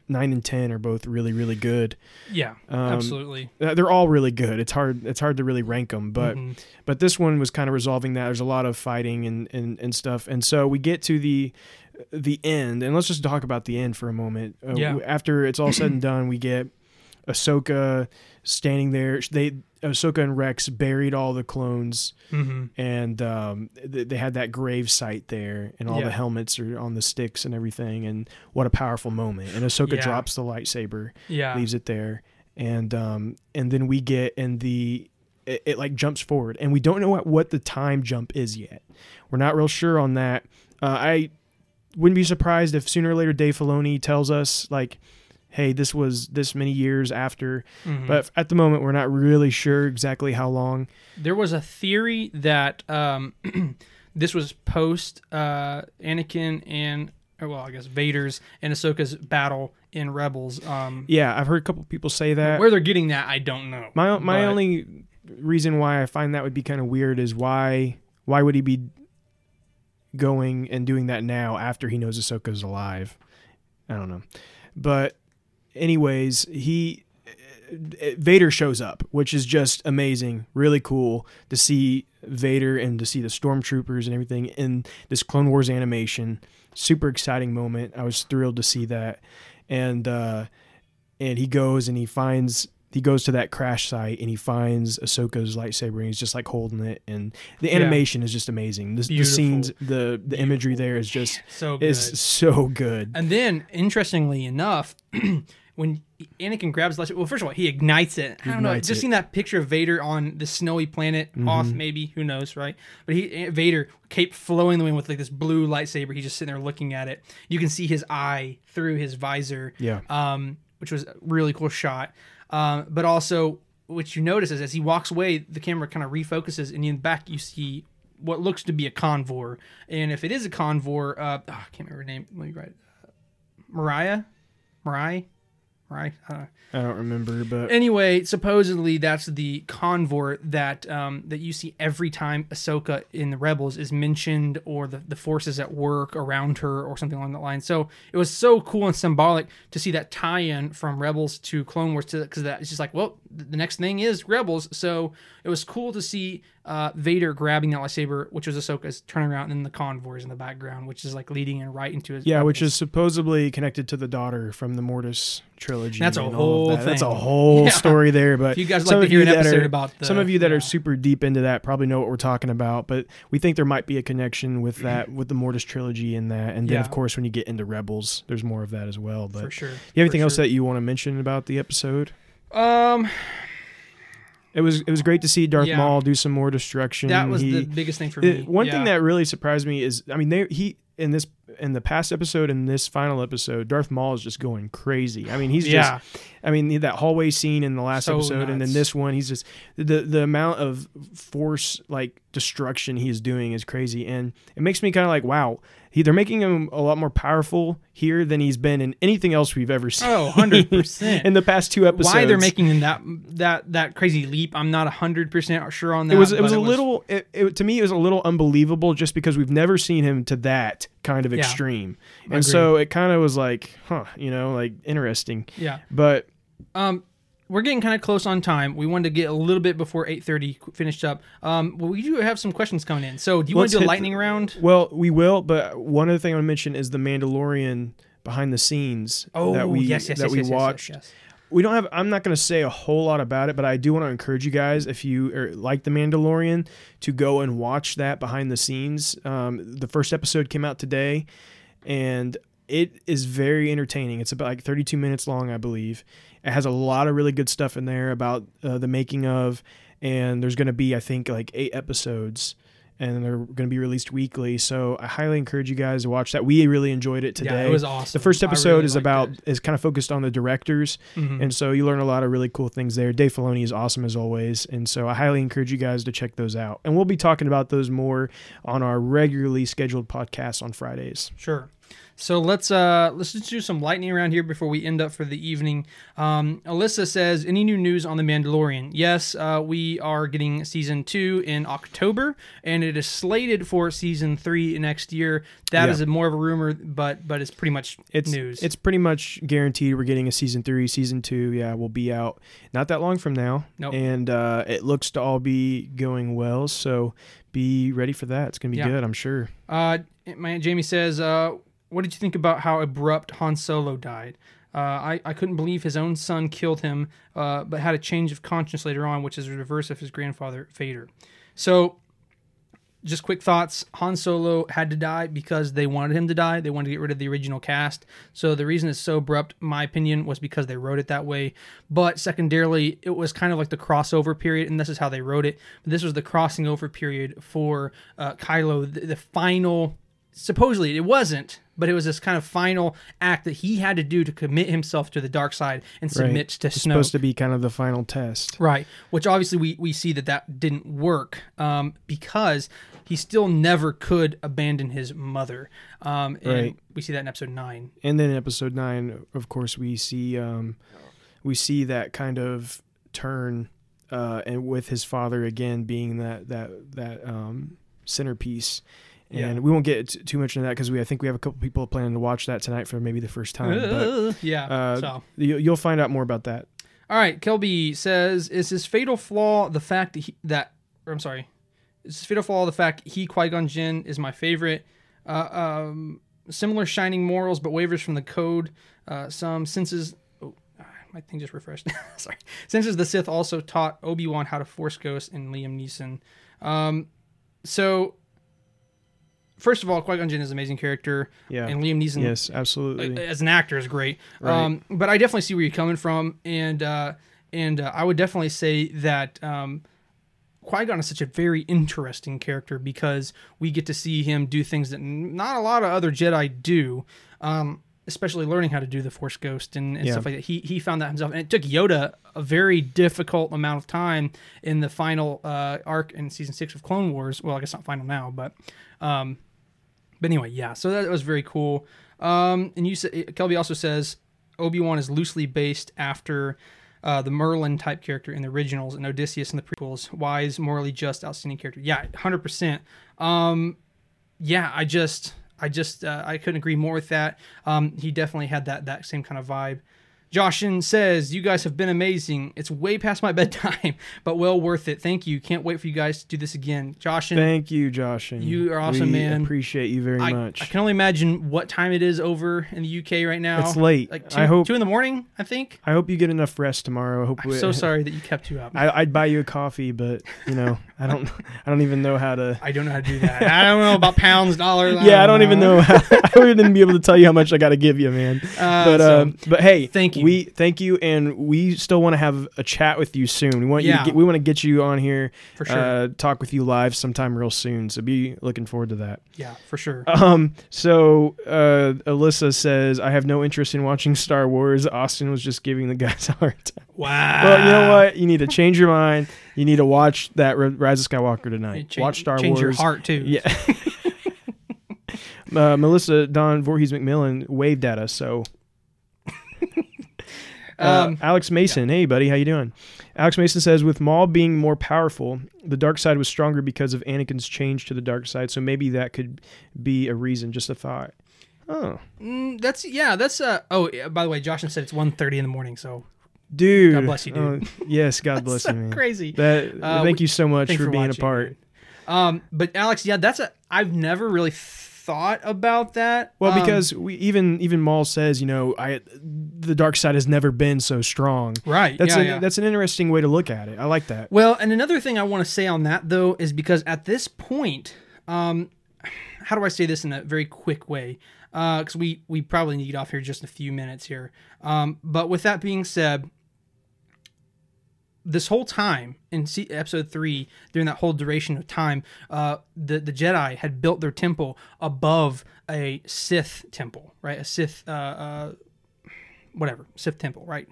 Nine and ten are both really, really good. Yeah, Um, absolutely. Uh, They're all really good. It's hard. It's hard to really rank them, but Mhm. but this one was kind of resolving that. There's a lot of fighting and, and, and stuff, and so we get to the the end, and let's just talk about the end for a moment. Uh, Yeah. After it's all said and done, we get Ahsoka standing there. They Ahsoka and Rex buried all the clones, Mhm. and um, th- they had that grave site there, and all Yeah. the helmets are on the sticks and everything. And what a powerful moment! And Ahsoka Yeah. drops the lightsaber yeah, leaves it there and um and then we get in the it, it like jumps forward and we don't know what, what the time jump is yet we're not real sure on that uh, i wouldn't be surprised if sooner or later dave filoni tells us like hey this was this many years after Mhm. but at the moment we're not really sure exactly how long there was a theory that um, this was post uh, Anakin and well, I guess Vader's and Ahsoka's battle in Rebels. Um, yeah i've heard a couple people say that where they're getting that, I don't know. my my But- only reason why i find that would be kind of weird is why why would he be going and doing that now after he knows Ahsoka's alive. I don't know. But anyways, he Vader shows up, which is just amazing, really cool to see Vader and to see the stormtroopers and everything in this Clone Wars animation. Super exciting moment. I was thrilled to see that. And uh and he goes and he finds he goes to that crash site and he finds Ahsoka's lightsaber and he's just like holding it and the Yeah. animation is just amazing. The, the scenes, the the imagery there is just So good. is so good. And then, interestingly enough, when Anakin grabs the lightsaber, well, first of all, he ignites it. I don't know. Ignites Just it. seeing that picture of Vader on the snowy planet, off Mm-hmm. maybe, who knows, right? But he Vader, cape flowing the wind with like this blue lightsaber. He's just sitting there looking at it. You can see his eye through his visor. Yeah. Um, which was a really cool shot. Um, but also, what you notice is as he walks away, the camera kind of refocuses, and in the back you see what looks to be a convor. And if it is a convor, uh, oh, I can't remember her name. Let me write it. Uh, Mariah, Mariah, right? Uh, I don't remember, but anyway, supposedly that's the convor that um, that you see every time Ahsoka in the Rebels is mentioned, or the, the forces at work around her, or something along that line. So it was so cool and symbolic to see that tie-in from Rebels to Clone Wars, to because that it's just like, well, the next thing is Rebels. So it was cool to see uh, Vader grabbing that lightsaber, which was Ahsoka's, turning around, and then the convors in the background, which is like leading in right into his yeah, which is supposedly connected to the daughter from the Mortis trilogy. That's a and all of whole that. That's a whole Yeah. story there. But If you guys some like of to hear you an that episode are- about the- some of you that yeah. are super deep into that probably know what we're talking about. But we think there might be a connection with that, with the Mortis trilogy and that. And then Yeah. of course when you get into Rebels, there's more of that as well. But for sure. you have anything for else that you want to mention about the episode? Um, It was it was great to see Darth Yeah. Maul do some more destruction. that was He- the biggest thing for me. one Yeah. thing that really surprised me is I mean they he in this in the past episode and this final episode Darth Maul is just going crazy. I mean he's yeah, just I mean that hallway scene in the last So episode and then this one he's just the the amount of force like destruction he is doing is crazy and it makes me kind of like wow he, they're making him a lot more powerful here than he's been in anything else we've ever seen. Oh, 100%. in the past two episodes. why they're making him that that that crazy leap, I'm not hundred percent sure on that. it was it was a little it, it, to me it was a little unbelievable just because we've never seen him to that kind of Yeah. extreme and so it kind of was like huh you know like interesting yeah. but Um, we're getting kind of close on time. We wanted to get a little bit before 8:30 finished up. Um, well, we do have some questions coming in. So, do you want Let's to do a lightning round? well we will but one other thing i want to mention is the mandalorian behind the scenes Oh, that we yes, yes, that yes, we watched we don't have i'm not going to say a whole lot about it but i do want to encourage you guys if you are like the mandalorian to go and watch that behind the scenes um, the first episode came out today and it is very entertaining it's about like 32 minutes long i believe it has a lot of really good stuff in there about uh, the making of and there's going to be i think like eight episodes and they're going to be released weekly so i highly encourage you guys to watch that we really enjoyed it today Yeah, it was awesome. the first episode really is about it. is kind of focused on the directors Mhm. and so you learn a lot of really cool things there. Dave Filoni is awesome as always, and so I highly encourage you guys to check those out. And we'll be talking about those more on our regularly scheduled podcast on Fridays. Sure. So let's uh let's just do some lightning around here before we end up for the evening. Um, Alyssa says, "Any new news on the Mandalorian?" Yes, uh, we are getting season two in October, and it is slated for season three next year. That Yeah. is a more of a rumor, but but it's pretty much It's news. It's pretty much guaranteed we're getting a season three, season two. Yeah, will be out not that long from now, Nope. and uh, it looks to all be going well. So be ready for that. It's gonna be Yeah. good, I'm sure. Uh, my Aunt Jamie says, uh, "What did you think about how abrupt Han Solo died? Uh, I I couldn't believe his own son killed him, uh, but had a change of conscience later on, which is the reverse of his grandfather Vader." So, just quick thoughts: Han Solo had to die because they wanted him to die. They wanted to get rid of the original cast. So the reason it's so abrupt, my opinion, was because they wrote it that way. But secondarily, it was kind of like the crossover period, and this is how they wrote it. This was the crossing over period for uh, Kylo, the, the final. Supposedly, it wasn't, but it was this kind of final act that he had to do to commit himself to the dark side and submit to It's Snoke. supposed to be kind of the final test. Right, which obviously we, we see that that didn't work um, because he still never could abandon his mother. Um, and Right. we see that in episode nine. and then in episode nine, of course, we see um, we see that kind of turn, uh, and with his father again being that that that um, centerpiece. And Yeah. we won't get t- too much into that because we I think we have a couple people planning to watch that tonight for maybe the first time. But yeah. uh, so, you, you'll find out more about that. all right. Kelby says, "Is his fatal flaw the fact that he, that? Or I'm sorry, is his fatal flaw the fact he Qui Gon Jinn is my favorite? Uh, um, similar shining morals, but wavers from the code. Uh, some senses." Oh, my thing just refreshed. sorry. Senses the Sith also taught Obi Wan how to Force Ghost and Liam Neeson. Um, so. First of all, Qui Gon Jinn is an amazing character, Yeah. and Liam Neeson yes, absolutely. as an actor is great. Right. Um, but I definitely see where you're coming from, and uh, and uh, I would definitely say that um, Qui Gon is such a very interesting character because we get to see him do things that not a lot of other Jedi do. Um, especially learning how to do the Force Ghost and, and Yeah. stuff like that. He he found that himself, and it took Yoda a very difficult amount of time in the final uh, arc in season six of Clone Wars. Well, I guess not final now, but um, but anyway, yeah. So that was very cool. Um, and you said Kelby also says Obi Wan is loosely based after uh, the Merlin type character in the originals and Odysseus in the prequels. Wise, morally just, outstanding character. Yeah, hundred percent. Um, yeah, I just, I just, uh, I couldn't agree more with that. Um, he definitely had that that same kind of vibe. Joshin says, You guys have been amazing. It's way past my bedtime, but well worth it. Thank you. Can't wait for you guys to do this again. Joshin, Thank you, Joshin. You are awesome, we man. Appreciate you very I, much. I can only imagine what time it is over in the UK right now. It's late. Like two, I hope two in the morning, I think. I hope you get enough rest tomorrow. I hope I'm we- so sorry that you kept you up. I, I'd buy you a coffee, but you know, I don't. I don't even know how to. I don't know how to do that. I don't know about pounds, dollars. Yeah, I don't even know. How, I wouldn't be able to tell you how much I got to give you, man. Uh, But so, um, but hey, thank you. We thank you, and we still want to have a chat with you soon. We want you. To get, we want to get you on here. for sure. Uh, talk with you live sometime real soon. So be looking forward to that. yeah, for sure. Um. So uh, Alyssa says I have no interest in watching Star Wars. Austin was just giving the guys a hard time. wow. Well, you know what? You need to change your mind. You need to watch that Rise of Skywalker tonight. Change, watch Star change Wars. your heart too. Yeah. uh, Melissa Dawn Voorhees McMillan waved at us. So, uh, Um, Alex Mason, hey buddy, how you doing? Alex Mason says, with Maul being more powerful, the dark side was stronger because of Anakin's change to the dark side. So maybe that could be a reason. Just a thought. Oh, Mm, that's yeah. That's uh. Oh, by the way, Josh said it's 1.30 in the morning. So dude. God bless you, dude. Oh, yes, God bless so you, man. crazy. That. Uh, thank we- you so much for, for being a watching, part. Um, but Alex, yeah, that's a. I've never really thought about that. Well, Um, because we even even Maul says, you know, I the dark side has never been so strong. right. That's yeah, an, yeah. that's an interesting way to look at it. I like that. Well, and another thing I want to say on that though is because at this point, um, how do I say this in a very quick way? Because we we probably need to get off here just a few minutes here. Um, but with that being said, this whole time in episode three, during that whole duration of time, uh, the the Jedi had built their temple above a Sith temple, right? A Sith, uh, uh, whatever, Sith temple, right?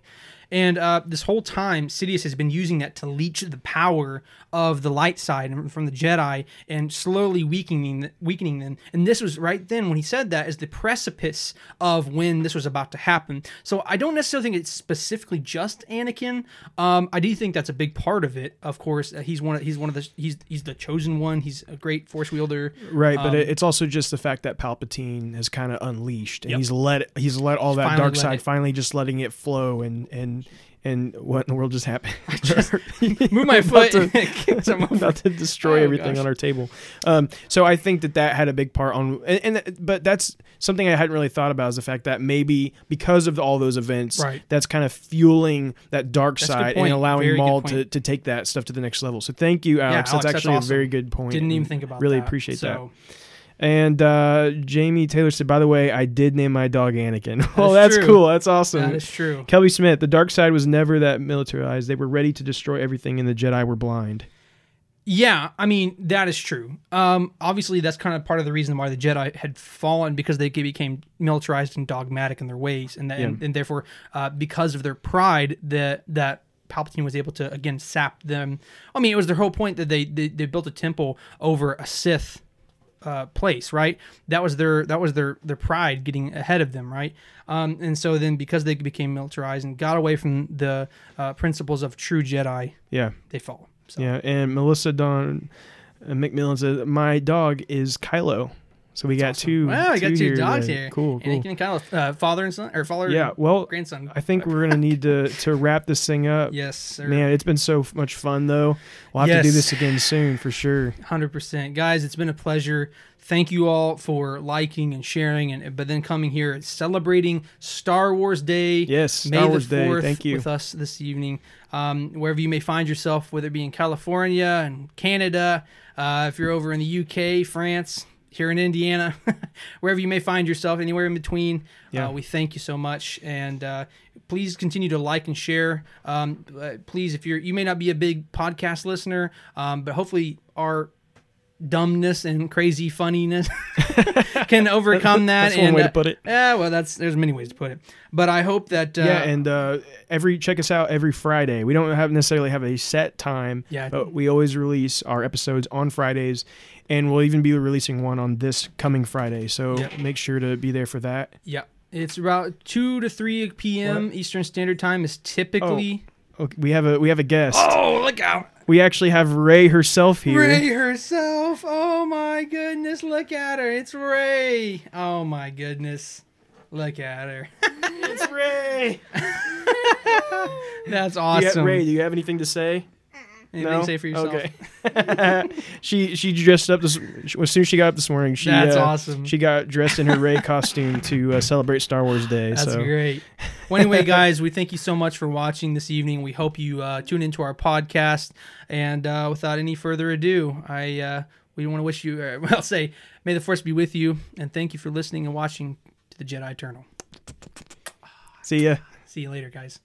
And uh, this whole time, Sidious has been using that to leech the power of the light side and from the Jedi and slowly weakening weakening them. And this was right then when he said that is the precipice of when this was about to happen. So I don't necessarily think it's specifically just Anakin. Um, I do think that's a big part of it. Of course, uh, he's one. Of, he's one of the. He's he's the chosen one. He's a great Force wielder. Right, but Um, it, it's also just the fact that Palpatine has kind of unleashed, and Yep. he's let he's let all that dark side it- finally just letting it flow, and and and what in the world just happened? Move my About foot. to- about to destroy Oh, everything gosh. on our table. Um, so I think that that had a big part on, and, and but that's something I hadn't really thought about is the fact that maybe because of all those events, Right. that's kind of fueling that dark That's side and allowing Very Maul to, to take that stuff to the next level. So thank you, Alex. Alex, that's that's actually awesome. a very good point. Didn't even think about really that. appreciate that. And uh, Jamie Taylor said, by the way, I did name my dog Anakin. well, is that's true. cool. That's awesome. That is true. Kelby Smith, the dark side was never that militarized. They were ready to destroy everything, and the Jedi were blind. Yeah, I mean that is true. Um, obviously, that's kind of part of the reason why the Jedi had fallen because they became militarized and dogmatic in their ways, and that, and, and therefore, uh, because of their pride, that that Palpatine was able to again sap them. I mean, it was their whole point that they they, they built a temple over a Sith uh, place, right? That was their that was their their pride getting ahead of them, right? Um, and so then because they became militarized and got away from the uh, principles of true Jedi, Yeah. they fall. So. Yeah, and Melissa Dawn uh, McMillan says my dog is Kylo. So we got Awesome. two. Wow, we got two here dogs that- here. Cool, cool. And Kylo, uh, father and son, or father Yeah, and well, grandson. I think we're gonna need to to wrap this thing up. yes, sir. Man, it's been so f- much fun though. We'll have to do Yes. this again soon for sure. Hundred percent, guys. It's been a pleasure. Thank you all for liking and sharing, and but then coming here celebrating Star Wars Day. Yes, May Star the Wars Day. 4th Thank you. with us this evening. Um, wherever you may find yourself, whether it be in California and Canada, uh, if you're over in the UK, France, here in Indiana, wherever you may find yourself, anywhere in between, Yeah. uh, we thank you so much. And uh, please continue to like and share. Um, uh, please, if you're, you may not be a big podcast listener, um, but hopefully our dumbness and crazy funniness can overcome that. That's one and, way to uh, put it. Yeah, well, that's there's many ways to put it, but I hope that uh, yeah, and uh, every check us out every Friday. We don't have necessarily have a set time, Yeah. but we always release our episodes on Fridays, and we'll even be releasing one on this coming Friday. So Yep. make sure to be there for that. yeah. It's about two to three p.m. Eastern Standard Time is typically. Oh, okay, we have a we have a guest. Oh, look out! We actually have Rey herself here. Rey herself. Oh my goodness, look at her. It's Rey. Oh my goodness. Look at her. it's Rey. That's Yeah, awesome. Rey, do you have anything to say? Anything to say for yourself? Okay. she she dressed up this as soon as she got up this morning. She That's uh, awesome. She got dressed in her Rey costume to uh, celebrate Star Wars Day. That's so great. Well, anyway, guys, we thank you so much for watching this evening. We hope you uh, tune into our podcast. And uh, without any further ado, I uh, we want to wish you, uh, well, say, may the force be with you, and thank you for listening and watching to the Jedi Eternal. see ya. See you later, guys.